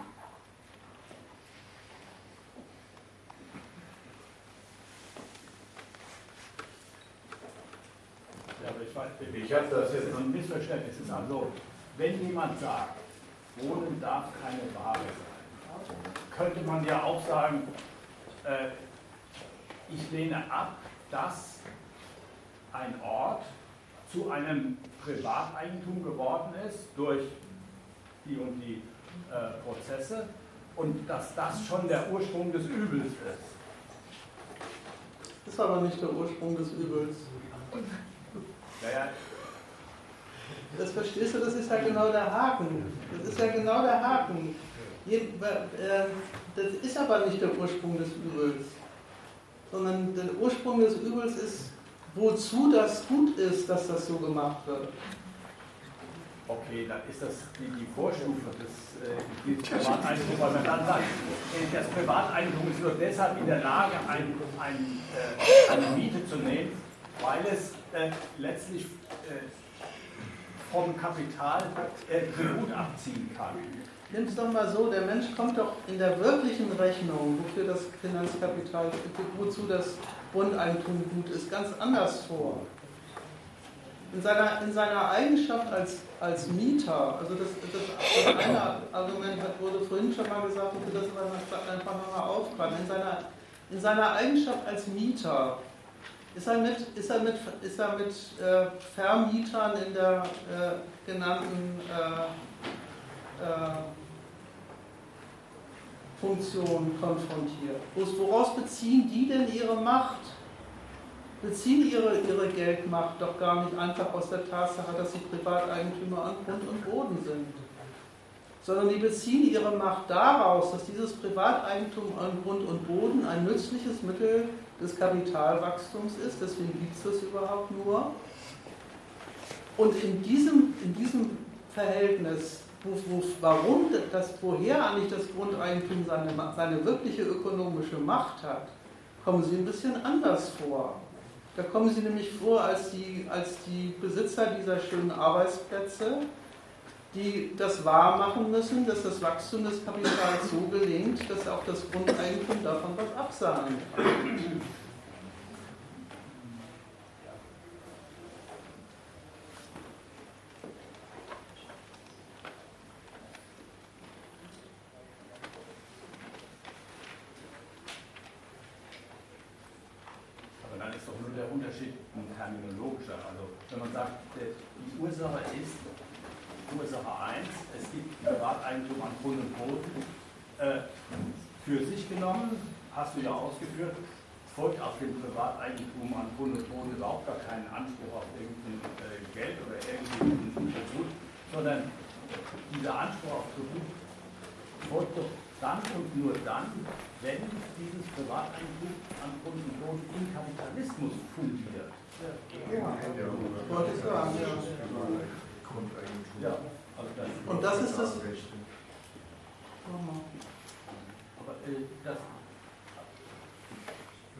Ja, ich, ich habe das jetzt ein Missverständnis. Es ist also, wenn jemand sagt, Wohnen darf keine Ware sein, könnte man ja auch sagen, äh, ich lehne ab, dass ein Ort zu einem Privateigentum geworden ist durch die und die äh, Prozesse und dass das schon der Ursprung des Übels ist. Das ist aber nicht der Ursprung des Übels. Ja, ja. Das verstehst du, das ist ja genau der Haken. Das ist ja genau der Haken. Äh, das ist aber nicht der Ursprung des Übels, sondern der Ursprung des Übels ist, wozu das gut ist, dass das so gemacht wird. Okay, dann ist das die, die Vorstufe des äh, Privateigentums, man dann sagt, äh, das Privateigentum ist nur deshalb in der Lage, ein, ein, äh, eine Miete zu nehmen, weil es äh, letztlich äh, vom Kapital äh, Tribut abziehen kann. Nimm es doch mal so, der Mensch kommt doch in der wirklichen Rechnung, wofür das Finanzkapital, wozu das Grundeigentum gut ist, ganz anders vor. In seiner, in seiner Eigenschaft als, als Mieter, also das, das, das eine Argument wurde vorhin schon mal gesagt, will das einfach nochmal aufgreifen, in seiner, in seiner Eigenschaft als Mieter ist er mit, ist er mit, ist er mit äh, Vermietern in der äh, genannten äh, äh Funktion konfrontiert. Woraus beziehen die denn ihre Macht? Beziehen ihre, ihre Geldmacht doch gar nicht einfach aus der Tatsache, dass sie Privateigentümer an Grund und Boden sind, sondern die beziehen ihre Macht daraus, dass dieses Privateigentum an Grund und Boden ein nützliches Mittel des Kapitalwachstums ist, deswegen gibt es das überhaupt nur. Und in diesem, in diesem Verhältnis warum das, woher eigentlich das Grundeigentum seine, seine wirkliche ökonomische Macht hat, kommen sie ein bisschen anders vor. Da kommen sie nämlich vor als die, als die Besitzer dieser schönen Arbeitsplätze, die das wahr machen müssen, dass das Wachstum des Kapitals so gelingt, dass auch das Grundeigentum davon was absahnen kann. hast du ja ausgeführt, folgt auf dem Privateigentum an Grund und Boden überhaupt gar keinen Anspruch auf irgendein äh, Geld oder irgendein Tribut, sondern dieser Anspruch auf Tribut folgt doch dann und nur dann, wenn dieses Privateigentum an Grund und Boden im Kapitalismus fundiert. Und das ist das. Aber äh, das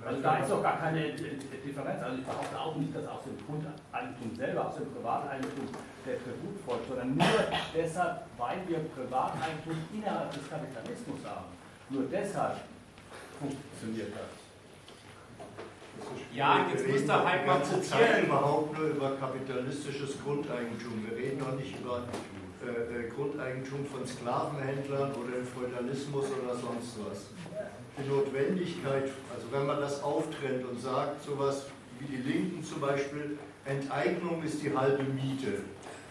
also da ist doch gar keine Differenz. Also ich behaupte auch nicht, dass aus dem Grundeigentum selber, aus dem Privateigentum der Tribut folgt, sondern nur deshalb, weil wir Privateigentum innerhalb des Kapitalismus haben. Nur deshalb funktioniert das. Ja, jetzt muss der halt mal zitieren. überhaupt nur über kapitalistisches Grundeigentum. Wir reden noch nicht über äh, äh, Grundeigentum von Sklavenhändlern oder im Feudalismus oder sonst was die Notwendigkeit, also wenn man das auftrennt und sagt, sowas wie die Linken zum Beispiel, Enteignung ist die halbe Miete.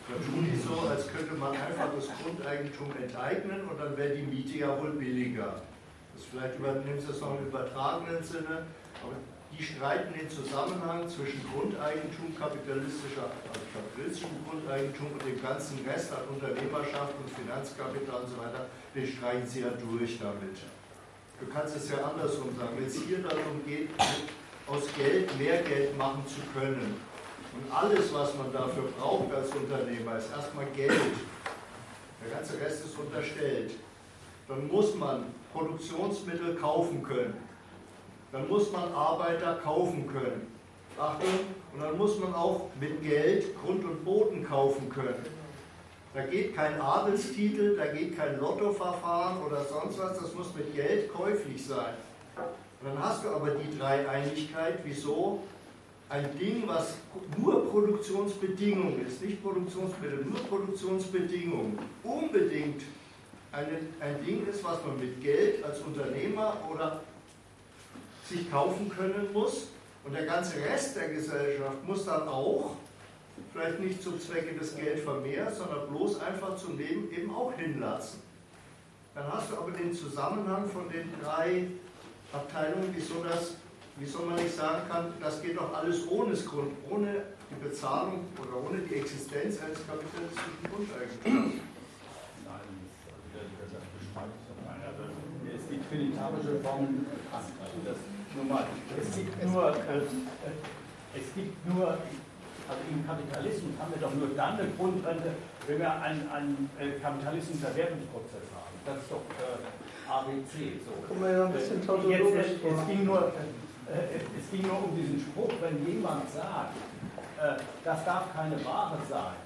Da tun die so, als könnte man einfach das Grundeigentum enteignen und dann wäre die Miete ja wohl billiger. Das vielleicht übernimmt das noch im übertragenen Sinne, aber die streiten den Zusammenhang zwischen Grundeigentum kapitalistischer, also kapitalistischen Grundeigentum und dem ganzen Rest an Unternehmerschaft und Finanzkapital und so weiter, den streichen sie ja durch damit. Du kannst es ja andersrum sagen. Wenn es hier darum geht, aus Geld mehr Geld machen zu können und alles, was man dafür braucht als Unternehmer, ist erstmal Geld. Der ganze Rest ist unterstellt. Dann muss man Produktionsmittel kaufen können. Dann muss man Arbeiter kaufen können. Achtung, und dann muss man auch mit Geld Grund und Boden kaufen können. Da geht kein Adelstitel, da geht kein Lottoverfahren oder sonst was, das muss mit Geld käuflich sein. Und dann hast du aber die Dreieinigkeit, wieso ein Ding, was nur Produktionsbedingungen ist, nicht Produktionsmittel, nur Produktionsbedingungen, unbedingt eine, ein Ding ist, was man mit Geld als Unternehmer oder sich kaufen können muss. Und der ganze Rest der Gesellschaft muss dann auch, vielleicht nicht zum Zwecke des Geldvermehrs, sondern bloß einfach zum Leben eben auch hinlassen. Dann hast du aber den Zusammenhang von den drei Abteilungen, wieso das wieso man nicht sagen kann, das geht doch alles ohne Grund, ohne die Bezahlung oder ohne die Existenz eines kapitalistischen Grundeigentums. Nein, also, es gibt filitarische Formen bekannt. Also das nur mal. Es gibt nur, äh, es gibt nur, also im Kapitalismus haben wir doch nur dann eine Grundrente, wenn wir einen, einen äh, kapitalistischen Verwertungsprozess haben. Das ist doch äh, ABC. So. Kommen wir ja ein bisschen Jetzt, es, es ging nur, äh, es ging nur um diesen Spruch, wenn jemand sagt, äh, das darf keine Ware sein,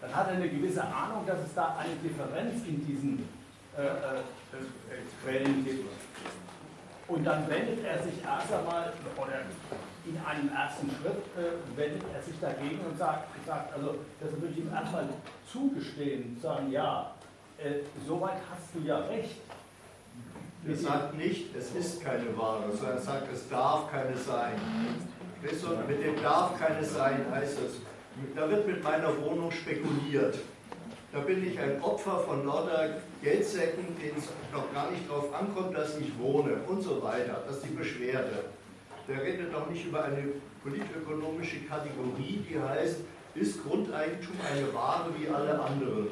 dann hat er eine gewisse Ahnung, dass es da eine Differenz in diesen äh, Quellen gibt. Und dann wendet er sich erst einmal, oder in einem ersten Schritt wendet er sich dagegen und sagt, sagt also das würde ich ihm erstmal zugestehen, sagen, ja, soweit hast du ja recht. Er sagt nicht, es ist keine Ware, sondern er sagt, es darf keine sein. Mit dem darf keine sein heißt es, da wird mit meiner Wohnung spekuliert. Da bin ich ein Opfer von lauter Geldsäcken, denen es noch gar nicht darauf ankommt, dass ich wohne und so weiter. Das ist die Beschwerde. Der redet doch nicht über eine politökonomische Kategorie, die heißt, ist Grundeigentum eine Ware wie alle anderen.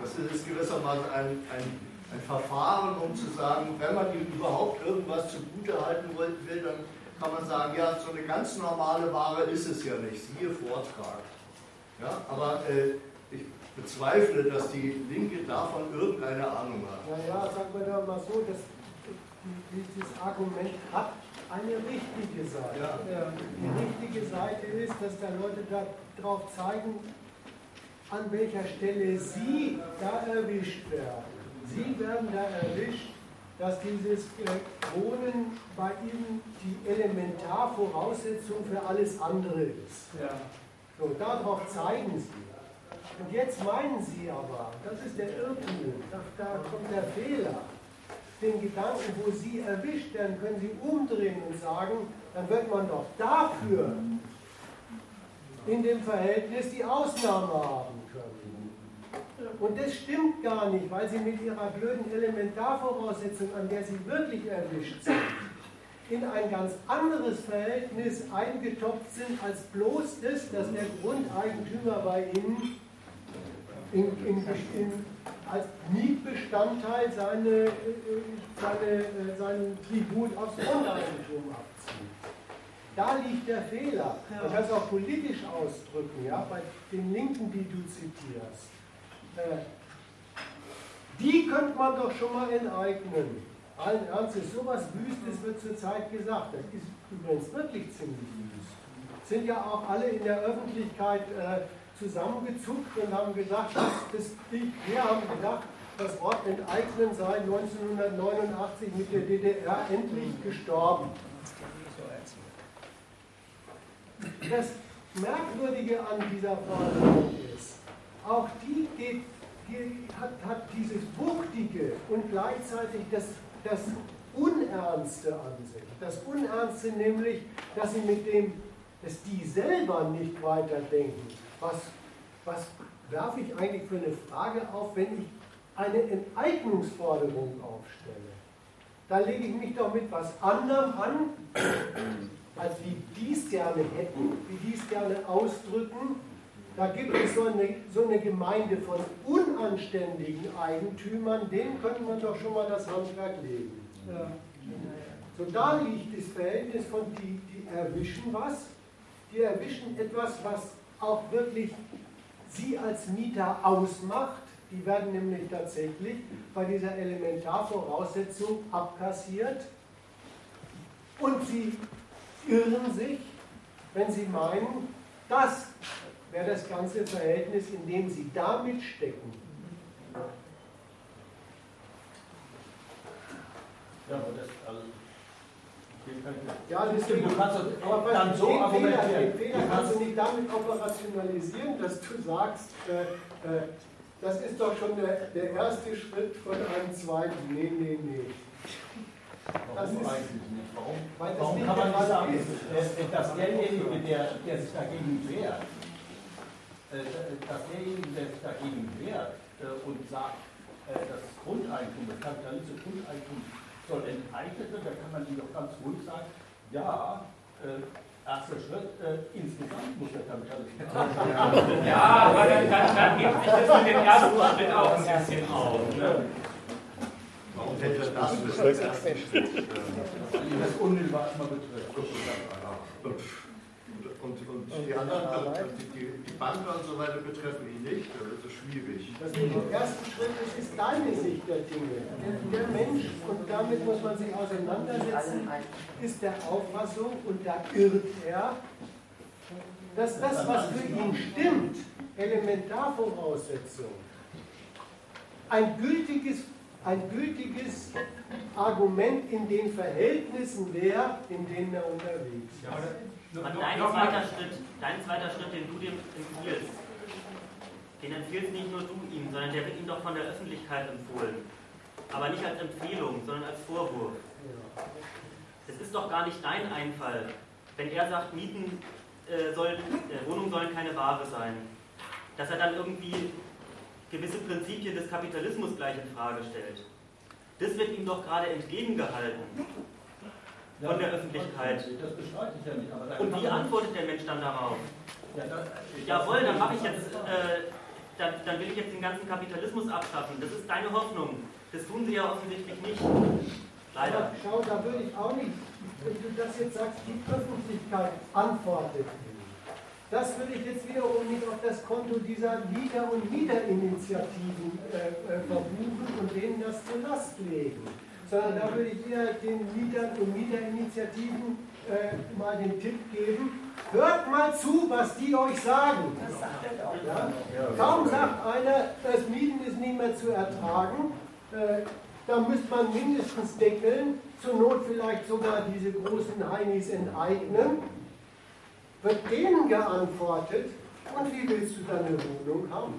Das ist gewissermaßen ein, ein ein Verfahren, um zu sagen, wenn man ihm überhaupt irgendwas zugute halten will, dann kann man sagen, ja, so eine ganz normale Ware ist es ja nicht, siehe Vortrag. Ja, aber äh, bezweifle, dass die Linke davon irgendeine Ahnung hat. Naja, sagen wir doch mal so, dass dieses Argument hat eine richtige Seite. Ja. Die richtige Seite ist, dass da Leute darauf zeigen, an welcher Stelle sie da erwischt werden. Sie werden da erwischt, dass dieses Wohnen bei Ihnen die Elementarvoraussetzung für alles andere ist. Ja. So, darauf zeigen Sie. Und jetzt meinen Sie aber, das ist der Irrtum, da, da kommt der Fehler. Den Gedanken, wo Sie erwischt werden, können Sie umdrehen und sagen, dann wird man doch dafür in dem Verhältnis die Ausnahme haben können. Und das stimmt gar nicht, weil sie mit ihrer blöden Elementarvoraussetzung, an der sie wirklich erwischt sind, in ein ganz anderes Verhältnis eingetopft sind, als bloß das, dass der Grundeigentümer bei ihnen in, in, in, als Mietbestandteil seine, seine, seinen Tribut aufs Grundeigentum abzieht. Da liegt der Fehler. Man kann es auch politisch ausdrücken, ja, bei den Linken, die du zitierst. Äh, die könnte man doch schon mal enteignen. Allen Ernstes, sowas Wüstes wird zurzeit gesagt. Das ist übrigens wirklich ziemlich wüst. Sind ja auch alle in der Öffentlichkeit äh, zusammengezuckt und haben gesagt, das, wir haben gedacht, das Wort enteignen sei 1989 mit der DDR endlich gestorben. Das Merkwürdige an dieser Forderung ist, auch die die hat, hat, dieses Wuchtige und gleichzeitig das, das Unernste an sich. Das Unernste nämlich, dass sie mit dem, dass die selber nicht weiterdenken. Was, was werfe ich eigentlich für eine Frage auf, wenn ich eine Enteignungsforderung aufstelle? Da lege ich mich doch mit was anderem an, [coughs] als wie die es gerne hätten, wie die es gerne ausdrücken, da gibt es so eine, so eine Gemeinde von unanständigen Eigentümern, denen könnte man doch schon mal das Handwerk legen. Ja. So, da liegt das Verhältnis von, die, die erwischen was, die erwischen etwas, was auch wirklich sie als Mieter ausmacht. Die werden nämlich tatsächlich bei dieser Elementarvoraussetzung abkassiert und sie irren sich, wenn sie meinen, das wäre das ganze Verhältnis, in dem sie damit stecken. Ja, aber das, also, ja, deswegen, du kannst aber dann so den argumentieren. Fehler, den Fehler kannst du nicht damit operationalisieren, dass du sagst, äh, äh, das ist doch schon der, der erste Schritt von einem zweiten. Nee, nee, nee. Das ist eigentlich nicht. Warum, Weil warum kann man nicht sagen, ist. dass, derjenige, der, der sich dagegen wehrt, äh, dass derjenige, der sich dagegen wehrt äh, und sagt, äh, das Grundeigentum, das kapitalistische Grundeigentum soll enteignet werden, dann kann man ihm doch ganz ruhig sagen, ja, äh, erster Schritt, äh, insgesamt muss der Kapitalismus. [laughs] Ja, aber dann, dann, dann gibt sich das mit dem ersten Schritt auch ein bisschen auf. Ne? Warum hätte das das ersten Schritt? äh, das unmittelbar erstmal betrifft. Und, und die anderen, die, die, die Banken und so weiter betreffen ihn nicht, da wird es schwierig. Das ist im ersten Schritt, das ist deine Sicht der Dinge. Der, der Mensch, und damit muss man sich auseinandersetzen, ist der Auffassung, und da irrt er, dass das, was für ihn stimmt, Elementarvoraussetzung, ein gültiges, ein gültiges Argument in den Verhältnissen wäre, in denen er unterwegs ist. Und dein zweiter, Schritt, dein zweiter Schritt, den du dem empfiehlst, den empfiehlst nicht nur du ihm, sondern der wird ihm doch von der Öffentlichkeit empfohlen. Aber nicht als Empfehlung, sondern als Vorwurf. Es ist doch gar nicht dein Einfall, wenn er sagt, Mieten äh, sollen, äh, Wohnungen sollen keine Ware sein, dass er dann irgendwie gewisse Prinzipien des Kapitalismus gleich in Frage stellt. Das wird ihm doch gerade entgegengehalten von der Öffentlichkeit. Das bestreite ich ja nicht. Aber Und wie antwortet der Mensch dann darauf? Ja, das, Jawohl, dann mache ich jetzt, äh, dann, dann will ich jetzt den ganzen Kapitalismus abschaffen. Das ist deine Hoffnung. Das tun sie ja offensichtlich nicht. Leider. Aber schau, da würde ich auch nicht, wenn du das jetzt sagst, die Öffentlichkeit antwortet. Das würde ich jetzt wiederum nicht auf das Konto dieser Mieter- und Mieterinitiativen äh, äh, verbuchen und denen das zur Last legen. Sondern da würde ich eher den Mietern und Mieterinitiativen äh, mal den Tipp geben, hört mal zu, was die euch sagen. Das sagt er doch. Ja? Kaum sagt einer, das Mieten ist nicht mehr zu ertragen, äh, da müsste man mindestens deckeln, zur Not vielleicht sogar diese großen Heinis enteignen. Wird denen geantwortet, und wie willst du dann eine Wohnung haben?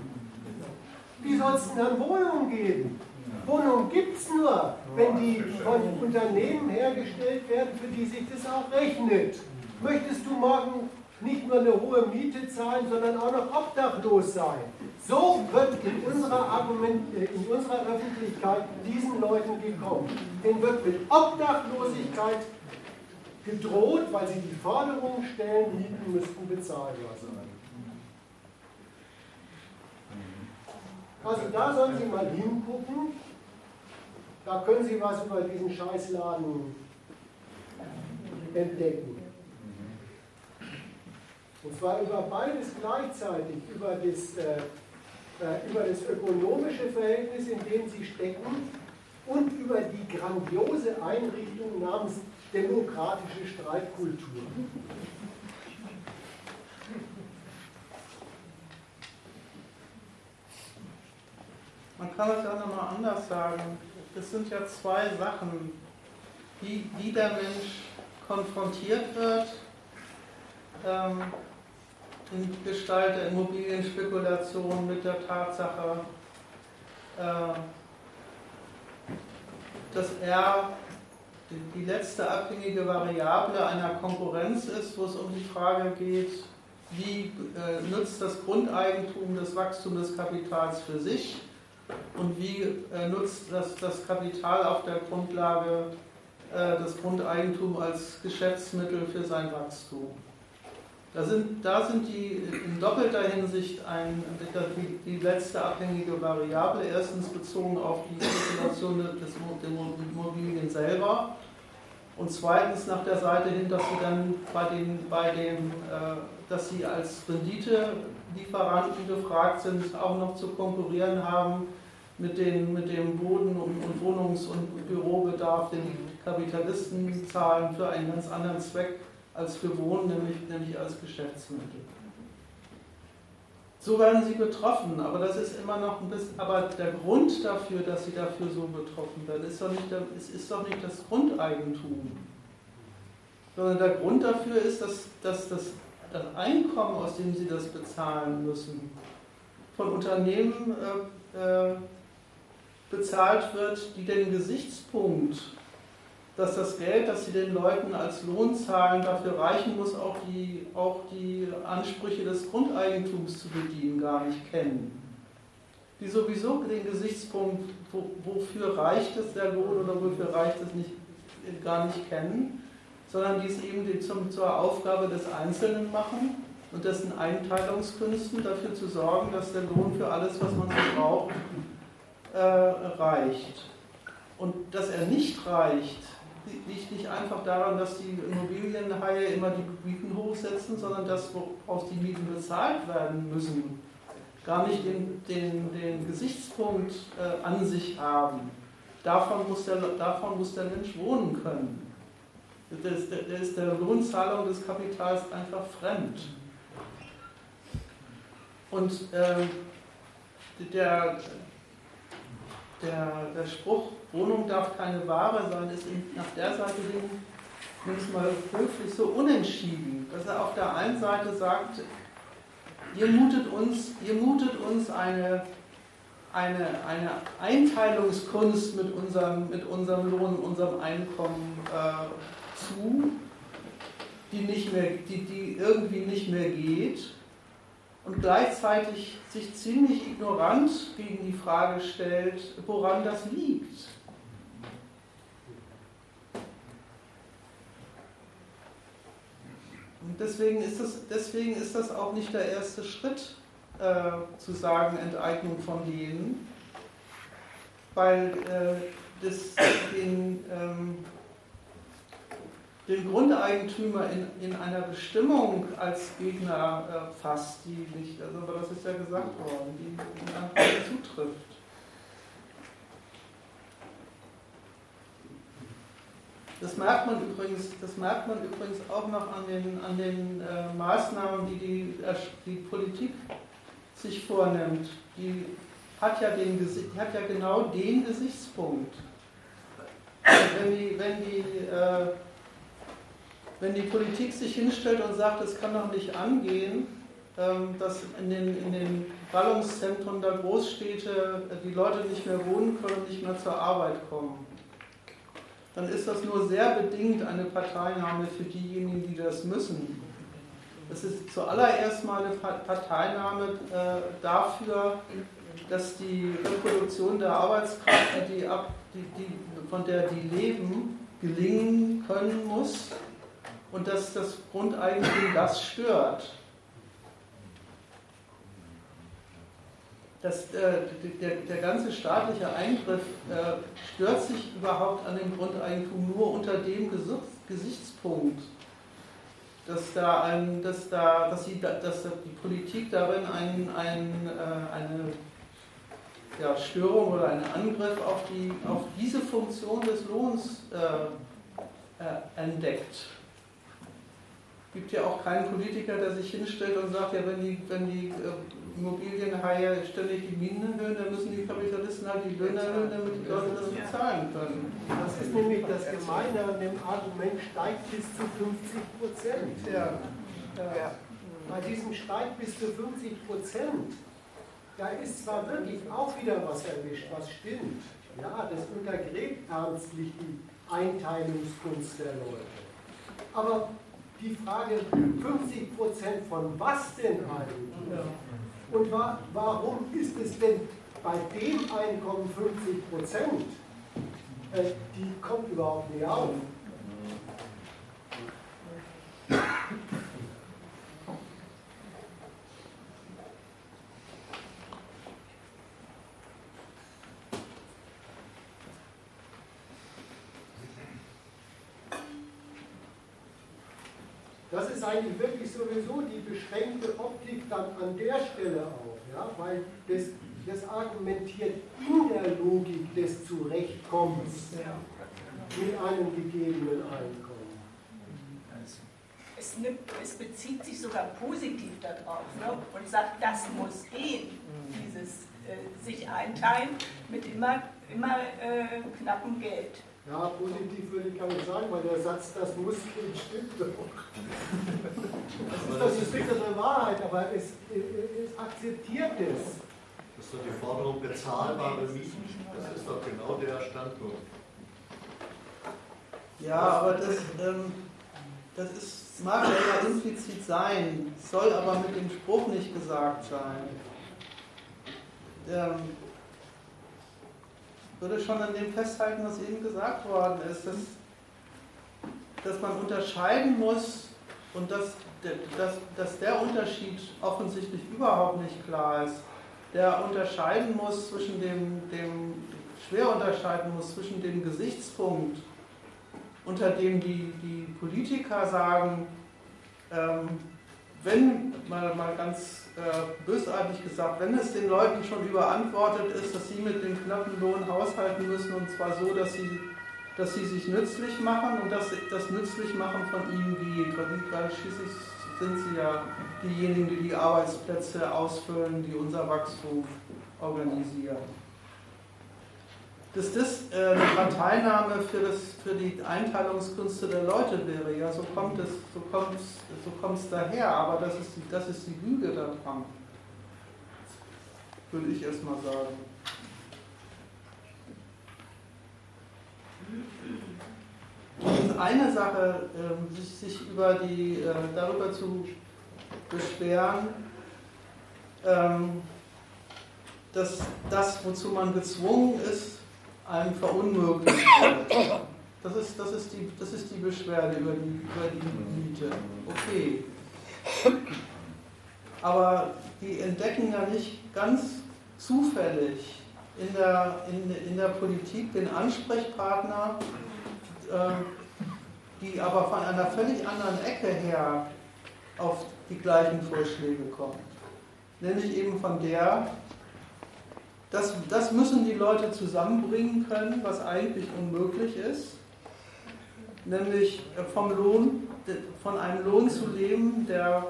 Wie soll es denn dann Wohnungen geben? Wohnungen gibt es nur, wenn die von Unternehmen hergestellt werden, für die sich das auch rechnet. Möchtest du morgen nicht nur eine hohe Miete zahlen, sondern auch noch obdachlos sein? So wird in unserer, Argument, äh, in unserer Öffentlichkeit diesen Leuten gekommen. Denen wird mit Obdachlosigkeit gedroht, weil sie die Forderung stellen, Mieten müssten bezahlbar sein. Also da sollen Sie mal hingucken. Da können Sie was über diesen Scheißladen entdecken. Und zwar über beides gleichzeitig, über das, äh, äh, über das ökonomische Verhältnis, in dem Sie stecken, und über die grandiose Einrichtung namens demokratische Streitkultur. Man kann es ja nochmal anders sagen. Es sind ja zwei Sachen, wie, wie der Mensch konfrontiert wird ähm, in Gestalt der Immobilienspekulation mit der Tatsache, äh, dass er die, letzte abhängige Variable einer Konkurrenz ist, wo es um die Frage geht, wie äh, nutzt das Grundeigentum das Wachstum des Kapitals für sich und wie äh, nutzt das, das Kapital auf der Grundlage äh, das Grundeigentum als Geschäftsmittel für sein Wachstum. Da sind, da sind die in doppelter Hinsicht ein, die, die letzte abhängige Variable. Erstens bezogen auf die Spekulation des, Immobilien selber und zweitens nach der Seite hin, dass sie dann bei den, bei dem, äh, dass sie als Renditelieferanten gefragt sind, auch noch zu konkurrieren haben mit, den, mit dem Boden- und, und Wohnungs- und Bürobedarf, den die Kapitalisten zahlen für einen ganz anderen Zweck als für Wohnen, nämlich, nämlich als Geschäftsmittel. So werden sie betroffen, aber das ist immer noch ein bisschen, aber der Grund dafür, dass sie dafür so betroffen werden, ist doch nicht, der, ist, ist doch nicht das Grundeigentum. Sondern der Grund dafür ist, dass, dass das, das Einkommen, aus dem sie das bezahlen müssen, von Unternehmen äh, äh, bezahlt wird, die den Gesichtspunkt dass das Geld, das sie den Leuten als Lohn zahlen, dafür reichen muss, auch die, auch die Ansprüche des Grundeigentums zu bedienen, gar nicht kennen. Die sowieso den Gesichtspunkt, wo, wofür reicht es der Lohn oder wofür reicht es nicht, gar nicht kennen, sondern die es eben zum, zur Aufgabe des Einzelnen machen und dessen Einteilungskünsten dafür zu sorgen, dass der Lohn für alles, was man so braucht, äh, reicht. Und dass er nicht reicht, liegt nicht einfach daran, dass die Immobilienhaie immer die Mieten hochsetzen, sondern dass, woraus die Mieten bezahlt werden müssen, gar nicht den, den, den Gesichtspunkt äh, an sich haben. Davon muss, der, davon muss der Mensch wohnen können. Der, der ist der Lohnzahlung des Kapitals einfach fremd. Und äh, der, der, der Spruch, Wohnung darf keine Ware sein, ist nach der Seite hin, nimm mal höflich, so unentschieden, dass er auf der einen Seite sagt, ihr mutet uns, ihr mutet uns eine, eine, eine Einteilungskunst mit unserem, mit unserem Lohn, unserem Einkommen äh, zu, die, nicht mehr, die, die irgendwie nicht mehr geht und gleichzeitig sich ziemlich ignorant gegen die Frage stellt, woran das liegt. Und deswegen ist das, deswegen ist das auch nicht der erste Schritt, äh, zu sagen, Enteignung von denen, weil äh, das den ähm, den Grundeigentümer in, in einer Bestimmung als Gegner äh, fasst, die nicht, also aber das ist ja gesagt worden, die, einfach zutrifft. Das merkt man übrigens, das merkt man übrigens auch noch an den, an den äh, Maßnahmen, die die, die Politik sich vornimmt. Die hat ja, den, die hat ja genau den Gesichtspunkt. Wenn die, wenn die äh, wenn die Politik sich hinstellt und sagt, es kann doch nicht angehen, ähm, dass in den, in den Ballungszentren der Großstädte die Leute nicht mehr wohnen können und nicht mehr zur Arbeit kommen, dann ist das nur sehr bedingt eine Parteinahme für diejenigen, die das müssen. Das ist zuallererst mal eine Parteinahme äh, dafür, dass die Reproduktion der Arbeitskraft, die, die, die, von der die leben, gelingen können muss und dass das Grundeigentum das stört. Das, äh, der, der, ganze staatliche Eingriff äh, stört sich überhaupt an dem Grundeigentum nur unter dem Gesichtspunkt, dass, da ein, dass, da, dass, sie, dass die Politik darin ein, ein, äh, eine ja, Störung oder einen Angriff auf, die, auf diese Funktion des Lohns äh, äh, entdeckt gibt ja auch keinen Politiker, der sich hinstellt und sagt, ja, wenn die, wenn die äh, Immobilienhaie ständig die Minen erhöhen, dann müssen die Kapitalisten halt die Löhne erhöhen, damit die Leute das bezahlen können. Das ist nämlich das Gemeine an dem Argument, steigt bis zu 50 Prozent. Ja. Ja. Bei diesem steigt bis zu 50 Prozent, da ist zwar wirklich auch wieder was erwischt, was stimmt. Ja, das untergräbt ernstlich die Einteilungskunst der Leute. Aber die Frage 50 Prozent von was denn eigentlich? Und wa warum ist es denn bei dem Einkommen 50 Prozent? Äh, die kommt überhaupt nicht auf. Ist eigentlich wirklich sowieso die beschränkte Optik dann an der Stelle auch, ja, weil das, das argumentiert in der Logik des Zurechtkommens mit einem gegebenen Einkommen. Es, nimmt, es bezieht sich sogar positiv darauf ne? und sagt, das muss gehen, dieses äh, sich einteilen mit immer, immer äh, knappem Geld. Ja, positiv würde ich gar nicht sagen, weil der Satz, das muss gehen, stimmt doch. Das ist das bittere Wahrheit, aber es, es akzeptiert es. Das ist doch die Forderung bezahlbare Mieten. Das ist doch genau der Standpunkt. Ja, aber das, ähm, das ist, mag ja implizit sein, soll aber mit dem Spruch nicht gesagt sein. Ähm, würde schon an dem festhalten, was eben gesagt worden ist, dass, dass man unterscheiden muss und dass, dass, dass der Unterschied offensichtlich überhaupt nicht klar ist. Der unterscheiden muss zwischen dem, dem schwer unterscheiden muss zwischen dem Gesichtspunkt, unter dem die, die Politiker sagen, ähm, wenn, mal, mal ganz äh, bösartig gesagt, wenn es den Leuten schon überantwortet ist, dass sie mit dem knappen Lohn haushalten müssen und zwar so, dass sie, dass sie sich nützlich machen und dass das Nützlichmachen von ihnen geht, weil schließlich sind sie ja diejenigen, die die Arbeitsplätze ausfüllen, die unser Wachstum organisieren dass das äh, eine Parteinahme für, das, für die Einteilungskünste der Leute wäre. Ja, so kommt es so kommt's, so kommt's daher, aber das ist, die, das ist die Lüge daran. Würde ich erstmal sagen. Ist eine Sache, äh, sich, sich über die, äh, darüber zu beschweren, ähm, dass das, wozu man gezwungen ist, einem verunmöglicht. Das ist, das, ist die, das ist die Beschwerde über die, über die Miete. Okay. Aber die entdecken ja nicht ganz zufällig in der, in, in der Politik den Ansprechpartner, äh, die aber von einer völlig anderen Ecke her auf die gleichen Vorschläge kommen. Nämlich eben von der, das, das müssen die Leute zusammenbringen können, was eigentlich unmöglich ist. Nämlich vom Lohn, von einem Lohn zu leben, der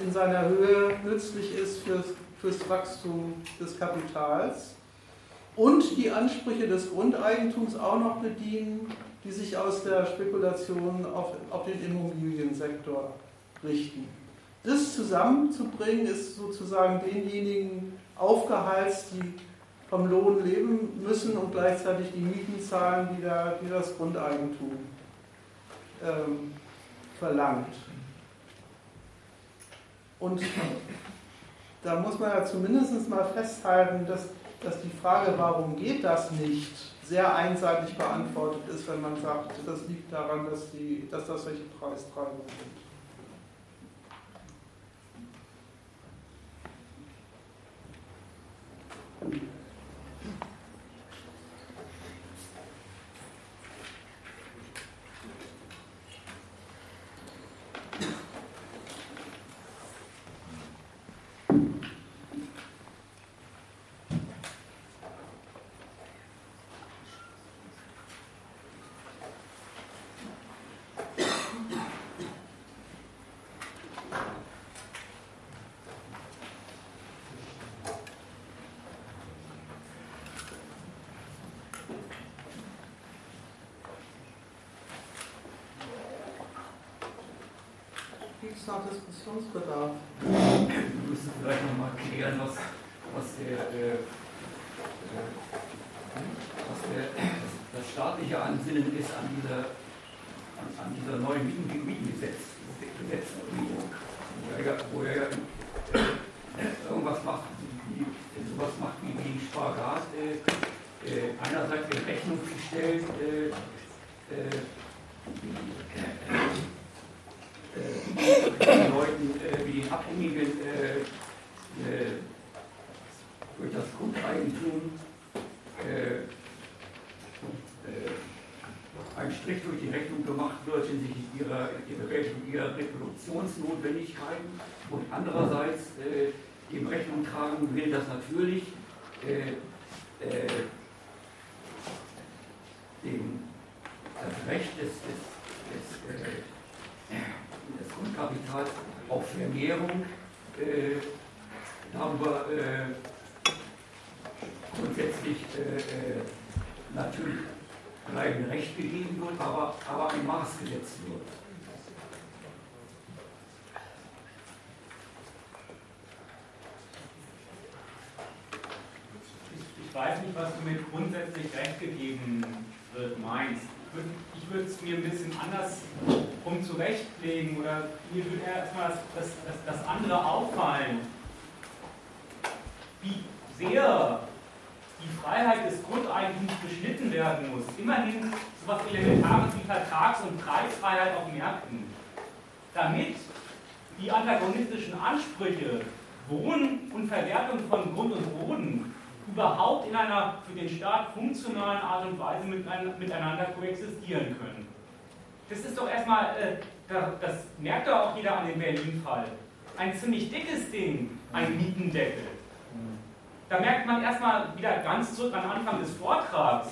in seiner Höhe nützlich ist fürs, fürs Wachstum des Kapitals und die Ansprüche des Grundeigentums auch noch bedienen, die sich aus der Spekulation auf, auf den Immobiliensektor richten. Das zusammenzubringen, ist sozusagen denjenigen aufgeheizt, die vom Lohn leben müssen und gleichzeitig die Mieten zahlen, die, da, die das Grundeigentum ähm, verlangt. Und da muss man ja zumindest mal festhalten, dass, dass die Frage, warum geht das nicht, sehr einseitig beantwortet ist, wenn man sagt, das liegt daran, dass, die, dass das solche Preistreibungen sind. Es Diskussionsbedarf? Wir müssen vielleicht nochmal klären, was, was, der, äh, was der, das staatliche Ansinnen ist an dieser, an, an dieser neuen Mietengesetz, Gesetz, wo er ja, wo er ja äh, irgendwas macht, wie, sowas macht wie, wie Spagat, äh, äh, einerseits in Rechnung zu stellen, äh, äh, äh, Leuten äh, wie den Abhängigen äh, äh, durch das Grundeigentum äh, ein Strich durch die Rechnung gemacht wird hinsichtlich ihrer, ihrer, ihrer Reproduktion Existenznotwendigkeiten und andererseits äh, dem Rechnung tragen will, dass natürlich äh, äh, dem, das Recht des, des, des, äh, des Grundkapitals auf Vermehrung äh, darüber äh, grundsätzlich natürlich bleiben Recht gegeben wird, aber, aber ein Maß gesetzt wird. Ich weiß nicht, was du mit grundsätzlich Recht gegeben wird meinst. Ich würde es mir ein bisschen anders um zurechtlegen oder mir würde erstmal das, das, das, andere auffallen. Wie sehr die Freiheit des Grundeigentums beschnitten werden muss. Immerhin so etwas Elementares wie Vertrags- und Preisfreiheit auf Märkten. Damit die antagonistischen Ansprüche Wohnen und Verwertung von Grund und Boden überhaupt in einer für den Staat funktionalen Art und Weise miteinander koexistieren können. Das ist doch erstmal, äh, das merkt doch auch jeder an dem Berlin-Fall, ein ziemlich dickes Ding, ein Mietendeckel. Da merkt man erstmal wieder ganz zurück an Anfang des Vortrags,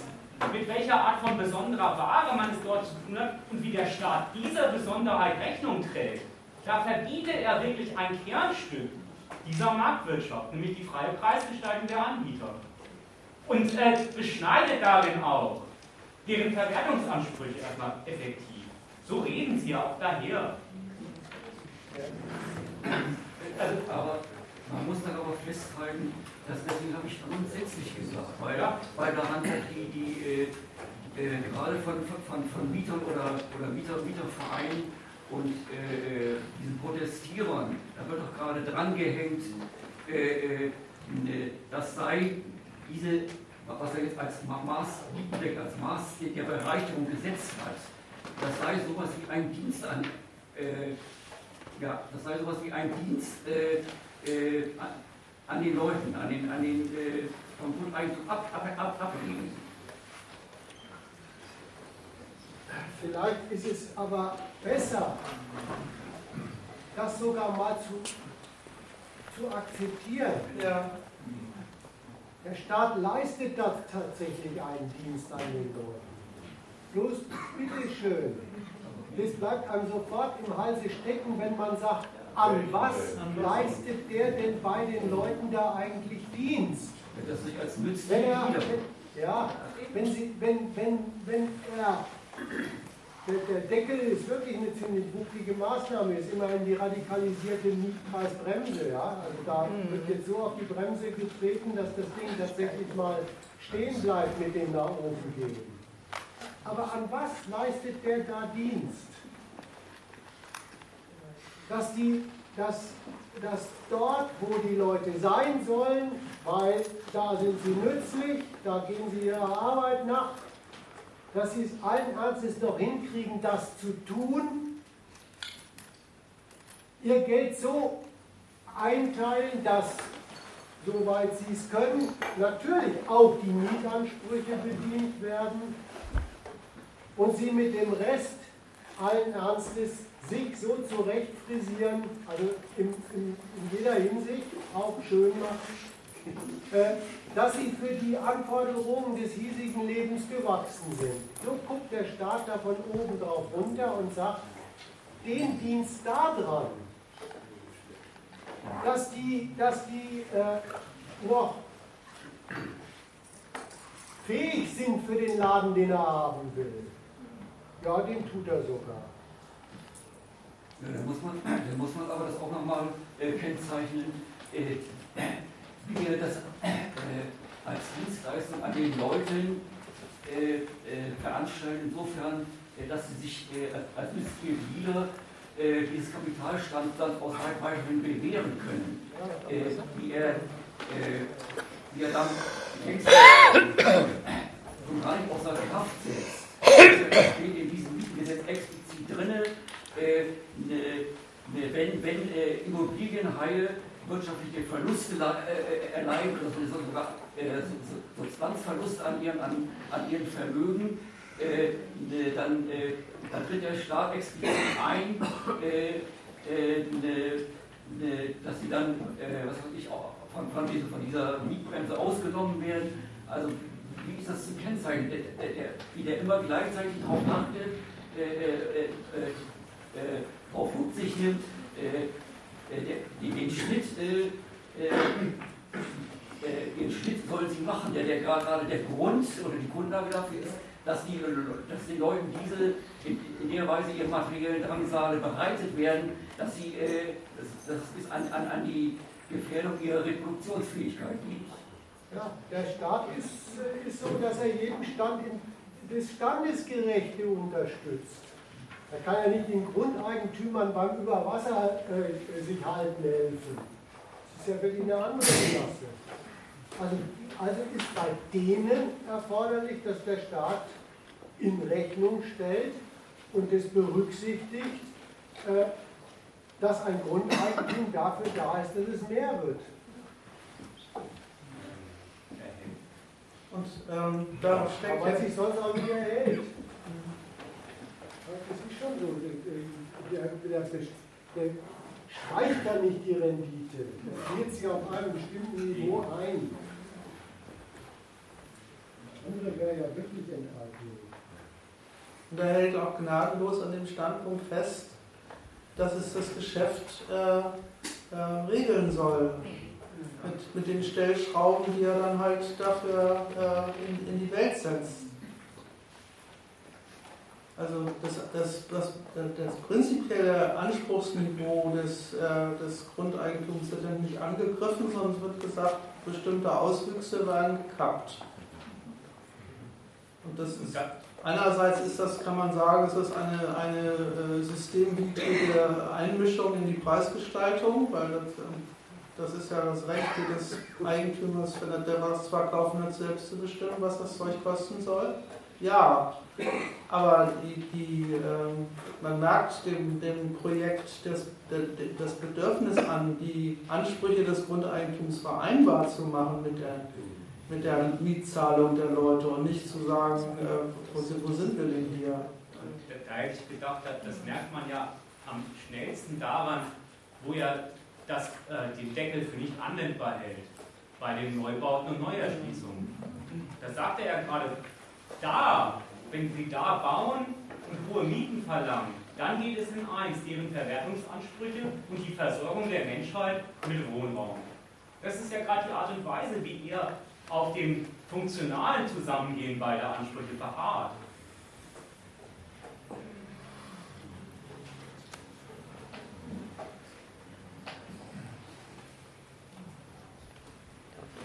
mit welcher Art von besonderer Ware man es dort zu tun hat und wie der Staat dieser Besonderheit Rechnung trägt. Da verbietet er wirklich ein Kernstück dieser Marktwirtschaft, nämlich die freie Preisgestaltung der Anbieter. Und äh, beschneidet darin auch deren Verwertungsansprüche erstmal effektiv. So reden sie ja auch daher. Also, aber man muss dann aber festhalten, dass deswegen habe ich grundsätzlich gesagt, weil, weil daran die, die äh, äh, gerade von, von, von Mietern oder, oder Mieter, Mietervereinen und äh, äh, diesen Protestierern, da wird doch gerade drangehängt, äh, äh, das sei diese, was er jetzt als Maß, als Maß der Bereicherung gesetzt hat, das sei sowas wie ein Dienst an, ja, das sei sowas wie ein Dienst äh, an den Leuten, an den, an den äh, vom Grundeigentum ab, ab, ab, ablegen. Vielleicht ist es aber besser, das sogar mal zu, zu akzeptieren. Ja. Der Staat leistet da tatsächlich einen Dienst an den Leuten. Bloß, bitteschön, das bleibt einem sofort im Halse stecken, wenn man sagt, an was leistet der denn bei den Leuten da eigentlich Dienst? Wenn das nicht als nützlich wenn er, wenn, Ja, wenn, sie, wenn, wenn, wenn er, der, der Deckel ist wirklich eine ziemlich bucklige Maßnahme, ist immerhin die radikalisierte Mietpreisbremse. Ja? Also da wird jetzt so auf die Bremse getreten, dass das Ding tatsächlich mal stehen bleibt mit dem nach oben gehen. Aber an was leistet der da Dienst? dass, die, dass, dass dort, wo die Leute sein sollen, weil da sind sie nützlich, da gehen sie ihrer Arbeit nach, dass sie es allen Ernstes noch hinkriegen, das zu tun, ihr Geld so einteilen, dass, soweit sie es können, natürlich auch die Mietansprüche bedient werden und sie mit dem Rest allen Ernstes sich so zurecht frisieren, also in, in, in jeder Hinsicht auch schön machen, äh, dass sie für die Anforderungen des hiesigen Lebens gewachsen sind. So guckt der Staat da von oben drauf runter und sagt, den Dienst daran, dass die, dass die äh, noch fähig sind für den Laden, den er haben will. Ja, den tut er sogar. Ja, da, muss man, muss man aber das auch nochmal äh, kennzeichnen, äh, wir das äh, als Dienstleistung an den Leuten äh, äh, veranstalten, insofern, äh, dass sie sich als nützliche Dealer dieses Kapitalstandland aus weiterhin bewähren können. wie er, wie er dann längst nicht außer Kraft setzt. Das steht in diesem Gesetz explizit drin, äh, wenn, wenn äh, Immobilienhaie wirtschaftliche Verluste äh, erleiden oder sogar so, Substanzverluste an ihrem, an, an ihrem Vermögen, ne, dann, dann tritt der Staat explizit ein äh, ne, ne, dass sie dann, äh, was weiß ich, auch von, von, dieser, von dieser Mietbremse ausgenommen werden. Also wie ist das zu kennzeichnen? Der, der, der, wie der immer gleichzeitig darauf achtet, äh, äh, äh, äh auf Rücksicht nimmt, den Schnitt den Schnitt soll sie machen, der, der gerade der Grund oder die Grundlage dafür ist, dass, die, dass den Leuten diese in, in der Weise ihre materiellen Drangsale bereitet werden, dass sie, äh, das, das ist an, an, an die Gefährdung ihrer Reproduktionsfähigkeit liegt. Ja, der Staat ist, äh, ist so, dass er jeden Stand in, das Standesgerechte unterstützt. Er kann ja nicht den Grundeigentümern beim Überwasser äh, sich halten helfen. Das ist ja wirklich eine andere Klasse. Also, also ist bei denen erforderlich, dass der Staat in Rechnung stellt und das berücksichtigt, äh, dass ein Grundeigentum dafür da ist, dass es mehr wird. Und ähm, da steckt. Aber sich sonst auch nicht erhält. Das ist schon so. Der, streicht dann nicht die Rendite. Der geht sie auf einem bestimmten Niveau ein. Das andere wäre ja wirklich Enteignung. Und er hält auch gnadenlos an dem Standpunkt fest, dass es das Geschäft äh, äh, regeln soll mit, mit den Stellschrauben, die er dann halt dafür äh, in, in, die Welt setzt. Also das, das, das, das prinzipielle Anspruchsniveau des, äh, des Grundeigentums wird dann nicht angegriffen, sondern es wird gesagt, bestimmte Auswüchse werden gekappt. Und das ist, einerseits ist das, kann man sagen, ist das eine, eine äh, systemwidrige Einmischung in die Preisgestaltung, weil das, ähm, das ist ja das Recht des Eigentümers, wenn er der was zwar kaufen hat, selbst zu bestimmen, was das Zeug kosten soll. Ja, aber die, die, äh, man merkt dem, dem Projekt das, das Bedürfnis an, die Ansprüche des Grundeigentums vereinbar zu machen mit der, mit der Mietzahlung der Leute und nicht zu sagen, äh, wo, sind, wo sind wir denn hier? Da hätte ich gedacht, das merkt man ja am schnellsten daran, wo ja das äh, den Deckel für nicht anwendbar hält bei den Neubauten und Neuerschließungen. Da sagte er gerade, da, wenn Sie da bauen und hohe Mieten verlangen, dann geht es in eins, deren Verwertungsansprüche und die Versorgung der Menschheit mit Wohnraum. Das ist ja gerade die Art und Weise, wie er auf dem funktionalen Zusammengehen beider Ansprüche beharrt.